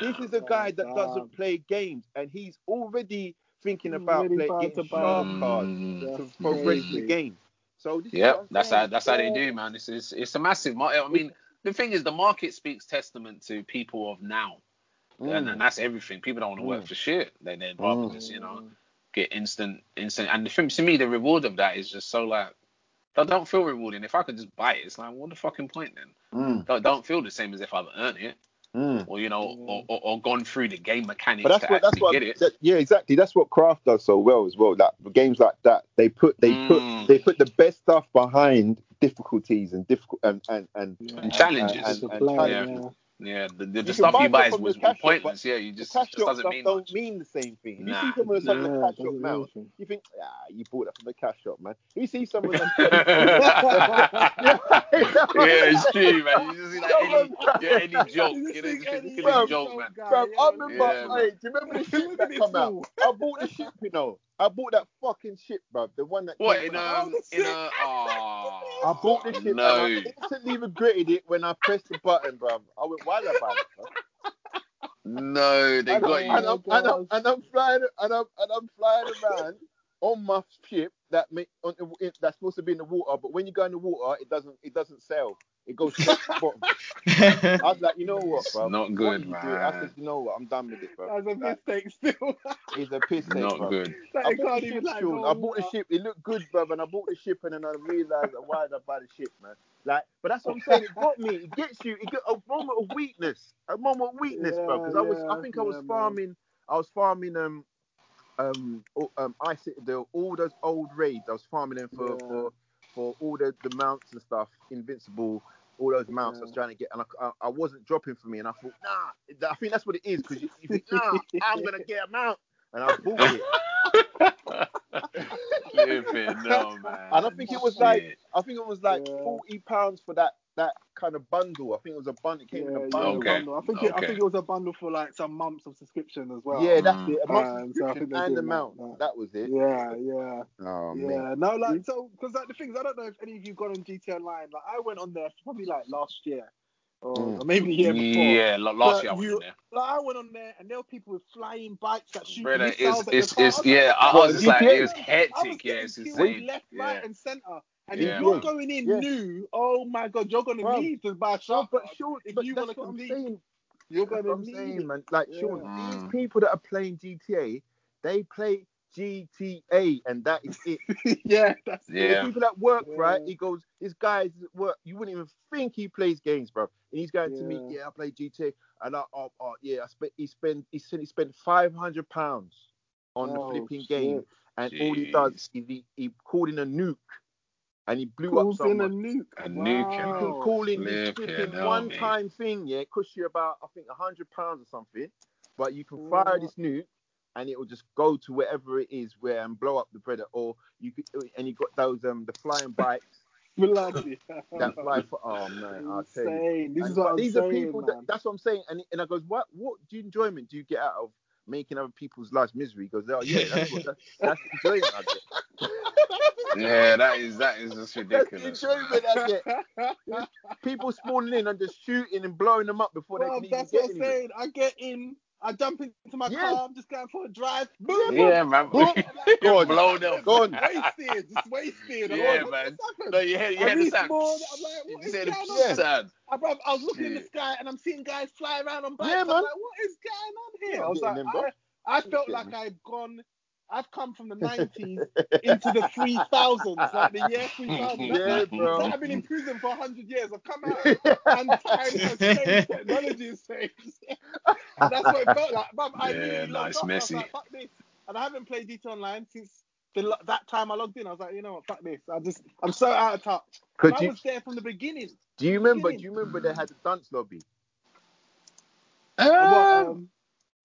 this is a guy that damn. doesn't play games, and he's already thinking He's about already play, getting to shark them. cards Mm. to That's progress the game. So this Yep, that's how that's how they do, man. It's it's, it's a massive market. I mean, the thing is, the market speaks testament to people of now, and, Mm. and that's everything. People don't want to work Mm. for shit. They they'd rather Mm. just you know get instant instant. And the thing to me, the reward of that is just so like. That don't feel rewarding. If I could just buy it, it's like, what the fucking point then? Mm. Don't, don't feel the same as if I've earned it, Mm. or you know, or, or, or gone through the game mechanics But that's to what that's what get it. that- yeah exactly that's what Craft does so well as well. That games like that they put they Mm. put they put the best stuff behind difficulties and difficult and and and, Yeah. And challenges. and, and, To and play, challenges. yeah. Yeah, the, the, the can stuff you buy stuff is was cash shop, pointless. yeah, you just, just doesn't stuff mean don't much. mean the same thing. If Nah. you see some of the stuff the cash shop doesn't now, mean you think, ah, you bought that from the cash shop, man. If you see some of them, yeah, it's true, man. You just see like any, yeah, any joke, You you know, think just any any joke, man. guy, Bro, yeah, I remember, Yeah, hey, do you remember the ship Look that at this come out? I bought the ship, you know. I bought that fucking ship, bro. The one that What in out. um Oh, in shit. a oh, I bought this ship no. and I instantly regretted it when I pressed the button, bro. I went, wild about it, bro? No, they and, got I'm, you. and, I'm, and, I'm, and I'm flying and I'm and I'm flying around on my ship that make, on, it, that's supposed to be in the water, but when you go in the water, it doesn't it doesn't sail. It goes straight to the bottom. I was like, you know what, It's bro? not good, are you doing? I man. said, you know what? I'm done with it, bro. That's a Like, mistake still. it's a piss take, Not bro. good. That I bought can't the ship, like Sean. go I bought the ship. It looked good, brother. And I bought the ship, and then I realized that why did I buy the ship, man? Like, but that's what I'm saying. It got me. It gets you. It got a moment of weakness. A moment of weakness, bro. Because I was, I Yeah, think I was yeah, man. farming. I was farming um, um, um, I the all those old raids. I was farming them for Yeah. for for all the the mounts and stuff. Invincible. All those mounts I was trying to get, and I, I, I wasn't dropping for me, and I thought, nah, I think that's what it is, because you, you think, nah, I'm gonna get a mount, and I bought it. Flipping no, man. And I think it was like I think it was like Yeah. forty pounds for that that kind of bundle. I think it was a bundle. It came in a bundle. Okay. bundle. I think it, I think it was a bundle for like some months of subscription as well. Yeah, that's Mm. it. A month so I subscription think and the doing that, that. That was it. Yeah, yeah, Oh man. yeah. No, like so because like the things I don't know if any of you got on GT Online. Like I went on there probably like last year or, Mm. or maybe the year before. Yeah, last But year I went you- there. Like I went on there and there were people with flying bikes that shoot Brother, missiles it's at your it's. I it's was yeah. I, I was just like, it was I was hectic. Yeah, getting it's insane. left, Yeah. right, and center. And Yeah, if you're going in Yeah. new, oh my god, you're gonna Bro, need to buy a No, but sure, if but you that's wanna what compete, saying. You're gonna what need saying, man. Like, Yeah. Sean, Mm. these people that are playing GTA, they play GTA, and that is it. yeah, that's The Yeah. people that work, right? He goes, this guy's at work. You wouldn't even think he plays games, bro. And he's going to me, Yeah. yeah, I play GTA, and I, oh, oh yeah, I spent. He spent. He said he spent five hundred pounds on the Oh, flipping shit. game, and all he does is he, he called in a nuke, and he blew Calls up in a someone. nuke. A wow. nuke, you You can call in this Flipping flipping one-time thing, yeah, it costs you about I think hundred pounds or something, but you can fire Yeah. this nuke, and it will just go to wherever it is where and blow up the predator. Or you could, and you got those um the flying bikes Bloody that fly for. Oh man, I'll tell you. This And- is what but I'm these saying, are people that, that's what I'm saying. And and I goes, what what do you enjoyment do you get out of making other people's lives misery? He goes, oh yeah, that's what that's, that's the enjoyment I get. Yeah, that is that is just That's the ridiculous. enjoyment I get. People spawning in and just shooting and blowing them up before they Bro, can even that's what I'm saying. I get in, I jump into my Yeah. car, I'm just going for a drive. Boom, Yeah, man. Go on. Blow them. Go on. wasted, just wasted. I'm Yeah, like, man. No, you hear, you I hear the sound. more, I'm like, You what is hear going the on? sound. I, bro, I was looking in the sky and I'm seeing guys fly around on bikes. Yeah, I'm like, what is going on here? Yeah, I was like, getting. I, I felt like. I've gone, I've come from the 90s into the 3000s, like the year 3000. Yeah, That's bro. Like I've been in prison for 100 years. I've come out and time has changed, technology has changed. and that's what it felt like. Bruv, I Yeah, really no, logged it's off. I was messy. like, fuck this. And I haven't played DT Online since the, that time I logged in. I was like, you know what, fuck this. I just, I'm so out of touch. Could I you was there from the beginning. do you remember? Do you remember they had a dance lobby? What, um,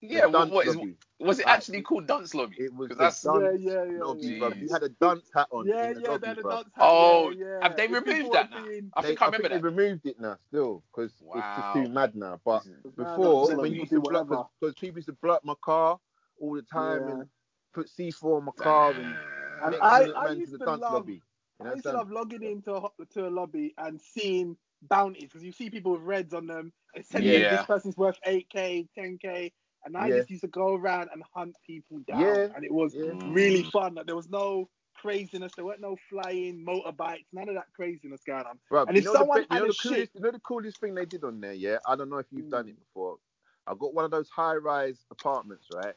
yeah, what, what is, was it Right. actually called Dance Lobby? It was 'Cause the that's dance Yeah, yeah, yeah, lobby, yeah. bro. You had a dance hat on yeah, in the yeah, lobby, they had a bro. dance hat. Oh, yeah, yeah. have they removed that now? being- I They- think I remember think that. they removed it now still because it's just too mad now. But Nah, before, that's when not you used to block, because people used to block my car all the time Yeah. and put C4 on my car and And next I- I man to used the to dance love- lobby. You I used to love logging into a, to a lobby and seeing bounties because you see people with reds on them. It's telling Yeah. this person's worth 8k, 10k, and I Yeah. just used to go around and hunt people down, Yeah. and it was Yeah. really fun. Like, there was no craziness, there weren't no flying motorbikes, none of that craziness going on. Bruv, And you if know the someone bit- you know the shit- coolest, you know the coolest thing they did on there, yeah. I don't know if you've done Mm. it before. I got one of those high-rise apartments, right?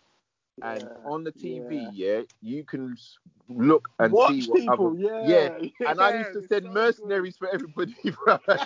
And Yeah, on the TV, yeah. yeah, you can look and Watch see what people, other. yeah, yeah. And I used to send so mercenaries for everybody, bro.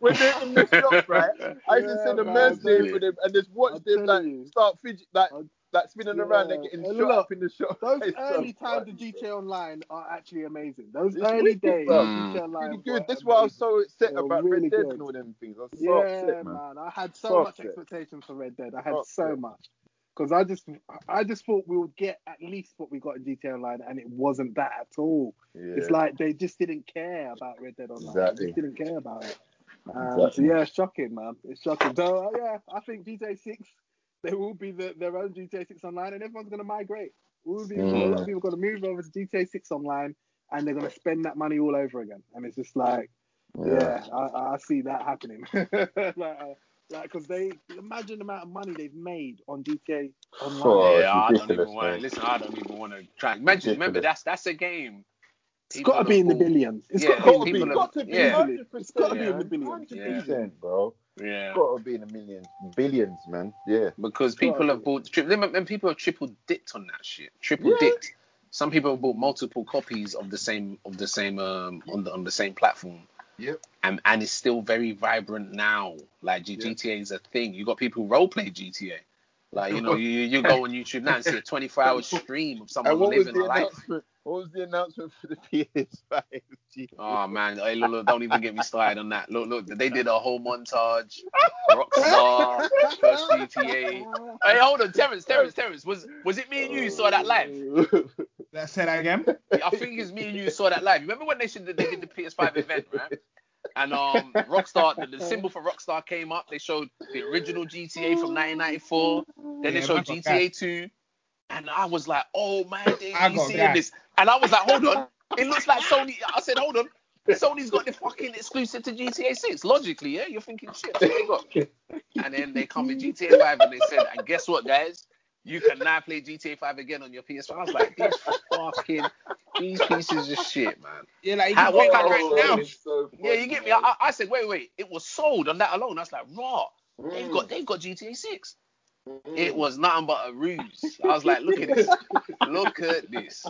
when they're in the shop, right? I used to send a man, mercenary for them and just watch I'll them like you. start fidget, like I'll- like spinning around and Yeah. getting And shot look, up in the shop. Those It's so early times of. GTA Online are actually amazing. Those It's early wicked, days bro. of Mm. GTA Online Really were good. That's why I was so upset They about really Red Dead good. and all them things. I was so Yeah, upset, man. man. I had so So much upset. expectations for Red Dead. I had So so much because I just, I just thought we would get at least what we got in GTA Online, and it wasn't that at all. Yeah. It's like they just didn't care about Red Dead Online. They Exactly. just didn't care about it. Um, Exactly. So yeah, it's shocking, man. It's shocking. So uh, yeah, I think GTA Six, there will be the, their own GTA Six Online, and everyone's gonna migrate. All people, A lot of Mm. people are gonna move over to GTA Six Online, and they're gonna spend that money all over again. And it's just like, yeah, I, I see that happening. like, uh, like, because they imagine the amount of money they've made on GTA Online. Oh, yeah, I don't even want. man. Listen, I don't even want to try. Imagine, remember that's that's a game. it's got to be in the billions. It's Yeah, got to be in the people billions. have- got to be yeah. It's got to be in the billions. 100%, bro. Yeah. Got to be in the millions, billions, man. Yeah. because people have be. bought tri- and people have triple dipped on that shit. Triple Yeah. dipped. Some people have bought multiple copies of the same of the same um on the on the same platform. Yep. And and it's still very vibrant now. Like G- Yeah. GTA is a thing. You got people who role play GTA. Like you know, you you go on YouTube now and see a 24 hour stream of someone And what was living the a life. What was the announcement for the PS5? Gee. Oh man, hey, look, look, don't even get me started on that. Look, look, they did a whole montage. Rockstar, first GTA. Hey, hold on, Terrence, Terrence, Terrence. Was was it me and you who saw that live? Let's say that again. I think it's me and you saw that live. Remember when they should they did the PS5 event, right? And um, Rockstar, the, the symbol for Rockstar came up. They showed the original GTA from 1994. Then they Yeah, showed man got GTA 2, and I was like, "Oh my they you seeing this?" And I was like, "Hold on, it looks like Sony." I said, "Hold on." Sony's got the fucking exclusive to GTA 6. Logically, yeah, you're thinking shit. What they got. And then they come with GTA 5 and they said, and guess what, guys? You can now play GTA 5 again on your PS5. I was like, these fucking, these pieces of shit, man. Yeah, like you How- what kind right now. So Yeah, you get me. I, I said, wait, wait, it was sold on that alone. I was like, raw. They've Mm. got, they've got GTA 6. Mm. It was nothing but a ruse. I was like, look at this, look at this.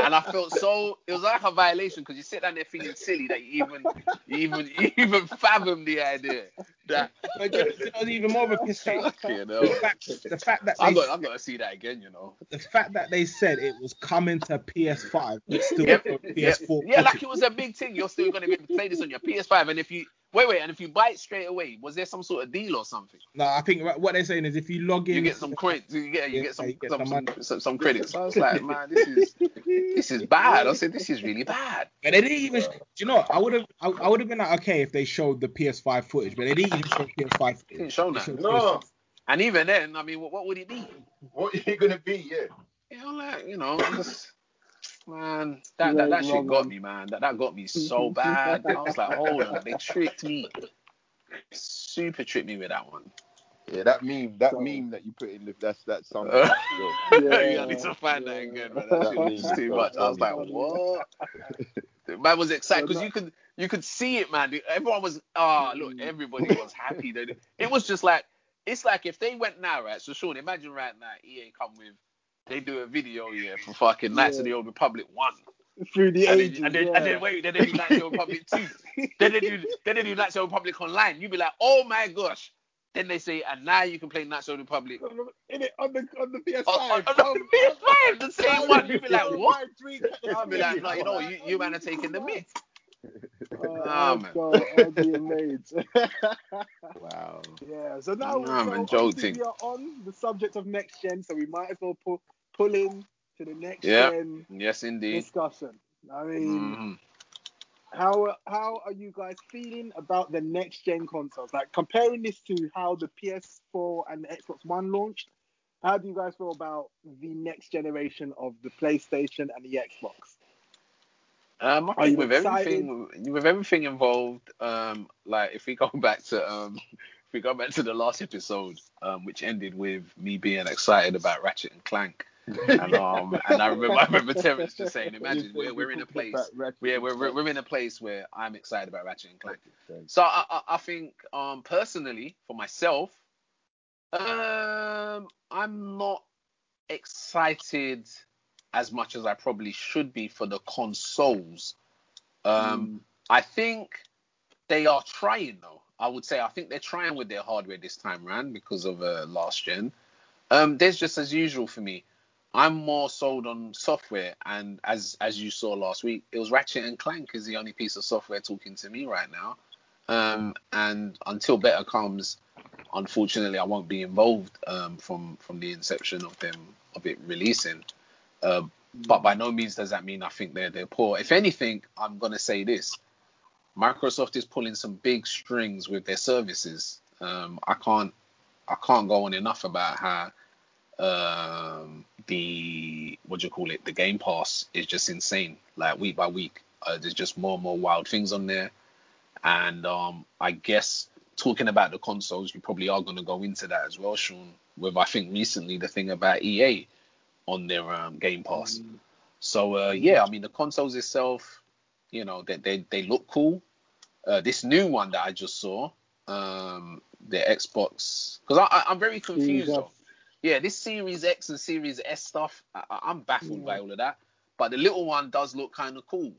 And I felt so. It was like a violation because you sit down there feeling silly that you even, you even, you even fathom the idea that. But know, you even more of a piss take. You know. The fact, the fact that I they, got, I got to see that again. You know. the fact that they said it was coming to PS5, it's still Yep. Yeah, PS4. yeah, like it was a big thing. You're still gonna be able to play this on your PS5, and if you wait, wait, and if you buy it straight away, was there some sort of deal or something? No, I think what they're saying is if you log in, You get some credit. You get you Yeah, get some you get some, some some, some, some credits. I was like, man, this is this is bad. I said, this is really bad. But they didn't even. Do you know? I would have. I, I would have been like, okay, if they showed the PS5 footage, but they didn't even show PS5 footage. Didn't show that. No. PS6. And even then, I mean, what, what would it be? What are you gonna be? Yeah. You know, like you know, just man, that that, that shit got me, man. That that got me so bad. I was like, hold on, they tricked me. Super tricked me with that one. Yeah, that meme, that So- meme that you put in, that's that's some. Uh, Yeah, yeah, I need to find that again, man. That shit was just too much. I was like, what? Man was excited because you could you could see it, man. Everyone was ah look, everybody was happy it, it was just like it's like if they went now, right? So Sean, imagine right now EA come with they do a video yeah for fucking Knights of the Old Republic one. Through the And ages. then, and, then, yeah. and then wait, then they do Knights of the Old Republic 2. then they do then they do Knights of the Old Republic online. You'd be like, oh my gosh. Then they say, and now you can play Knights of the Republic in it on the on the PS5. on, on, on the PS5, the same one. You'd be like, what? on, drink at the I'll be like, no, you know, you, you man are taking the myth. Oh, Nah, oh, man. God, I'd be amazed. Wow. yeah. So now, Nah, so man, obviously jolting. we are on the subject of next gen, so we might as well pull pull in to the next Yeah. gen Yes, indeed. discussion. I mean, Mhm. how how are you guys feeling about the next gen consoles? Like comparing this to how the PS4 and the Xbox One launched. How do you guys feel about the next generation of the PlayStation and the Xbox? Um, I Are think with excited? everything, with everything involved, um, like if we go back to um, if we go back to the last episode, um, which ended with me being excited about Ratchet and Clank, and um, and I remember I remember Terrence just saying, imagine we're we're in a place, yeah, we're we're, we're in a place where I'm excited about Ratchet and Clank. So I, I, I think um, personally for myself, um, I'm not excited as much as I probably should be for the consoles. Um, I think they are trying though. I would say I think they're trying with their hardware this time round because of uh, last gen. Um, there's just as usual for me. I'm more sold on software, and as as you saw last week, it was Ratchet and Clank is the only piece of software talking to me right now. Um, and until better comes, unfortunately, I won't be involved um, from from the inception of them of it releasing. Uh, but by no means does that mean I think they're they're poor. If anything, I'm gonna say this: Microsoft is pulling some big strings with their services. Um, I can't I can't go on enough about how um, the what do you call it? The Game Pass is just insane. Like week by week, uh, there's just more and more wild things on there. And um, I guess talking about the consoles, you probably are going to go into that as well, Sean. With I think recently the thing about EA on their um, Game Pass. So uh, yeah, I mean the consoles itself, you know, they they, they look cool. Uh, this new one that I just saw, um, the Xbox, because I, I I'm very confused. Yeah, this Series X and Series S stuff, I, I'm baffled by all of that. But the little one does look kind of cool.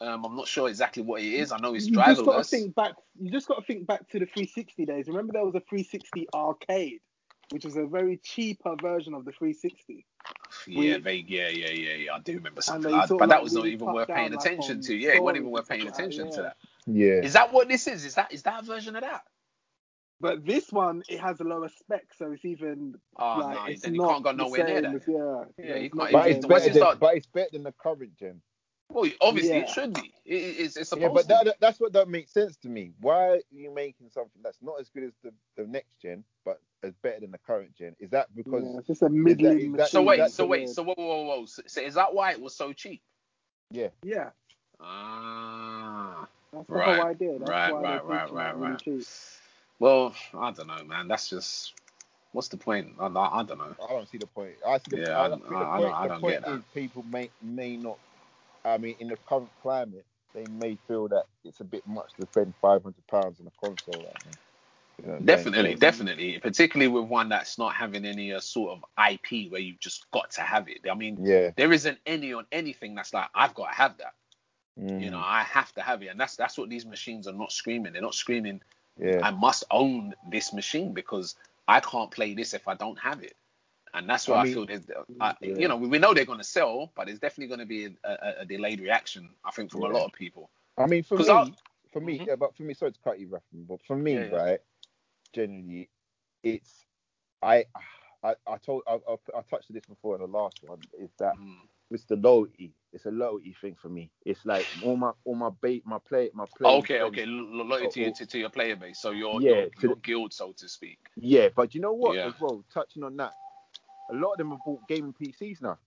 Um, I'm not sure exactly what it is. I know it's you just got to think back. You just got to think back to the 360 days. Remember, there was a 360 arcade, which was a very cheaper version of the 360. Yeah, we- vague. Yeah, yeah, yeah, yeah. I do remember something like But of, that like, was not even worth paying like, attention on to. Yeah, it wasn't even worth paying stuff like attention to that. Yeah. Is that what this is? Is that is that a version of that? But this one, it has a lower spec, so it's even Oh like no, it's then you not can't go the nowhere near same that. as- yeah, Yeah, you it's can't- not if But the you- it's, same. once better you than, start- but it's better than the current gen. Well, obviously Yeah. it should be. It, it's, it's supposed Yeah, but to. that, that's what that makes sense to me. Why are you making something that's not as good as the, the next gen, but as better than the current gen? Is that because yeah, it's just a middling is that- machine. so wait, so yeah. wait, so whoa, whoa, whoa, whoa. So, so is that why it was so cheap? yeah? yeah, Ah, that's the Right, whole idea. That's right, why right, they're right, right, it really right. cheap. well, I don't know, man. That's just what's the point? I, I, I don't know. I don't see the point. I see the, Yeah, I, I- don't think the I- I don't- I the don't point get that. is people may may not. I mean, in the current climate, they may feel that it's a bit much to spend five hundred pounds on a console right now. You know what saying? Definitely, definitely. Particularly with one that's not having any uh, sort of IP where you've just got to have it. I mean, Yeah. there isn't any on anything that's like I've got to have that. Mm, You know, I have to have it, and that's that's what these machines are not screaming. They're not screaming. Yeah. I must own this machine because I can't play this if I don't have it. And that's why I I, mean- feel there's, uh, Yeah. you know, we know they're going to sell, but there's definitely going to be a, a, a delayed reaction. I think from a lot of people. I mean, for me, I- for me, Mhm. yeah, but for me, sorry to cut you, but for me, Yeah, yeah. right, generally, it's I I I told I, I, I touched on this before in the last one. Is that Mm. it's the loyalty. It's a loyalty thing for me. It's like all my all my bait, my play, my play. Okay, okay, loyalty Oh, oh. to, to your player base, so your Yeah, your, your the- guild, so to speak. Yeah, but you know what? Yeah. As well, touching on that, a lot of them have bought gaming PCs now.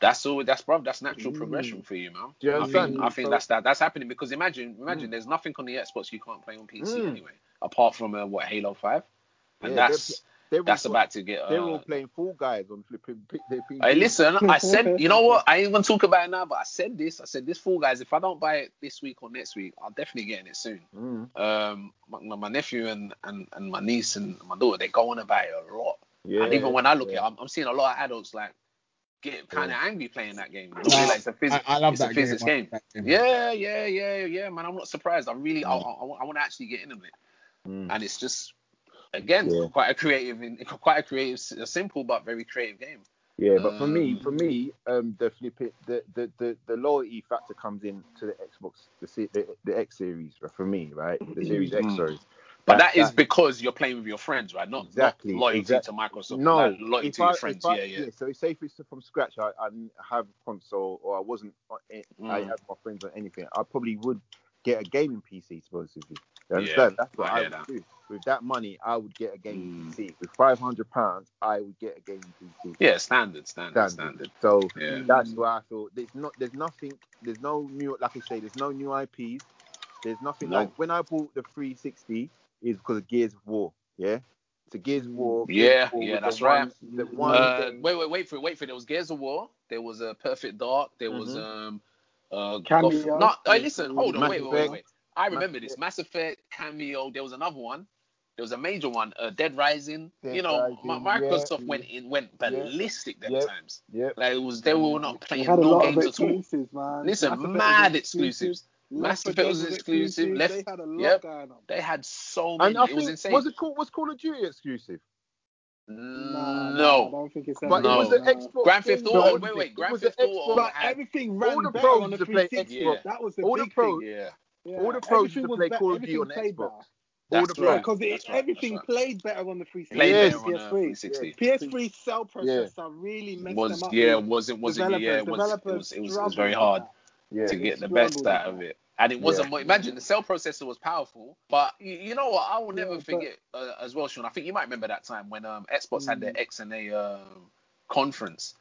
That's all. That's bro. That's natural Mm. progression for you, man. Do you I think I think So- that's that. That's happening because imagine imagine there's nothing on the Xbox you can't play on PC Mm. anyway, apart from uh, what Halo Five, and Yeah, that's They're all that's got- about to get. They're Uh, all playing Fall Guys on flipping P- their PCs. Hey, listen, I said, you know what? I ain't gonna talk about it now, but I said this. I said this Fall Guys. If I don't buy it this week or next week, I'll definitely get in it soon. Mm, Um, my, my nephew and, and and my niece and my daughter, they go on about it a lot. yeah, and even when I look yeah. at it, I'm, I'm seeing a lot of adults like get kind of Yeah. angry playing that game. You know, Nah, realize it's a, phys- I, I love it's that a physics game. I game. love that game. Yeah, yeah, yeah, yeah, man. I'm not surprised. I really, I, Mm. I, want to actually get in into it, Mm. and it's just, again, Yeah. quite a creative, quite a creative, a simple but very creative game. Yeah, but for me, Um, for me, um, the flip it, the, the the the loyalty factor comes in to the Xbox, the the, the X series for me, right? The Series X, Mm. sorry. But That- that is that- because you're playing with your friends, right? Not, Exactly, not loyalty exact- to Microsoft. No, like loyalty to your I- friends. if I- yeah, yeah. So say if it's from scratch, I, I have console or I wasn't, it, I Mm. had my friends on anything. I probably would get a gaming PC, supposedly. You Yeah, understand? That's what I I, would that. do. With that money, I would get a game Mm. PC. With five hundred pounds, I would get a game PC. Yeah, standard, standard, Standard. standard. So Yeah. that's why I thought there's not there's nothing there's no new like I say there's no new IPs there's nothing No. like when I bought the 360 is because of Gears of War yeah so Gears of War Yeah, Gears of War yeah, was the that's one- right. the one Uh, wait, wait, wait for it. Wait for it. There was Gears of War. There was a uh, Perfect Dark. There was Mhm. um, uh, Kameo. Goth- No, hey, listen, hold on, wait, wait, wait, wait. I Mass remember this. Mass Effect, Kameo. There was another one. There was a major one, uh, Dead Rising. Dead you know, Rising, Microsoft yeah. went in, went ballistic them Yep. times. yeah Like it was, they were not playing had a no lot of games at all. man. Listen, Mass mad exclusive. exclusives. Left Mass Effect was exclusive. They Left, had a lot yep. going on. they had so many. and I it was think insane. was it called was Call of Duty exclusive Nah, no. I don't think it's but No. it was the nah. Xbox Grand Theft Auto. wasn't Wait, wait. Grand the Theft Auto But everything ran all the better pros on the to play 360. Xbox. That was the All the big pros- thing. Yeah. Yeah, all the pros everything used to play be- Call of Duty everything on played Xbox. better. all the Yeah, right. because right. everything right. played better on the 360 Played Yes. than better on a PS3. 360. PS3 cell processor really messed Was them up. yeah, wasn't wasn't yeah, it developers. was it Developers was it was, it was very hard yeah to get the best out of it. And it wasn't. Yeah. Imagine the cell processor was powerful, but you, you know what? I will never Yeah, forget uh, as well, Sean. I think you might remember that time when um, Xbox had Mm. their XNA and A um, conference,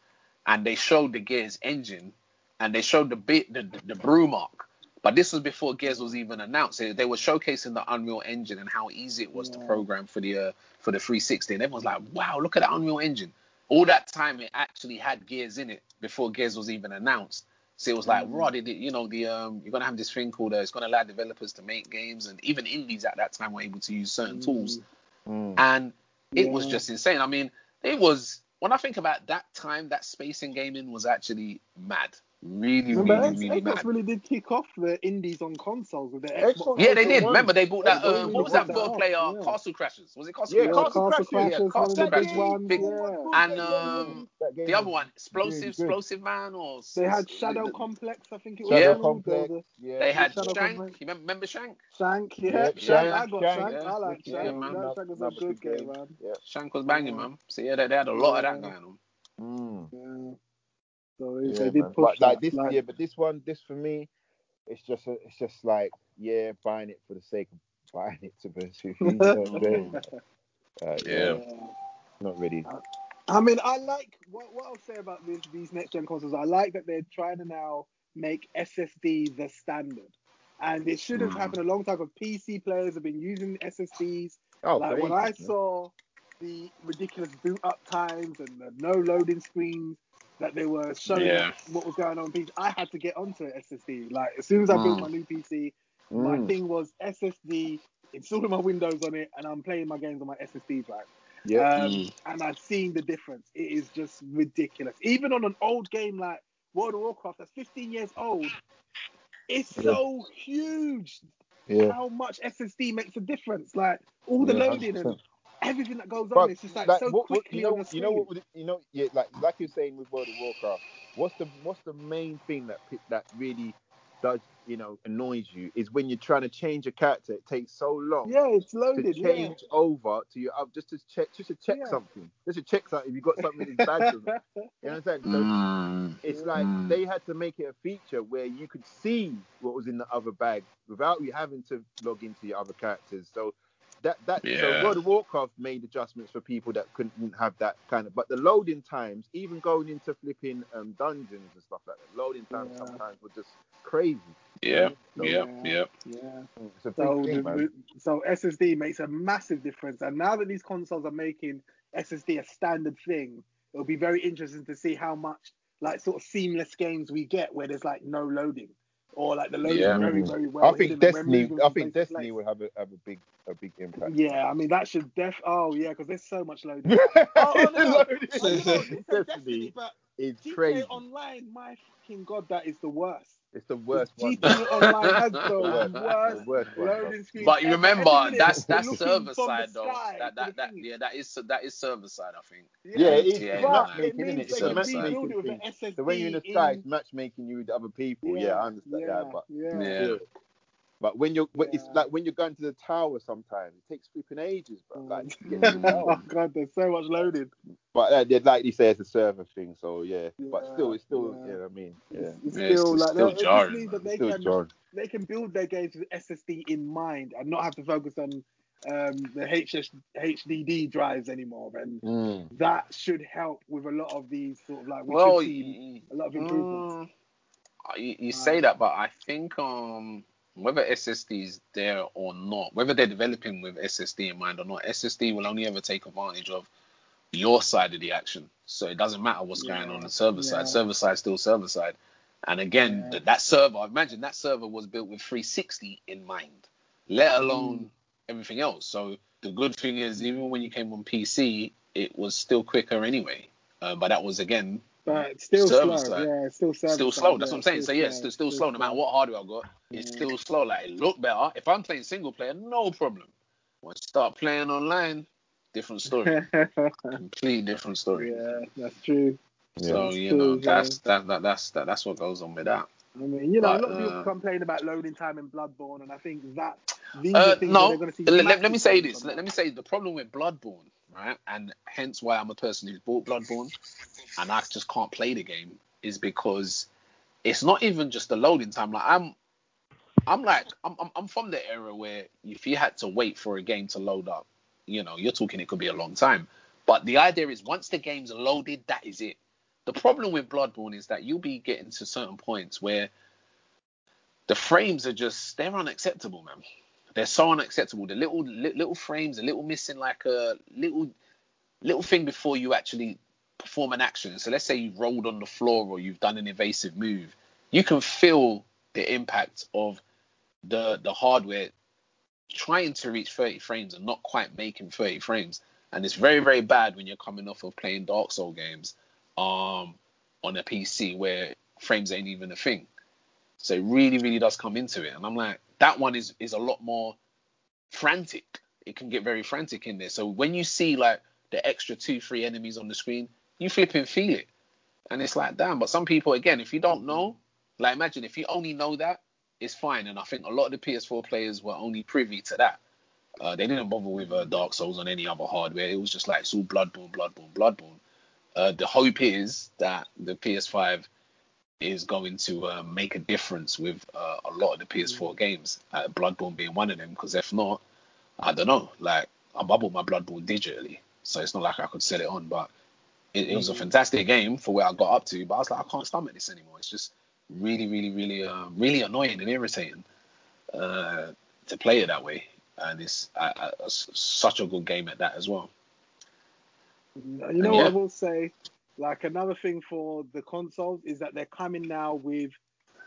and they showed the Gears engine, and they showed the bit the, the, the brew mark. But this was before Gears was even announced. They, they were showcasing the Unreal Engine and how easy it was to program for the uh, for the 360. And everyone's like, "Wow, look at that Unreal Engine!" All that time it actually had Gears in it before Gears was even announced. So it was like, Mm. Rod, you know, the um, you're gonna have this thing called uh, it's gonna allow developers to make games, and even indies at that time were able to use certain tools, Mm. and it was just insane. I mean, it was when I think about that time, that space in gaming was actually mad, really, Remember, really, X- really Xbox mad. really did kick off the indies on consoles with the Xbox Xbox. Yeah, they did. One. Remember, they bought that. Xbox Um, what was that that four off, player yeah. Castle Crashers? Was it Castle Yeah, Yeah, Castle Castle Crashers. Crashers, Yeah, Castle Crashers. Big- Yeah. And um, the other one, Explosive, really. Explosive Man, or They had Shadow the- Complex, I think it was. Shadow Yeah. called. There Complex. Yeah. They had Shadow Shank. Complex. You remember, remember Shank? Shank, yeah. Yep, Shank, Shank, I got Shank, Shank. yeah. I like Yeah, Shank. man. Shank was a good good game, game. man. Shank was banging, man. So yeah, they, they had a lot of that going on. Yeah. So they, Yeah, they did man. push But like that. this, yeah, but this one, this for me, it's just, a, it's just like, yeah, buying it for the sake of buying it. To be honest with you, you know what I'm saying? Uh, Yeah. not really. I mean, I like what what I'll say about this, these next gen consoles. I like that they're trying to now make SSD the standard, and it should have Mm. happened a long time. Because PC players have been using SSDs. Oh, like for when I man. saw the ridiculous boot up times and the no loading screens that they were showing Yeah. what was going on PC, I had to get onto SSD. Like as soon as I built Mm. my new PC, my Mm. thing was SSD, installing my Windows on it, and I'm playing my games on my SSD drive. Yeah. Um, Mm. And I've seen the difference. It is just ridiculous. Even on an old game like World of Warcraft that's 15 years old, it's Yeah. so huge yeah. how much SSD makes a difference. Like all the Yeah, loading 100%. Everything that goes on, But, it's just like, like, so what, what, quickly you know, on the you know what, you know, yeah, like like you're saying with World of Warcraft. What's the what's the main thing that that really does you know annoys you is when you're trying to change a character. It takes so long Yeah, it's loaded. to loaded. change over to your up just to check just to check Yeah. something. Just to check something if you got something in his bag. or not. Yeah. You understand? So Mm. it's Yeah. like Mm. they had to make it a feature where you could see what was in the other bag without you having to log into your other characters. So that that so World of Warcraft made adjustments for people that couldn't have that kind of. But the loading times, even going into flipping um, dungeons and stuff like that, loading times Yeah. sometimes were just crazy. Yeah, So, yeah, yeah. yeah. It's a big So, thing, the, man. the- so SSD makes a massive difference, and now that these consoles are making SSD a standard thing, it'll be very interesting to see how much like sort of seamless games we get where there's like no loading or like the loading Yeah. very very well. I think hidden and we're Destiny. I think Destiny will have a have a big a big impact. Yeah, I mean that should def. Oh yeah, because there's so much loading. oh, oh, no, no. Oh, you know, you say Destiny, Destiny but is GTA crazy. Online, my fucking god, that is the worst. It's the worst one. GTA Online has the The worst, worst the worst one, loading screen. But you remember Every that's you're that's server side the though. That that that yeah, that is that is server side, I think. Yeah, it is. GTA It's Online. Matchmaking, it isn't means it? they It's a can matchmaking rebuild it with thing. an SSD. So when you're in the sky, in- it's matchmaking you with other people. Yeah, I understand yeah, that, but yeah. Yeah. still. But when you're, when it's like when you're going to the tower, sometimes it takes flipping ages, bro. Like, to get to the oh god, there's so much loaded. but uh, they'd likely say it's a server thing, so yeah. But still, it's still, yeah. yeah. I mean, yeah, It's, it's Yeah, it's still like still jarring, that they still can John. they can build their games with SSD in mind and not have to focus on um, the HS, HDD drives anymore, and Mm. that should help with a lot of these sort of like we Well, should see y- a lot of improvements. mm, you, you say that, but I think um whether SSD is there or not, whether they're developing with SSD in mind or not, SSD will only ever take advantage of your side of the action. So it doesn't matter what's going on Yeah, the server yeah. side. Server side still server side. And again, Yeah. th- that server, I imagine that server was built with 360 in mind, let alone Mm. everything else. So the good thing is, even when you came on PC, it was still quicker anyway. Uh, but that was again But still slow, side. yeah, still server still slow. That's yeah, what I'm saying. So yeah, still, still slow. No matter what hardware I got, it's Yeah. still slow. Like it look better. If I'm playing single player, no problem. Once you start playing online, different story. Complete different story. yeah, that's true. So That's you true, know yeah. that's that, that that's that, that's what goes on with that. I mean, you know, But, a lot of people uh, complain about loading time in Bloodborne, and I think that these Uh, are things no, they're going to see. let, let- let me say this. Let, let me say the problem with Bloodborne, right, and hence why I'm a person who's bought Bloodborne, and I just can't play the game, is because it's not even just the loading time. Like I'm, I'm like I'm, I'm from the era where if you had to wait for a game to load up, you know, you're talking it could be a long time. But the idea is once the game's loaded, that is it. The problem with Bloodborne is that you'll be getting to certain points where the frames are just they're unacceptable, man. They're so unacceptable. The little li- little frames, a little missing like a little little thing before you actually perform an action. So let's say you've rolled on the floor or you've done an evasive move, you can feel the impact of the the hardware trying to reach 30 frames and not quite making 30 frames. And it's very very bad when you're coming off of playing Dark Soul games um on a PC where frames ain't even a thing. So it really, really does come into it. And I'm like, that one is is a lot more frantic. It can get very frantic in there. So when you see like the extra two, three enemies on the screen, you flip and feel it. And it's like, damn. But some people, again, if you don't know, like imagine if you only know that, it's fine. And I think a lot of the PS4 players were only privy to that. Uh, they didn't bother with uh, Dark Souls on any other hardware. It was just like it's all Bloodborne, Bloodborne, Bloodborne. Uh, the hope is that the PS5 is going to uh, make a difference with uh, a lot of the PS4 games, uh, Bloodborne being one of them. Because if not, I don't know. Like I bought my Bloodborne digitally, so it's not like I could set it on. But it, it was a fantastic game for where I got up to. But I was like, I can't stomach this anymore. It's just really, really, really, uh, really annoying and irritating uh, to play it that way. And it's uh, uh, such a good game at that as well. You know what. I will say? Like another thing for the consoles is that they're coming now with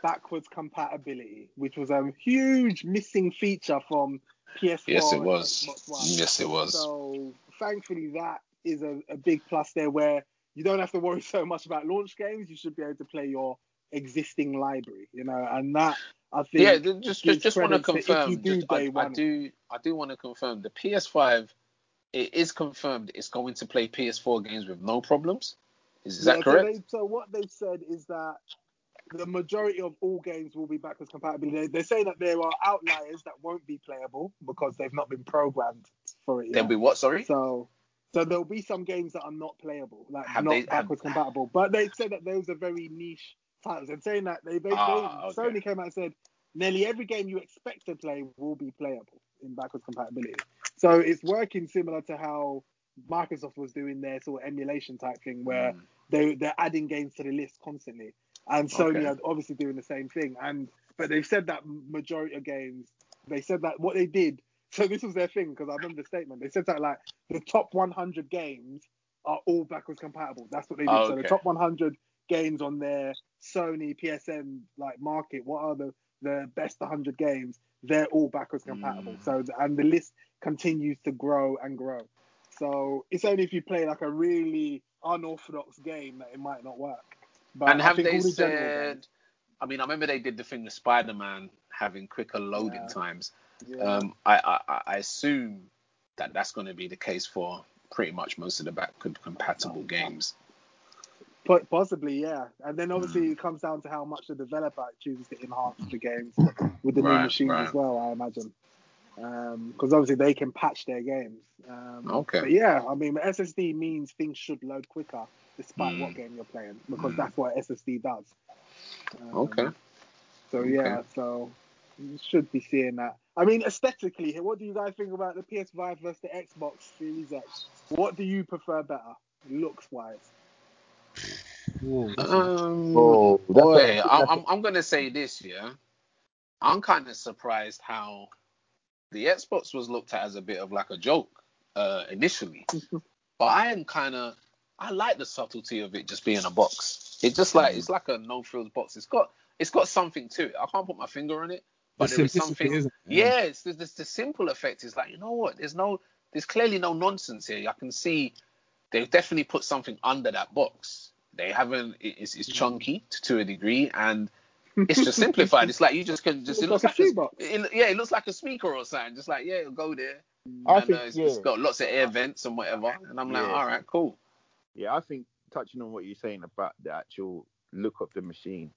backwards compatibility, which was a huge missing feature from PS4 Yes, it was. Yes, it was. So thankfully that is a, a big plus there where you don't have to worry so much about launch games. You should be able to play your existing library, you know, and that I think yeah, just just just want to credit to if confirm. you do just- I, I do I do want to confirm the PS5. It is confirmed it's going to play PS4 games with no problems. Is, is Yeah, that correct? So, they, so what they've said is that the majority of all games will be backwards compatible. They, they say that there are outliers that won't be playable because they've not been programmed for it. There'll be what? Sorry. So, so there'll be some games that are not playable, like Have not they- have- backwards compatible. But they said that those are very niche titles. And saying that they, they, Ah, they okay. Sony came out and said nearly every game you expect to play will be playable in backwards compatibility. So it's working similar to how Microsoft was doing their sort of emulation type thing, where Mm. They they're adding games to the list constantly, and Sony Okay. are obviously doing the same thing. And but they've said that majority of games, they said that what they did. So this was their thing because I remember the statement. They said that like the top 100 games are all backwards compatible. That's what they did. Oh, So the top 100 games on their Sony PSN like market, what are the the best 100 games? They're all backwards compatible. Mm. So and the list continues to grow and grow. So it's only if you play like a really unorthodox game that it might not work. But and have they the said? games- I mean, I remember they did the thing with Spider-Man having quicker loading Yeah. times. yeah. Um, I, I, I- assume that that's going to be the case for pretty much most of the backward compatible games. Po- Possibly, yeah. And then obviously Mm. it comes down to how much the developer chooses to enhance the games with the new machines right. as well, I imagine. Because obviously they can patch their games. Um, Okay. But yeah, I mean, SSD means things should load quicker despite Mm. what game you're playing because Mm. that's what SSD does. Um, Okay. So yeah, so you should be seeing that. I mean, aesthetically, what do you guys think about the PS5 versus the Xbox Series X? What do you prefer better, looks wise? Whoa, Um, Oh, boy, a- I'm, that's a- I'm, I'm going to say this, yeah. I'm kind of surprised how the Xbox was looked at as a bit of like a joke uh, initially. but I am kind of, I like the subtlety of it just being a box. It's just like, it's like a no frills box. It's got, it's got something to it. I can't put my finger on it, but the there is something. it? Yeah, it's the, the, the simple effect is like, you know what? There's no, there's clearly no nonsense here. I can see they've definitely put something under that box. They haven't. It's, it's chunky to, to a degree, and it's just simplified. It's like you just can just. It looks Looks like, like a it, yeah, it looks like a speaker or something. Just like yeah, it'll go there. I and, think uh, it's, yeah, it's got lots of air vents and whatever. And I'm like, Yeah. all right, cool. yeah. I think touching on what you're saying about the actual look of the machine,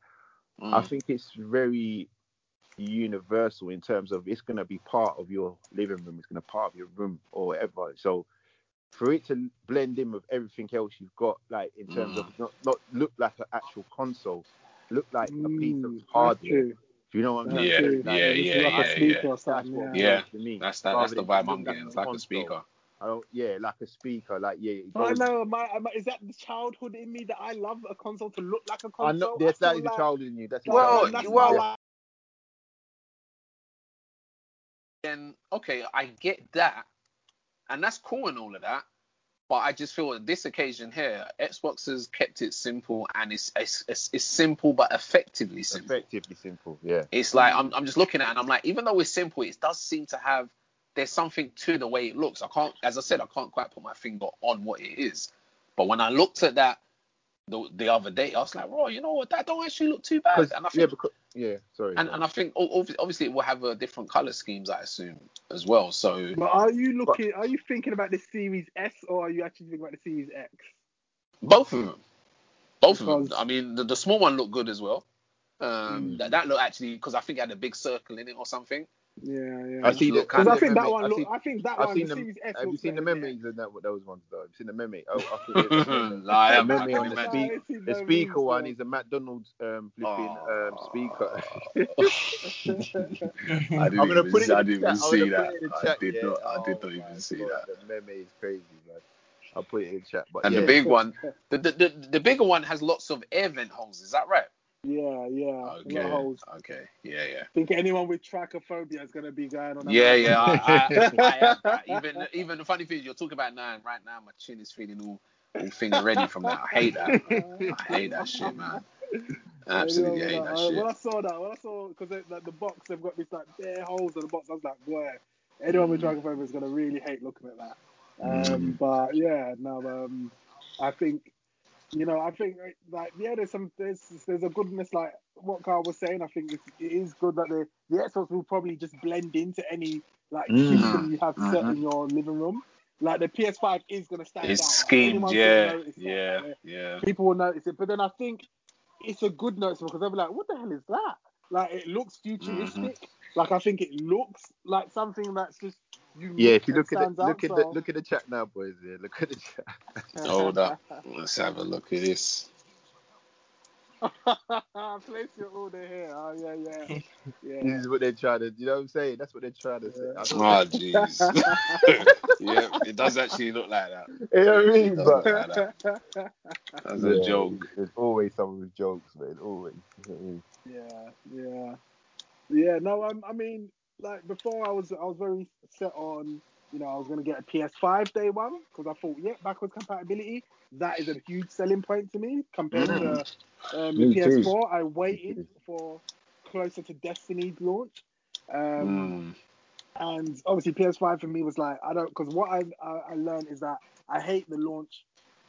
I Mm. think it's very universal in terms of it's going to be part of your living room, it's going to part of your room or whatever. So for it to blend in with everything else you've got, like in terms of not, not look like an actual console, look like a piece of Mm, that's hardware. true. Do you know what I'm That's saying? Yeah, true. yeah, yeah, like yeah, a speaker yeah. or That's something. what yeah. Yeah, to me. That's that. That's the vibe I'm getting. It's like a speaker. I don't, yeah, like a speaker, like yeah. I know. Am I, am I, is that the childhood in me that I love a console to look like a console? I know I there's that feel is child in you. That's a like, Well, child that's you. well, how yeah. Then okay, I get that, and that's cool and all of that. But I just feel on this occasion here, Xbox has kept it simple, and it's it's, it's, it's simple but effectively simple. effectively simple. Yeah. It's like I'm, I'm just looking at it and I'm like, even though it's simple, it does seem to have there's something to the way it looks. I can't, as I said, I can't quite put my finger on what it is. But when I looked at that the, the other day, I was like, oh, you know what, that don't actually look too bad. And I yeah, think, because yeah, sorry. and, go and. I think obviously it will have a different color schemes, I assume, as well. So But are you looking? Are you thinking about the Series S or are you actually thinking about the Series X? both of them, both of them. I mean, the, the small one looked good as well. Um, Mm. that, that looked actually because I think it had a big circle in it or something. Yeah, yeah. I see the- look Because I of think that meme- one. I Look, see- I think that I've one. seen The them. Series S Have you seen the better than memes and that those ones though? Have you seen the meme? Oh, I think there's a meme. The haven't. Meme on the imagine. speak- The speaker memes, one though. is a McDonald's um, flipping um, Oh. speaker. I I'm didn't gonna even, put it in I the didn't chat. even see that. put it in the I did yeah. not. I did Oh not my even see that. The meme is crazy, man. I'll put it in chat. But And yeah, the big one, the, the the the bigger one has lots of air vent holes. Is that right? Yeah, yeah. Okay. Okay. Yeah, yeah. I think anyone with trypophobia is gonna be going on. Yeah, yeah. I, I, I. Even even the funny thing is, you're talking about nine right now. My chin is feeling all all finger ready from that. I hate that. I hate that shit, man. I absolutely hate with that shit. When I saw that, when I saw because like the box, they've got these like bare holes in the box. I was like, boy, anyone with Mm. trypophobia is gonna really hate looking at that. Mm. Um, but yeah, no, um, I think you know, I think like yeah, there's some there's there's a goodness like what Carl was saying. I think it's, it is good that the the Xbox will probably just blend into any like Mm. system you have set Mhm. in your living room. Like the PS5 is gonna stand It's out. Like, schemed, gonna yeah, that. yeah, yeah. people will notice it. But then I think it's a good noticeable because they'll be like, what the hell is that? Like it looks futuristic. Like I think it looks like something that's just unique Yeah, if you look at stands the, look at the look at the chat now, boys. Yeah, look at the chat. Hold up. Let's have a look at this. Place your order here. Oh yeah, yeah, yeah. This is what they're trying to. You know what I'm saying? That's what they're trying to say. I don't Oh, jeez. yeah, it does actually look like that. You know what I mean? But like that. That's a joke. There's always someone with jokes, man. Always. You know I mean? Yeah, yeah, yeah. No, um, I mean, like before, I was I was very set on, you know, I was gonna get a PS5 day one because I thought, yeah, backwards compatibility. That is a huge selling point to me compared to um, Me. PS4. I waited for closer to Destiny's launch. Um, Mm. and obviously PS5 for me was like I don't because what I, I I learned is that I hate the launch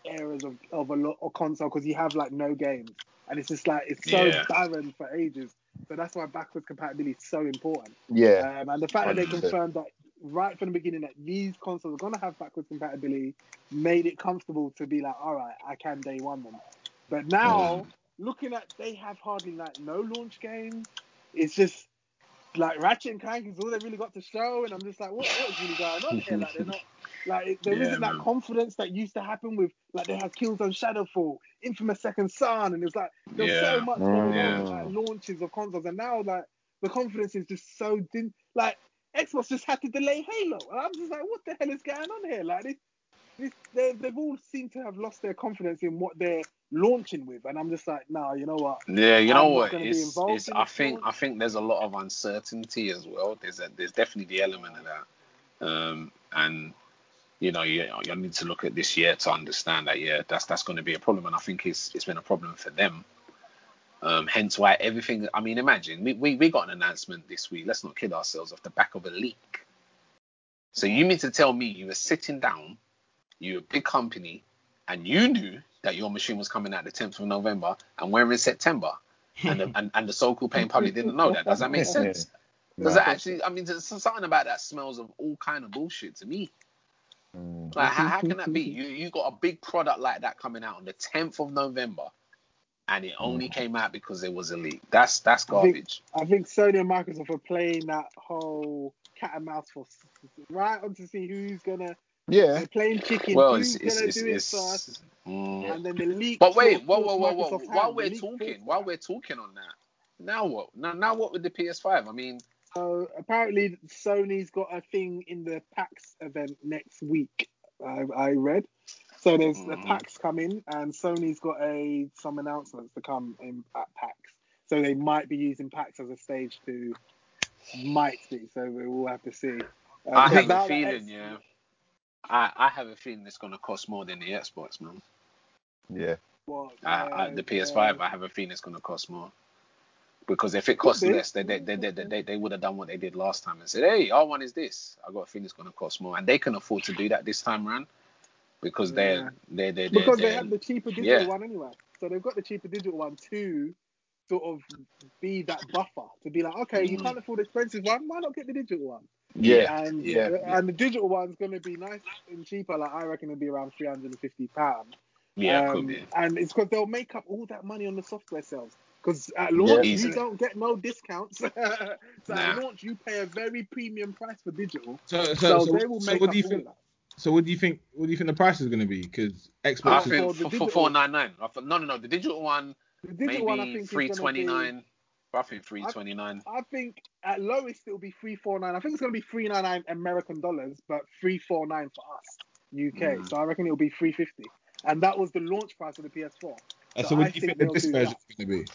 eras of of a lot of console because you have like no games and it's just like it's so Yeah. barren for ages. So that's why backwards compatibility is so important. Yeah. Um, and the fact that they confirmed that right from the beginning that these consoles are gonna have backwards compatibility made it comfortable to be like, all right, I can day one them. But now looking at they have hardly like no launch games. It's just like Ratchet and Clank is all they really got to show, and I'm just like, what, what is really going on here? Like they're not like there Yeah, not that man. confidence that used to happen with like they had Killzone Shadow Fall, Infamous Second Son, and it was like there was so much going Yeah. on like launches of consoles, and now like the confidence is just so din- like Xbox just had to delay Halo, and I'm just like, what the hell is going on here? Like this, this they, they've all seemed to have lost their confidence in what they're launching with, and I'm just like, nah, you know what? Yeah, you I'm know what? It's, it's, I think launch. I think there's a lot of uncertainty as well. There's a, there's definitely the element of that, um, and you know you, you need to look at this year to understand that yeah that's that's going to be a problem, and I think it's it's been a problem for them. Um, hence why everything. I mean, imagine we, we we got an announcement this week. Let's not kid ourselves off the back of a leak. So you mean to tell me you were sitting down, you're a big company, and you knew that your machine was coming out the 10th of November, and we're in September, and the, and, and the so-called paying public didn't know that. Does that make sense? Does that actually? I mean, there's something about that smells of all kind of bullshit to me. Mm. Like, how, how can that be? You you got a big product like that coming out on the 10th of November, and it only came out because there was a leak. That's that's I think- garbage. I think Sony and Microsoft are playing that whole cat and mouse for right on to see who's gonna. Yeah. They're playing chicken. Well, who's it's it's gonna it's, do it it's first? mm. And then the leak. But wait, sort of whoa, whoa, whoa, whoa! Microsoft's While we're talking, while we're talking on that, now what? Now, now what with the PS5? I mean, So apparently Sony's got a thing in the PAX event next week. I, I read. So there's the Mhm. PAX coming, and Sony's got a some announcements to come in at PAX. So they might be using PAX as a stage to might be. So we will have to see. Uh, I have a feeling, X- yeah. I, I have a feeling it's going to cost more than the Xbox, man. Yeah. Well, I, I, uh, the PS5, uh, I have a feeling it's going to cost more. Because if it costs less, they they, they, they, they, they would have done what they did last time and said, hey, our one is this. I got a feeling it's going to cost more. And they can afford to do that this time around because they're, they're, they're, because they're, they have the cheaper digital yeah. one anyway. So they've got the cheaper digital one to sort of be that buffer to be like, okay, you Mm. can't afford the expensive one, why not get the digital one? yeah. and yeah, and the digital one's going to be nice and cheaper. Like I reckon it'll be around three hundred and fifty pounds. Yeah, it um, be. And it's because they'll make up all that money on the software sales. Because at launch Yeah. you Easily. don't get no discounts. so Nah. at launch you pay a very premium price for digital. So, so, So, so, they will so make what up do you all think? that. So what do you think? What do you think the price is going to be? Because Xbox. for is- think the for, for 499. No, no, no. The digital one, The digital one I maybe think is going to be. 329. I think 329. I think at lowest it'll be three four nine. I think it's going to be three nine nine American dollars, but three four nine for us UK. Mm. So I reckon it'll be three fifty, and that was the launch price of the PS4. Uh, so so what I do you think think the they'll disc version that. is going to be?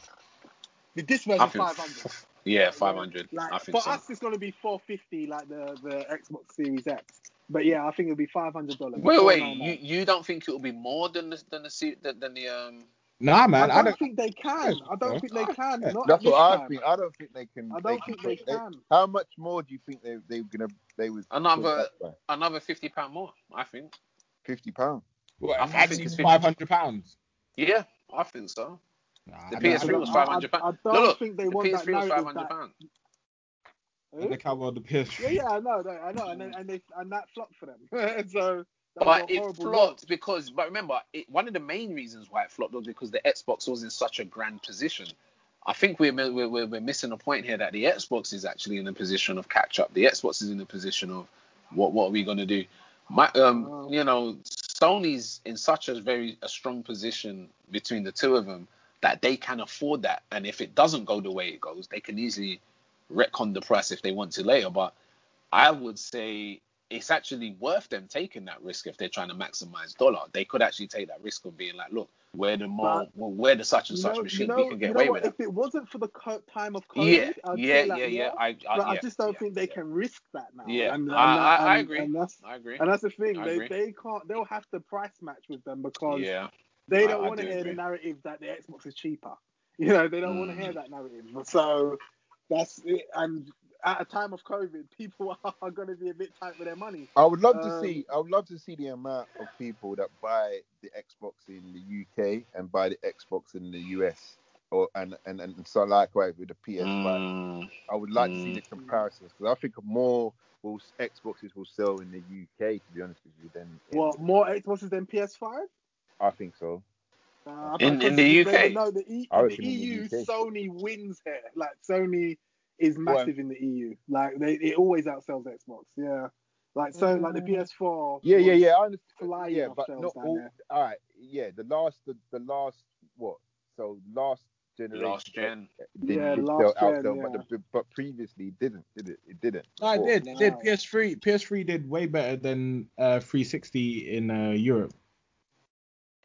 The disc I version five hundred. yeah, 500. Like, I think for so. us, it's going to be four fifty, like the the Xbox Series X. But yeah, I think it'll be five hundred dollars. Wait, wait. You you don't think it'll be more than the than the than, than the um? Nah, man. I I don't, don't. think they can. I don't think they can. Not That's at this what I time. think. I don't think they can. I don't think they put- can. How much more do you think they they gonna they was Another another 50 pound more. I think. fifty pound? Well, I think adding it's five hundred pounds. Yeah, I think so. Nah, The I don't- I PS3 was I- 500 I, I pounds. don't Look, look, think they The want that PS3 was 500 pounds. I think I will the PS3. Yeah, yeah, I know, no, I know, and then, and they and that flopped for them. so But it flopped launch. because, but remember, it, one of the main reasons why it flopped was because the Xbox was in such a grand position. I think we're, we're, we're, we're missing a point here that the Xbox is actually in a position of catch up. The Xbox is in a position of what what are we going to do? My, um, you know, Sony's in such a very a strong position between the two of them that they can afford that. And if it doesn't go the way it goes, they can easily retcon the price if they want to later. But I would say it's actually worth them taking that risk if they're trying to maximize dollar. They could actually take that risk of being like, look, we're the more, we're the such and such know, machine. you know, we can get you know away what? with If it wasn't for the co- time of COVID, Yeah, I'd yeah, yeah, yeah. I, I, but I just don't yeah, think they yeah. can risk that now. Yeah, and, and, I, I, I agree. And that's I agree. and that's the thing. They they can't. They'll have to price match with them because Yeah, they don't I want to do hear agree. the narrative that the Xbox is cheaper. You know, they don't want to Mm. hear that narrative. So that's it. And at a time of COVID, people are going to be a bit tight with their money. I would love to Um, see. I would love to see the amount of people that buy the Xbox in the UK and buy the Xbox in the US, or and and, and so likewise with the PS5. Mm, I would like to see Mm. the comparisons because I think more will Xboxes will sell in the UK to be honest with you than in, What more Xboxes than PS5? I think so. Uh, In- in the UK? No, the, e, I in the reckon in the EU, Sony wins here. Like Sony is massive in the EU. Like they, it always outsells Xbox. Yeah. Like so, like the PS4. Yeah, yeah, yeah. I understand. Yeah, but not all. there. All right. Yeah, the last, the, the last what? So last generation. last gen. Did, Yeah, last sell, gen, outsell, but yeah. the, but previously didn't. Did it? It didn't. No, it did. It did. PS3. PS3 did way better than uh, 360 in uh, Europe.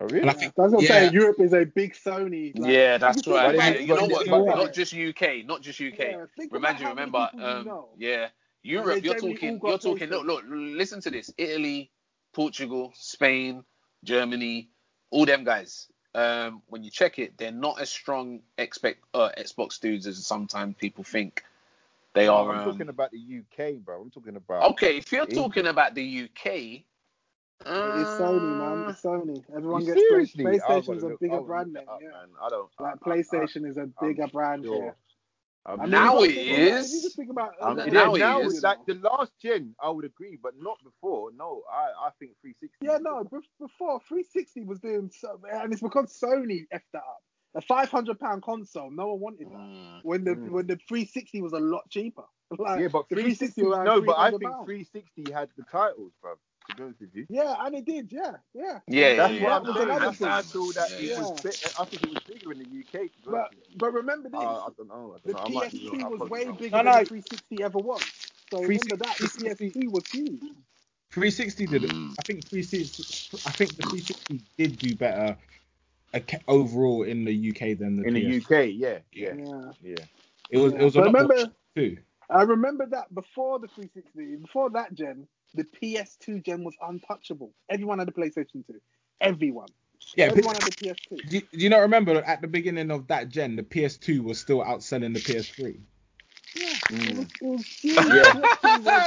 Oh, really? And I Yeah, think- that's what I'm yeah. saying. Europe is a big Sony. Like, yeah, that's you right. about you know what? in Not, not just UK, not just UK. Yeah, think Remember, about how many remember, people you um, yeah, they Europe. You're talking, all you're talking. Look, look, listen to this: Italy, Portugal, Spain, Germany, all them guys. Um, when you check it, they're not as strong expect uh, Xbox dudes as sometimes people think they are. I'm um, talking about the UK, bro. I'm talking about. Okay, if you're England. talking about the UK, It is Sony, man. uh, It's Sony. Everyone gets play- seriously? I've PlayStation's a look- bigger brand look name. up, Yeah. man. I don't. Like I- I- PlayStation is a I'm bigger brand sure. here. I'm I mean, Now you gotta it think about you just think about Um, uh, Yeah, yeah, now it now is. it's like the last gen, I would agree, but not before. No, I, I think 360. Yeah, no, before 360 was doing so, and it's because Sony effed that up. A 500 pound console, no one wanted that. Mm. When the Mm. when the 360 was a lot cheaper. Like, Yeah, but the 360. around No, but I think pounds. 360 had the titles, bro. To be honest with you. Yeah, and it did. Yeah, yeah. Yeah, That's yeah, what yeah, I'm that was saying. another That's why I thing. thought that Yeah. it was. Bit, I think it was bigger in the UK. But honest with you. but remember this. Uh, I don't know. I the don't know. I might be PS2 wrong. I was way wrong. bigger No, than no. the 360 ever was. So remember that the 360 PS2 was huge. 360 did it. Mm. I think 360. I think the 360 did do better overall in the UK than the In the UK, yeah, yeah, Yeah. yeah. It was. Yeah. It was a But lot remember, too. I remember that before the 360, before that gen, the PS2 gen was untouchable. Everyone had a PlayStation 2. Everyone. Yeah, Everyone but had a PS2. do, do you not remember at the beginning of that gen, the PS2 was still outselling the PS3? Yeah. It Mm. was, it was. Yeah.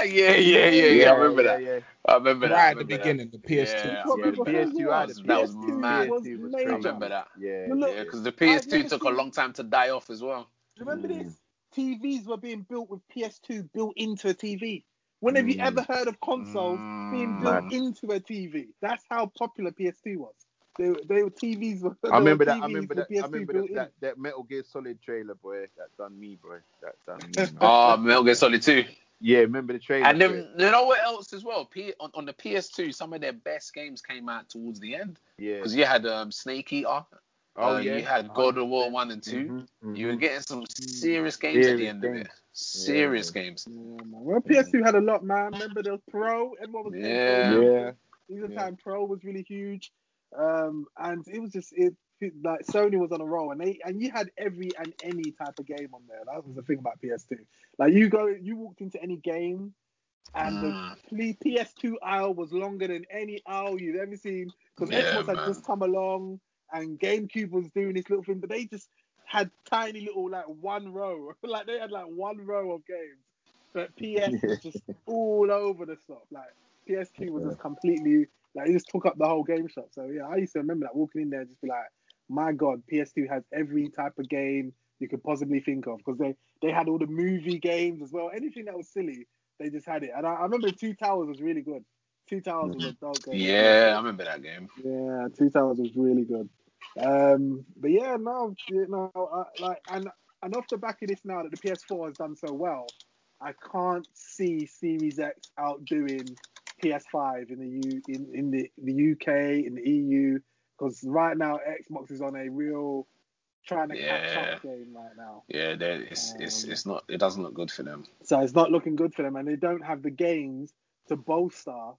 Yeah, yeah, yeah, yeah, I remember that. Yeah, I remember that. Right at the remember that. beginning, the PS2. Yeah, What I people remember say, that. yeah, was, that was PS2 mad. was PS2 was. I remember that. Yeah, But look, Yeah, because the PS2 never took a long time to die off as well. Remember Mm. this? TVs were being built with PS2 built into a TV. When have you Mm. ever heard of consoles being built Mad. into a TV? That's how popular PS2 was. They, they were TVs. Were, I remember were that. I remember that. I PS2 remember that, that, that Metal Gear Solid trailer, boy. That done me, boy. That done me. Man. Oh, Metal Gear Solid 2. yeah, remember the trailer? And for then, it? you know what else as well? P- on, on the PS2, some of their best games came out towards the end. yeah. Because you had um, Snake Eater, Oh uh, yeah. you had God of War 1 and 2. Mhm, mhm. You were getting some serious games at the Serious end of it. Serious Yeah. games. Yeah. Well, PS2 had a lot, man. Remember the Pro? Everyone was playing Yeah. Pro. Yeah. Either Yeah. time Pro was really huge. Um, and it was just it, it- like Sony was on a roll, and they and you had every and any type of game on there. That was the thing about PS2. Like you go, you walked into any game, and Mm. the P- PS2 aisle was longer than any aisle you've ever seen because Yeah, Xbox had just come along, and GameCube was doing this little thing, but they just had tiny little like one row, like they had like one row of games. But PS was just all over the shop. Like PS2 was just completely like it just took up the whole game shop. So yeah, I used to remember that walking in there, just be like, my god, PS2 has every type of game you could possibly think of because they they had all the movie games as well. Anything that was silly, they just had it. And I, I remember Two Towers was really good. Two Towers was a mm-hmm. dog game. Yeah, I remember that game. Yeah, Two Towers was really good. Um, but yeah, no, you know, uh, like, and and off the back of this now that the PS4 has done so well, I can't see Series X outdoing PS5 in the U in, in the, the UK in the EU because right now Xbox is on a real trying to catch Yeah. up game right now. Yeah, it's it's Um, it's not. It doesn't look good for them. So it's not looking good for them, and they don't have the games to bolster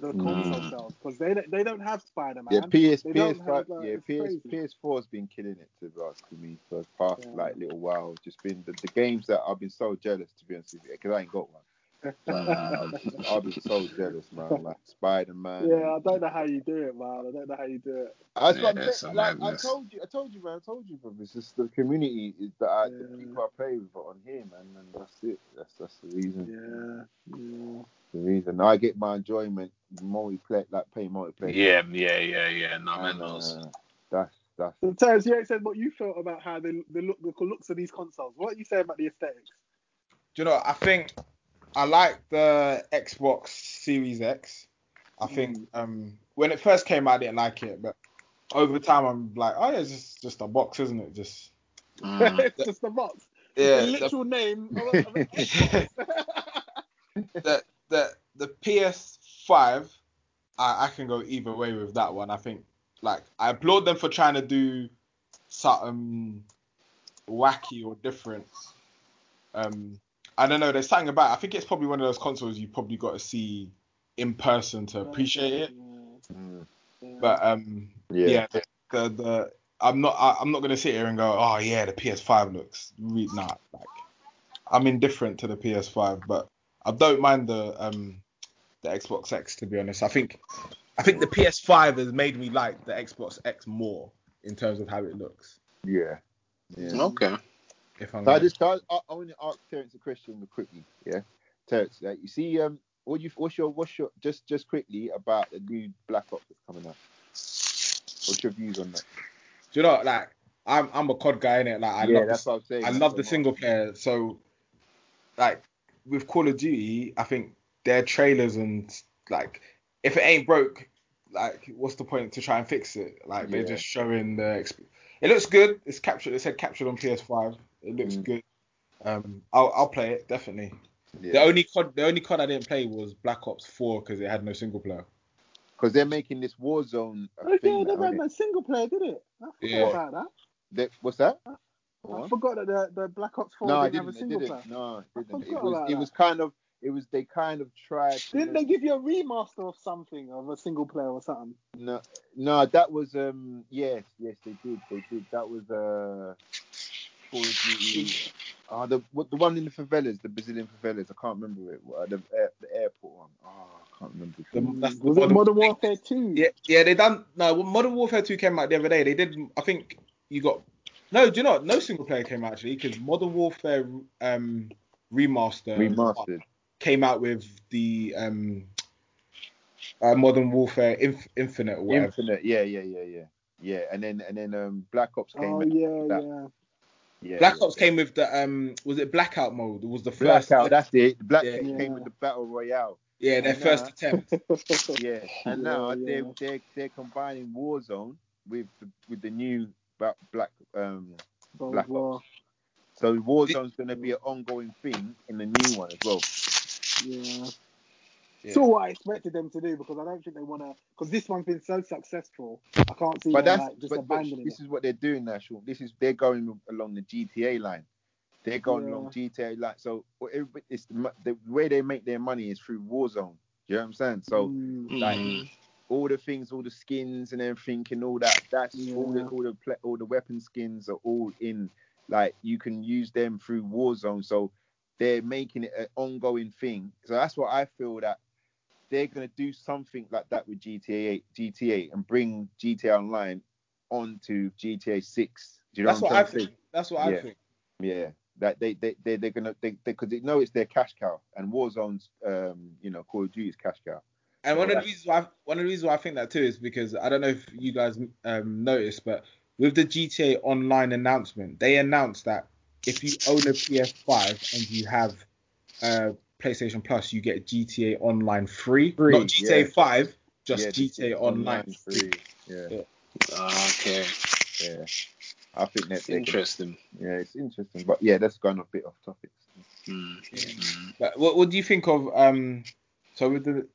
the because they don't- they don't have Spider Man. Yeah, PS, PS5, have, uh, yeah, PS PS Four's been killing it to us to me for the past Yeah. like little while. Just been the, the games that I've been so jealous to be honest with you because I ain't got one. Like, I've, I've been so jealous, man. Like Spider Man. Yeah, I don't know how you do it, man. I don't know how you do it. I, Yeah, yeah, it's a like, I told you, I told you, man. I told you, bro. It's just the community is that I, the people I play with are on here, man, and that's it. That's that's the reason. Yeah, yeah. The reason I get my enjoyment multiplayer, like playing multiplayer. Yeah, yeah, yeah, yeah. No man and, knows. uh, that's that's So Terrence, you said what you felt about how they the look the looks of these consoles. What you say about the aesthetics? Do you know? I think I like the Xbox Series X. I think um, when it first came out, I didn't like it, but over time, I'm like, oh yeah, it's just just a box, isn't it? Just Mm. it's just a box. yeah. the The, literal name of a, of the the the PS5, I, I can go either way with that one. I think like I applaud them for trying to do something wacky or different. Um, I don't know. There's something about. I think it's probably one of those consoles you probably got to see in person to appreciate it. mm, But um, yeah. yeah, the, the the I'm not I, I'm not gonna sit here and go, oh yeah, the PS5 looks re nah, like I'm indifferent to the PS5, but I don't mind the um the Xbox X to be honest. I think I think the PS5 has made me like the Xbox X more in terms of how it looks. yeah. yeah. Okay. If I'm So I just I, I want to ask Terence a question quickly. Yeah, Terence, like, you see, um, what you what's your what's your just just quickly about the new Black Ops that's coming out? What's your views on that? Do you know like I'm I'm a COD guy in it. Like I yeah, love that's the, what I'm saying. I love the single player. So like with Call of Duty, I think their trailers and like if it ain't broke, like what's the point to try and fix it? Like they're Yeah. just showing the. Exp- it looks good. It's captured. It said captured on PS5. It looks Mm. good. Um, I'll I'll play it definitely. Yeah. The only COD the only COD I didn't play was Black Ops 4 because it had no single player. because they're making this Warzone a Oh, yeah, thing. they now, had no single player, did it? I forgot Yeah. about that. They- what's that? I What? forgot that the, the Black Ops 4 No, didn't, didn't. have a They single didn't. player. No, it didn't. It forgot was. about It was kind of. It was. They kind of tried. Didn't they give you a remaster of something of a single player or something? No, no, that was um. Yes, yes, they did. They did. That was uh. Call of Uh, the what the one in the favelas, the Brazilian favelas. I can't remember it. Uh, the air, the airport one. Oh, I can't remember. The- that's the was it Modern- Modern Warfare 2? Yeah, yeah, they done no Modern Warfare 2 came out the other day. They did I think you got no, do you know no single player came out actually because Modern Warfare um remaster Remastered. came out with the um uh, Modern Warfare Inf- Infinite or. Infinite. Yeah, yeah, yeah, yeah. Yeah, and then and then um Black Ops came Oh, out. yeah, that. yeah. Yeah, Black yeah. Ops came with the um was it blackout mode? It was the first Blackout. That's it. Black Yeah. Came with the battle royale. yeah, their and first now- attempt. Yeah, and now yeah. they're they're they're combining Warzone with the, with the new Ba- Black um. Cold Black War. So Warzone's going to be an ongoing thing in the new one as well. Yeah. Yeah. So what I expected them to do because I don't think they want to because this one's been so successful. I can't see But them that's like just but, but abandoning this it. is what they're doing now, Sean. This is they're going along the GTA line. They're going Yeah. along GTA line. So everybody- it's the, the way they make their money is through Warzone. You know what I'm saying? So Mm. like Mhm. all the things, all the skins and everything and all that. That's all the all the ple- all the weapon skins are all in. Like you can use them through Warzone. So they're making it an ongoing thing. So that's what I feel that they're gonna do something like that with GTA GTA and bring GTA Online onto GTA Six. Do you know That's what what I think. That's what I Yeah. think. say? Yeah. That they they they they're gonna they because they, know it's their cash cow and Warzone's um you know Call of Duty's cash cow. And So one of the reasons why one of the reasons why I think that too is because I don't know if you guys um, noticed, but with the GTA Online announcement, they announced that if you own a PS5 and you have uh, PlayStation Plus, you get GTA Online free, Free, not GTA yeah. 5, just Yeah, GTA Online free. free. Yeah, Yeah. Ah, okay, yeah. I think that's they're interesting. yeah, it's interesting, but yeah, that's gone a bit off topic. Hmm. Hmm. But what what do you think of um? So with the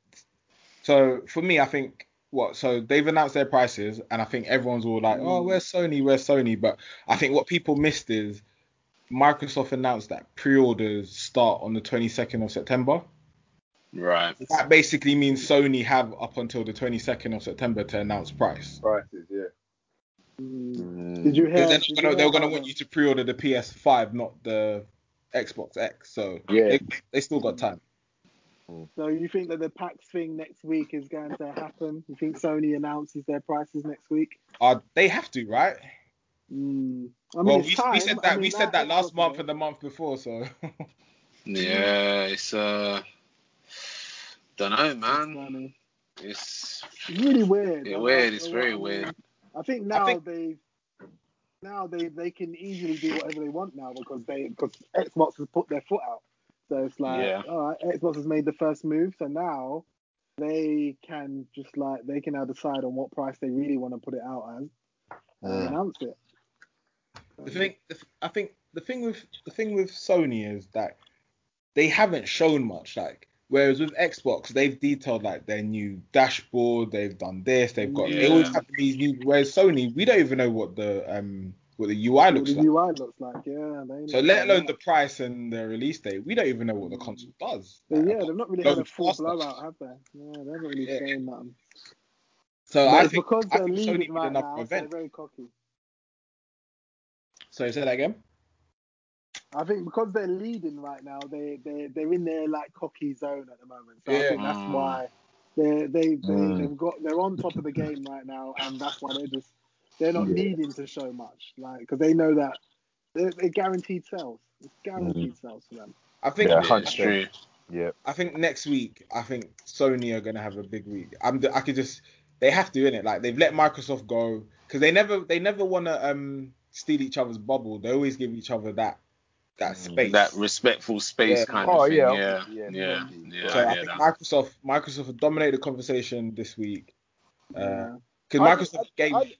so for me, I think what so they've announced their prices, and I think everyone's all like, oh, where's Sony? Where's Sony? But I think what people missed is Microsoft announced that pre-orders start on the 22nd of September. Right. That basically means Sony have up until the 22nd of September to announce price. Prices, yeah. Mm. Did you hear? They're, gonna, hear they're gonna want you to pre-order the PS5, not the Xbox X. So Yeah. they, they still got time. So you think that the PAX thing next week is going to happen? You think Sony announces their prices next week? Uh, they have to, right? Mm. I mean, well, it's we, time. we said I that mean, we said now that last month is and the month before, so Yeah, it's uh, don't know, man. It's It's really weird. Yeah, I- weird, it's very weird. I think now think- they now they they can easily do whatever they want now because they because Xbox has put their foot out. So it's like, Yeah. all right, Xbox has made the first move, so now they can just like they can now decide on what price they really want to put it out as and Yeah. announce it. The thing the, I think the thing with the thing with Sony is that they haven't shown much. Like whereas with Xbox, they've detailed like their new dashboard, they've done this, they've got they always Yeah. have these new. Whereas Sony, we don't even know what the um what the UI What looks the like. UI looks like, yeah. So let alone the price and the release date, we don't even know what the console does. So, Like, yeah, they've not really had a load full faster. blowout, have they? Yeah, they haven't really Yeah. shown nothing. So But I it's think, because I they're think Sony leading need right now, so they're very cocky. So say that again. I think because they're leading right now, they they they're in their like cocky zone at the moment. So I Yeah. think that's Mm. why they they, they Mm. they've got they're on top of the game right now, and that's why they're just they're not Yeah. needing to show much, like because they know that they're, they're guaranteed sales. It's Mm. guaranteed sales for them. I think Yeah, yeah, it's true. Yeah. I think next week, I think Sony are gonna have a big week. I'm, I could just, they have to in it. Like they've let Microsoft go because they never, they never want to um steal each other's bubble. They always give each other that, that Mm, space. That respectful space Yeah. kind Oh, of thing. yeah, Yeah, obviously, yeah, yeah, yeah. so I I think that. Microsoft, Microsoft dominated the conversation this week Yeah. because I- Microsoft I- gave. I-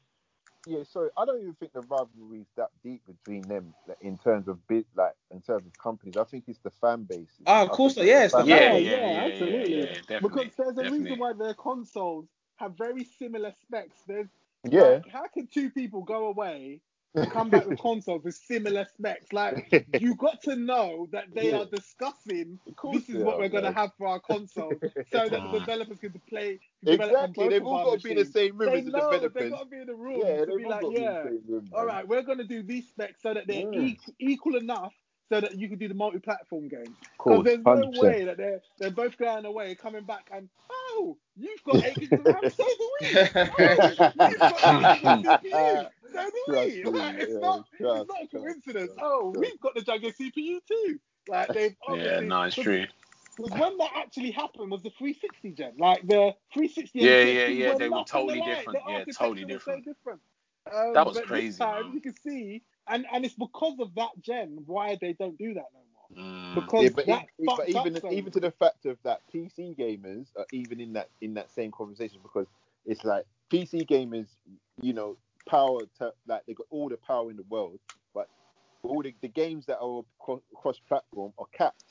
yeah, sorry, I don't even think the rivalry is that deep between them like, in terms of bit, like in terms of companies. I think it's the fan base. Ah, of course yeah, it's the fan Yeah, yeah, base. yeah, yeah, yeah, absolutely. yeah, yeah, definitely, because there's a definitely. reason why their consoles have very similar specs. There's Yeah. like, how can two people go away and come back with consoles with similar specs? Like you got to know that they Yeah. are discussing this is what are, we're going to have for our console, so that the developers can play develop Exactly. They've all got to be in the same room They as the know they've developers. got to be in the room Yeah, to they've be like, got to be in yeah, the same room. all man. right, we're going to do these specs so that they're Yeah. equal, equal enough so that you can do the multi-platform games. Of Because there's no 100%. way that they're they're both going away, coming back, and oh, you've got eight gigs of RAM, so do we. Oh, you've got eight gigs of CPU, so do we. me, Like, it's yeah, not trust, it's not a coincidence. trust, oh, trust. we've got the Jaguar CPU too. Like they've Yeah, no, it's true. Because when that actually happened was the 360 gen, like the 360 and Yeah, 360 yeah, yeah, were they were totally alike. different. The Yeah, totally was so different. different. Um, That was crazy, This time you can see, and and it's because of that gen why they don't do that no more. Mm. Because Yeah, but, that e- but even up even to the fact of that PC gamers are even in that in that same conversation because it's like PC gamers, you know, power to like they got all the power in the world, but all the, the games that are cross platform are capped.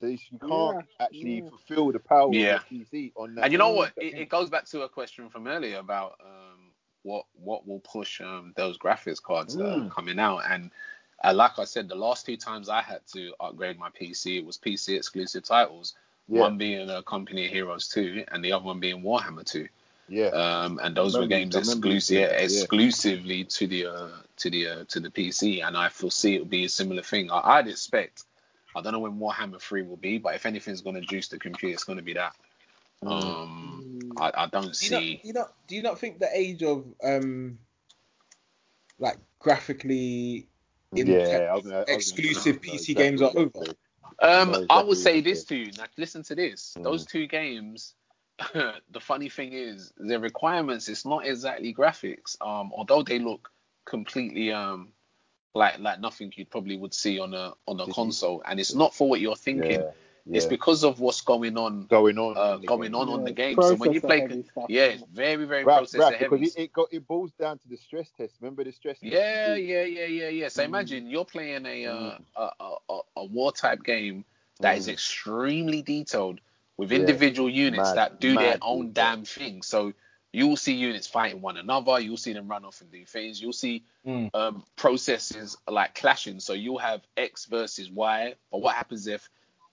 So you you can't actually yeah. fulfill the power Yeah. of the PC on that. And you know what? It, it goes back to a question from earlier about um, what what will push um, those graphics cards that are Mm. coming out. And uh, like I said, the last two times I had to upgrade my PC, it was PC exclusive titles. yeah, One being uh, Company of Heroes 2, and the other one being Warhammer 2. Yeah, Um, and those were games I exclusive, yeah. exclusively to the uh, to the uh, to the PC. And I foresee it will be a similar thing. I, I'd expect. I don't know when Warhammer 3 will be, but if anything's going to juice the computer, it's going to be that. Mm. Um, I, I don't Do you not, see. do you not do you not think the age of um like graphically in yeah. I was I exclusive PC exactly games are over. Um, I exactly would say this to you. Now, listen to this. Mm. Those two games. the funny thing is, the requirements. It's not exactly graphics. Um, although they look completely um like like nothing you probably would see on a on a console, and it's not for what you're thinking. Yeah. It's because of what's going on, going on. uh, going game. on on the game. So when you play, heavy stuff, yeah, yeah. it's very very Right, processor right, heavy. because it, it got it boils down to the stress test. Remember the stress test? Yeah, yeah, yeah, yeah, yeah. So Mm. imagine you're playing a, uh, Mm. a, a a a war type game that is Mm. extremely detailed with Yeah. units Mad- that do their own detail. damn thing. So you will see units fighting one another. You'll see them run off and do things. You'll see Mm. um, processes like clashing. So you'll have X versus Y. But what happens if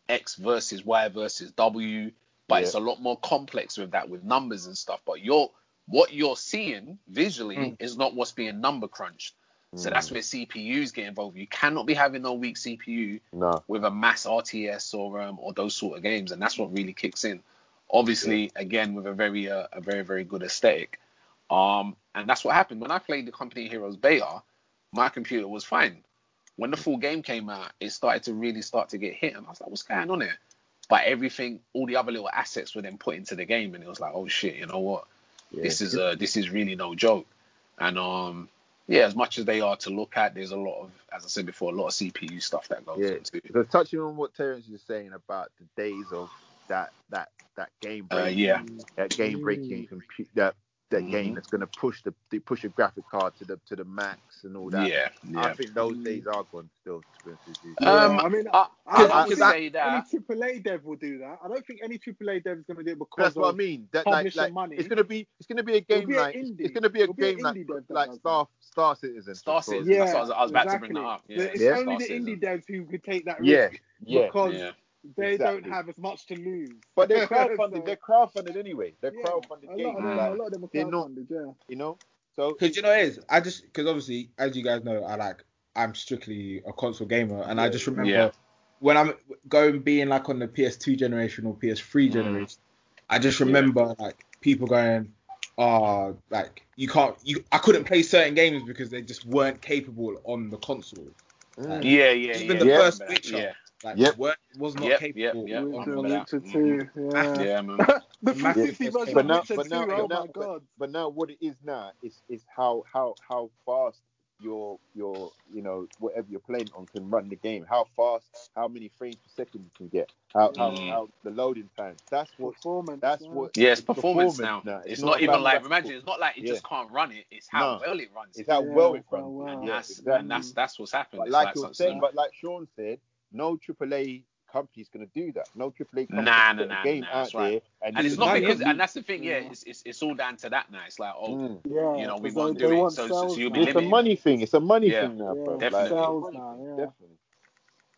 X versus Y versus W? But Yeah. it's a lot more complex with that, with numbers and stuff. But you're what you're seeing visually Mm. is not what's being number crunched. So that's where CPUs get involved. You cannot be having no weak CPU No. with a mass RTS or um, or those sort of games, and that's what really kicks in. Obviously, again with a very uh, a very very good aesthetic. Um, and that's what happened when I played the Company Heroes beta. My computer was fine. When the full game came out, it started to really start to get hit, and I was like, "What's going on here?" But everything, all the other little assets were then put into the game, and it was like, "Oh shit, you know what? Yeah. This is uh, this is really no joke." And um, yeah, as much as they are to look at, there's a lot of, as I said before, a lot of CPU stuff that goes Yeah. into. Because touching on what Terence is saying about the days of that that that game Uh, breaking, yeah. that game breaking compute that that game Mhm. that's going to push the, the push a graphic card to the to the max and all that. Yeah, yeah. I think those days are gone still. To be honest with you. Yeah, Um, I mean, I, I, I, don't would think say any. AAA dev will do that. I don't think any AAA dev is going to do it because That's what I mean. That like, like money. it's gonna be it's gonna be a game be like it's, indie. it's gonna be a It'll be game like dev like Star Star Citizen. Star for Citizen. example. That's what I was, I was about to bring that up. Yeah, it's Yeah. only the Star indie devs who could take that Yeah, risk yeah. because Yeah. They Exactly. don't have as much to lose. But they're crowdfunded. So, they're crowdfunded anyway. They're yeah, crowdfunded a lot games. of them, Like, a lot of them are they're not- crowdfunded. Yeah. you know. So Because you know what it is, I just because obviously, as you guys know, I like I'm strictly a console gamer, and I just remember Yeah. when I'm going being like on the PS2 generation or PS3 Mm. generation, I just remember like people going, "Oh, like you can't, you I couldn't play certain games because they just weren't capable on the console. mm, Yeah, yeah, Even yeah. the I first remember. Witcher, Yeah, like Yep. weren't- was not Yep, capable." yep, yep. on With I the remember that. Witcher Mhm. 2. Yeah. yeah, man. the Massive 360 version But of now- Witcher but now- 2. but Oh now- my god. but now what it is now is is how how how fast your your you know whatever you're playing on can run the game. How fast, how many frames per second you can get. How how, Mm. how the loading times. That's what Performance. that's yeah. what Yeah, it's it's performance, performance now. now. It's, It's not, not even about like graphical. imagine. It's not like it Yeah. just can't run it. It's how No. well it runs. It's it. how Yeah, well it how runs. well. and Yeah, that's exactly. and that's that's what's happened. But like like you're saying, but like Sean said, no AAA company's gonna do that. No AAA company Nah, can nah, a nah, game nah, out that's right. there and, and it's not because, and that's the thing. Yeah, Yeah. it's, it's it's all down to that now. It's like, oh, Mm. Yeah. you know, we 'cause won't do it. want So- so- you'll be now. It's a money thing. It's a money Yeah. thing now, Yeah, bro. definitely. Like, Sales now, yeah. Definitely.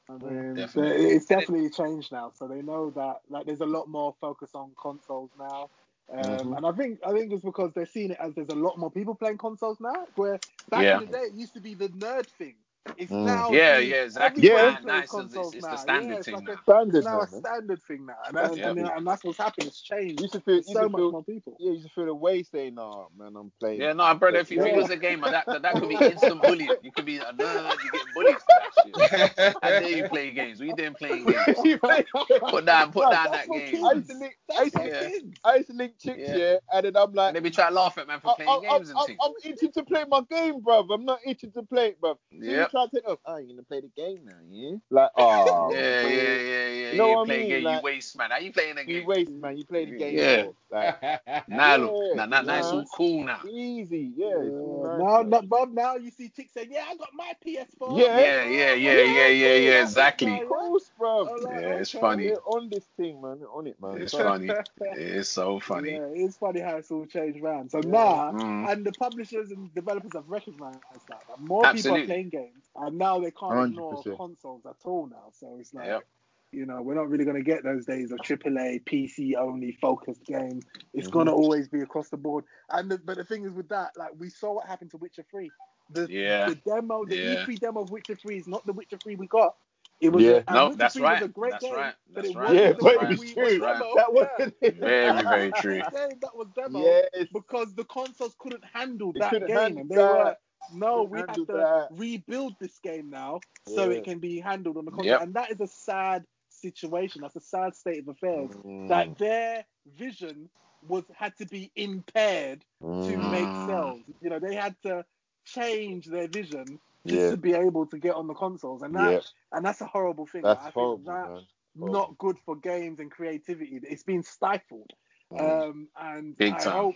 I mean, Definitely. it's definitely changed now. So they know that like there's a lot more focus on consoles now. Um, Mhm. And I think I think it's because they're seeing it as there's a lot more people playing consoles now. Where back Yeah. in the day it used to be the nerd thing. It's Mm. now Yeah, the- yeah, exactly. Yeah. plays it's- it's- it's the standard yeah, it's thing like now. A, Standard it's now now, a standard thing now, and that's, Standard. and, and that's what's happened. It's changed. You used to feel, There's you so used to much feel, more people. yeah, you used to feel the way saying, "Oh man, I'm playing." Yeah, no, brother. If you, if you Yeah. was a gamer, that, that that could be instant bullying. You could be a nerd. You get bullied for that shit. How dare you play games? We didn't play games? You play- Put down, put Bro, down that game. I used to link, I used Yeah. I used to link chicks, Yeah. yeah, and then I'm like, And they be trying to laugh at man for I, playing I, games and things. I'm itching to play my game, bruv. I'm not itching to play it, bruv. So oh, oh, you Yep. try to take off. Oh, you're gonna play the game now, yeah? Like, oh, Yeah, yeah, yeah, yeah. You know You what I mean? game, Like- you waste, man. How you playing a game? You waste, man. You play the game Yeah. like Now look, now, now, now it's all cool now. easy, yeah. It's all Yeah, nice, now, now, Bob, now you see chicks saying, "Yeah, I got my PS4." Yeah. Yeah, yeah, yeah, yeah, yeah. Exactly. Of course, bruv. Yeah, it's funny. On this thing, man. On it, man. It's So- funny. It's so funny. Yeah, it's funny how it's all changed around. So Yeah. now, Mm. and the publishers and developers have recognized that, that more people are playing games, and now they can't ignore 100%. consoles at all now. So it's like, Yep. you know, we're not really going to get those days of AAA, PC only focused game. It's Mhm. going to always be across the board. And the, but the thing is with that, like we saw what happened to Witcher 3. The, Yeah. the demo, the Yeah. E3 demo of Witcher 3 is not the Witcher 3 we got. It was Yeah. and No, that's right. Was a great That's game, right. but That's it right. wasn't Yeah, the That's but right. it's we true. demo. That was Yeah. Very, very true. that was demo Yes. because the consoles couldn't handle They that couldn't game, handle and they that. were no, we have to that. rebuild this game now so Yeah. it can be handled on the console, Yep. and that is a sad situation. That's a sad state of affairs. Mm. That their vision was had to be impaired to Mm. make Mm. sales. You know, they had to change their vision just Yeah. to be able to get on the consoles, and that Yeah. and that's a horrible thing. That's I horrible, that man. Oh. not good for games and creativity. It's been stifled. Um, and Big I time. hope,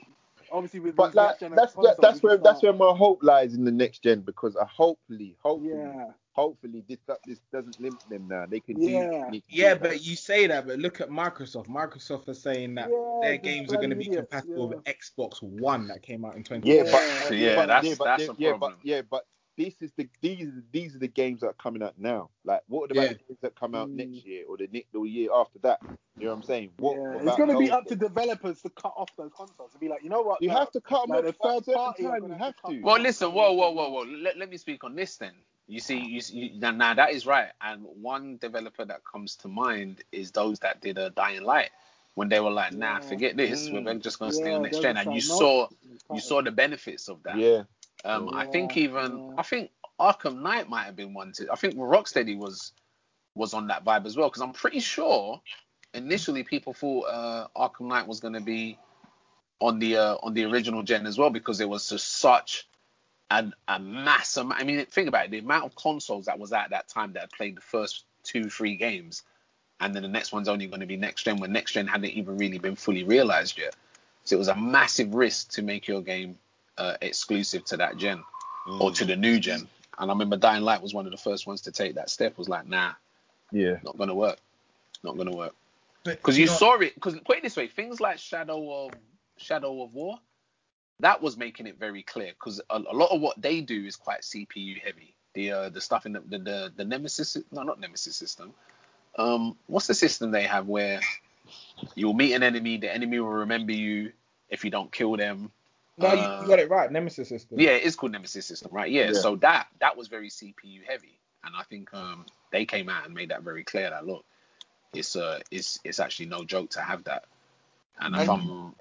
obviously, with But like next gen that's consoles, that's we where can that's where my hope lies in the next gen because I hopefully hopefully Yeah, hopefully this this doesn't limit them now. They can Yeah. do what they need to Yeah, do. but you say that, but look at Microsoft. Microsoft are saying that Yeah, their games are going to be compatible yeah. with Xbox One that came out in 20. Yeah, Yeah, but yeah, but, that's- but, that's yeah, a yeah, problem. but yeah, but this is the these these are the games that are coming out now. Like what about Yeah. the games that come out Mm. next year or the next or year after that? You know what I'm saying? What yeah. about It's going to be up to developers to cut off those consoles to be like, you know what? You like, have to cut them like off the third certain party are time. gonna You have have to cut to. them Well, listen, whoa, whoa, whoa, whoa. Let, let me speak on this then. You see, you, see now, now that is right. And one developer that comes to mind is those that did a Dying Light when they were like, nah, Yeah. forget this. Mm. We're just gonna stay on next they're gen. And you saw, you saw the benefits of that. Yeah. Um, I think even. I think Arkham Knight might have been one too. I think Rocksteady was was on that vibe as well because I'm pretty sure initially people thought uh, Arkham Knight was going to be on the uh, on the original gen as well because it was just such an a mass. I mean, think about it, the amount of consoles that was at that time that had played the first two three games, and then the next one's only going to be next gen when next gen hadn't even really been fully realized yet. So it was a massive risk to make your game uh, exclusive to that gen or to the new gen. And I remember Dying Light was one of the first ones to take that step. Was like, nah, Yeah. not gonna work, not gonna work. But Because you know- saw it. Because put it this way, things like Shadow of Shadow of War, that was making it very clear. Because a, a lot of what they do is quite CPU heavy. The uh, the stuff in the, the the the Nemesis, no, not Nemesis system. Um, what's the system they have where you'll meet an enemy, the enemy will remember you if you don't kill them. No, you, Uh, you got it right. Nemesis system. Yeah, it is called Nemesis system, right? Yeah, Yeah. So that that was very CPU heavy, and I think um they came out and made that very clear that look, it's uh it's it's actually no joke to have that. And if I'm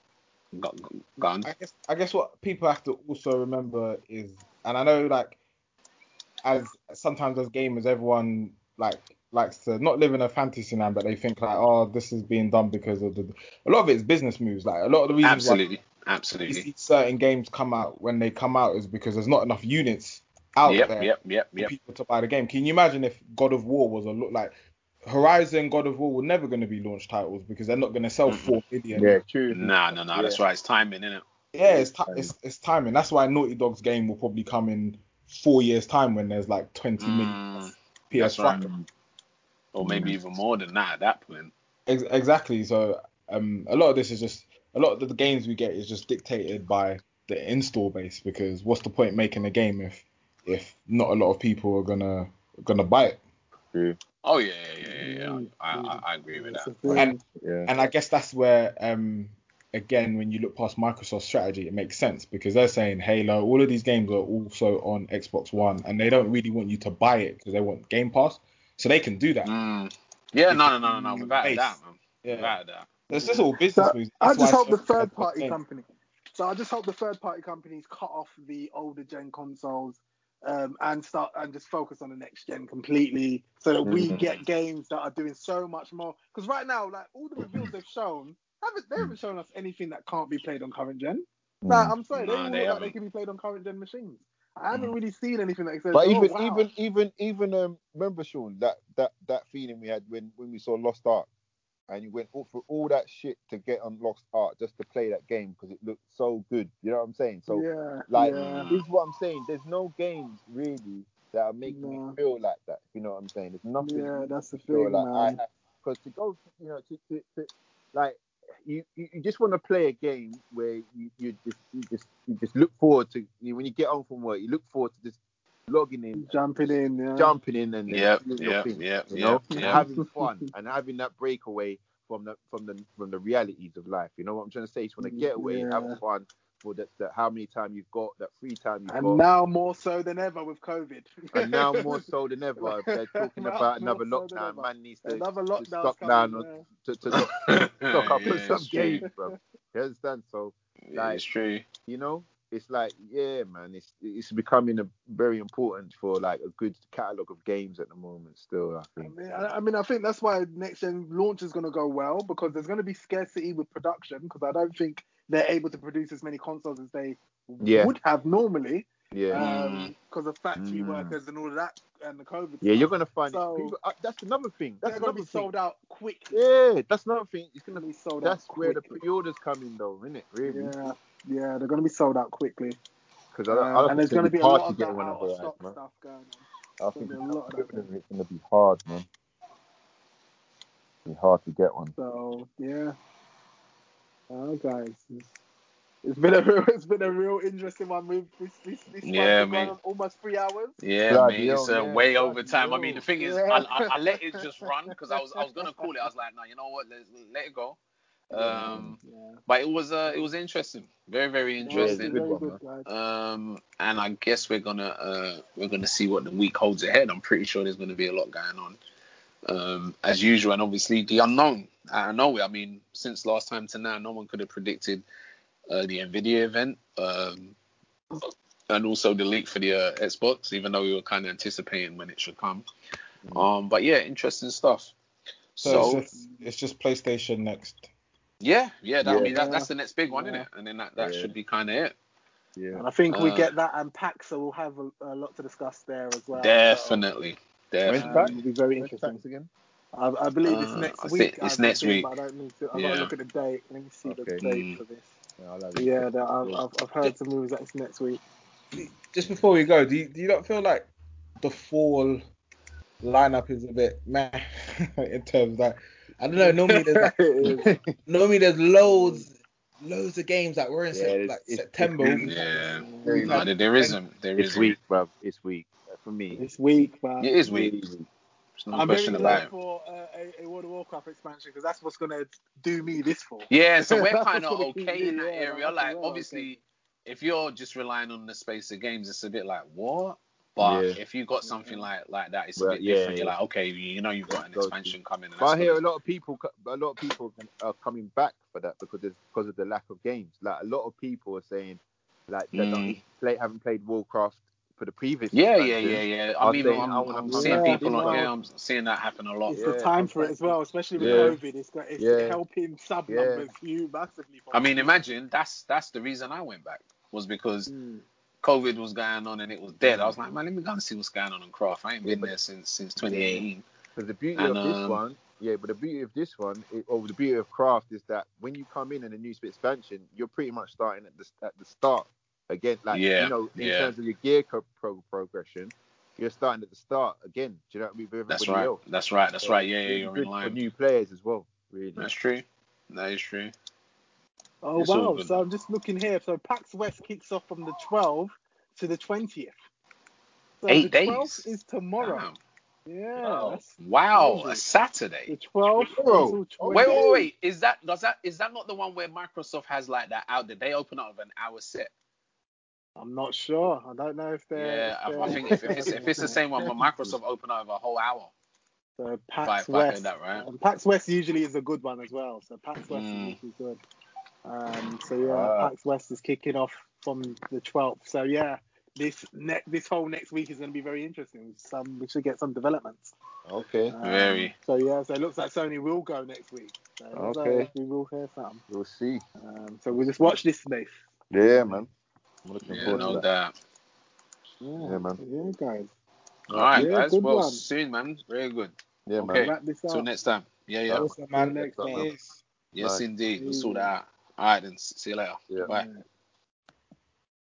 go- go- gone, I guess I guess what people have to also remember is, and I know like, as sometimes as gamers, everyone like likes to not live in a fantasy land, but they think like, oh, this is being done because of the. A lot of it is business moves. Like a lot of the reasons absolutely, you absolutely. see certain games come out when they come out is because there's not enough units out Yep, there yep, yep, for yep. people to buy the game. Can you imagine if God of War was a look like Horizon, God of War were never going to be launch titles because they're not going to sell Mm-mm. four million. Yeah. True. Nah, no, no, that's right. It's timing, isn't it? Yeah, it's, ti it's it's timing. That's why Naughty Dog's game will probably come in four years time when there's like 20 million Mm, PS5. right. Or maybe even more than that at that point. Ex- exactly. So um, a lot of this is just a lot of the games we get is just dictated by the install base because what's the point making a game if if not a lot of people are gonna gonna buy it? Oh yeah, yeah, yeah, yeah. yeah. I, I. I agree with that. And Yeah. and I guess that's where um again when you look past Microsoft's strategy it makes sense because they're saying Halo all of these games are also on Xbox One and they don't really want you to buy it because they want Game Pass so they can do that. Mm. Yeah, no, no, no, no, no. Without a doubt, man. Yeah. Without a doubt. It's just all business So, moves. I just hope the third party game. company. So I just hope the third party companies cut off the older gen consoles um, and start and just focus on the next gen completely, so that we Mhm. get games that are doing so much more. Because right now, like all the reveals they've shown, haven't they haven't shown us anything that can't be played on current gen. Like, I'm sorry, they No, all they look like they can be played on current gen machines. I haven't really seen anything that says, But oh, even wow. even even even um remember Sean that that that feeling we had when when we saw Lost Ark and you went all for all that shit to get on Lost Ark just to play that game because it looked so good. You know what I'm saying? So yeah, like yeah. this is what I'm saying. There's no games really that are making No. me feel like that. You know what I'm saying? There's nothing Yeah, that's the feel thing, like man. because to go you know to, to, to like you, you you just want to play a game where you, you just you just you just look forward to you, when you get home from work you look forward to just logging in Jumping in, yeah. jumping in and then Yep, doing your yep, thing, yep, you know, yep, yep. having fun and having that breakaway from the from the from the realities of life. You know what I'm trying to say? You just want to mm, get away, Yeah. have fun for that, that how many time you've got, that free time you've And got. now more so than ever with COVID. and now more so than ever, they're talking Now about another so lockdown. Man needs to, Another to lockdown stock down or to, to stock, stock up yeah, on some games, bro. You understand? So Yeah, it's true. you know, it's like yeah, man, it's it's becoming a very important for like a good catalog of games at the moment. Still, I I mean, I, I mean, I think that's why next gen launch is going to go well because there's going to be scarcity with production because I don't think they're able to produce as many consoles as they Yeah. would have normally. Yeah. um, because of factory Mm. workers and all of that and the COVID. yeah, stuff. you're gonna find So-. People, uh, that's another thing. That's gonna be thing. sold out quick. Yeah, that's another thing. It's gonna. be sold That's out That's where the pre-orders come in, though, isn't it? Really? Yeah, yeah, they're gonna be sold out quickly. Because Um, I, I and there's going gonna to be a hard lot of that out of stock man. stuff going on. I think it's a lot of that it's going to be hard, man. Be hard to get one. So yeah. Oh guys. It's- It's been a real, it's been a real interesting one. We've, this, this, this one's Yeah, been going on almost three hours. Yeah, Bloody mate, it's uh, yeah, way over time. I mean, the thing is, Yeah. I, I, I let it just run because I was I was gonna call it. I was like, no, you know what, let let it go. Um, Yeah. but it was uh, it was interesting, very very No, it's interesting. good very one. Um, and I guess we're gonna uh, we're gonna see what the week holds ahead. I'm pretty sure there's gonna be a lot going on, um, as usual, and obviously the unknown out of nowhere. I mean, since last time to now, no one could have predicted uh, the Nvidia event, um, and also the leak for the uh, Xbox, even though we were kind of anticipating when it should come. Um, but yeah, interesting stuff. So, So, it's, just, it's just PlayStation next. Yeah, yeah, that, I Yeah. mean that, that's the next big one, Yeah. isn't it? And then that, that Yeah. should be kind of it. Yeah. And I think we Uh, get that and PAX, so we'll have a, a lot to discuss there as well. Definitely, When's So, definitely. um, PAX? it'll be very interesting. Again? I, I believe it's Uh, next I week. it's I've next seen, week. But I don't need to. I've got Yeah. to look at the date. Let me see Okay. the date Mm. for this. Yeah, I'll have. Yeah, the, I've, I've, I've heard some news that it's next week. Just before we go, do you, do you not feel like the fall lineup is a bit meh in terms of that? I don't know. Normally there's like, normally there's loads, loads of games that were in Yeah, Sep- like it's- September. it's- We've had- Yeah, Very no, had- there- there isn't. There It's isn't. weak, bruv. It's weak. For me. It's weak, but It is weak. There's no I'm very question glad about it. for uh, a, a World of Warcraft expansion because that's what's gonna do me this for. Yeah, so we're kind of what's gonna keep okay in that yeah, area. that's Like, well, obviously, if you're just relying on the space of games, it's a bit like what. But Yeah. if you've got something like like that, it's a Well, bit yeah, different. You're yeah. like, okay, you know, you've got an expansion coming. And But I hear a lot of people, a lot of people are coming back for that because it's because of the lack of games. Like a lot of people are saying, like they Mm. don't play, haven't played Warcraft for the previous. Yeah, yeah, expansion. yeah, yeah. I'll I mean, say, I'm, I wanna I'm seeing people this on. one. Yeah, I'm seeing that happen a lot. It's Yeah, the time I'm for it as well, especially with Yeah. COVID. It's got it's Yeah. helping sub Yeah. numbers you massively. I mean, imagine that's that's the reason I went back was because Mm. COVID was going on and it was dead. I was like, man, let me go and see what's going on in Craft. I ain't been there since since 2018. Because the beauty And, of this um, one, yeah, but the beauty of this one, it, or the beauty of Craft is that when you come in in a new expansion, you're pretty much starting at the at the start again. Like Yeah, you know, in yeah. terms of your gear co- pro- progression, you're starting at the start again. Do you know what I mean? With That's right. else. That's right. That's So right. Yeah, yeah, you're in for new players as well. Really. That's true. That is true. Oh It's wow! So I'm just looking here. So PAX West kicks off from the 12th to the 20th. So Eight the days. 12th is tomorrow. Yeah, Wow. that's Wow, a the Saturday. 12th until 20th. Oh, Wait, wait, wait. Is that does that is that not the one where Microsoft has like that out? Did they open up with an hour set? I'm not sure. I don't know if they're. Yeah, if I, think if, if it's if it's the same one, but Microsoft open up with a whole hour. So PAX if I West. that right. And PAX West usually is a good one as well. So PAX West Mm. is usually good. Um, so yeah, Ah. PAX West is kicking off from the 12th. So yeah, this ne- this whole next week is going to be very interesting. Some we should get some developments. Okay. Um, Very. So yeah, so it looks like Sony will go next week. So Okay. like we will hear something. We'll see. Um, so we'll just watch this space. Yeah, man. I'm looking Yeah, forward no to that. doubt. Yeah, Yeah, man. Yeah, guys. All right, Yeah, guys. good Well, one. soon, man. Very good. Yeah, Okay. man. Wrap Till next time. Yeah, yeah. Awesome, man. Next time. Peace. Yes, Nice. indeed. We'll sort that out. All right, then. See you later. Yeah. Bye. Yeah.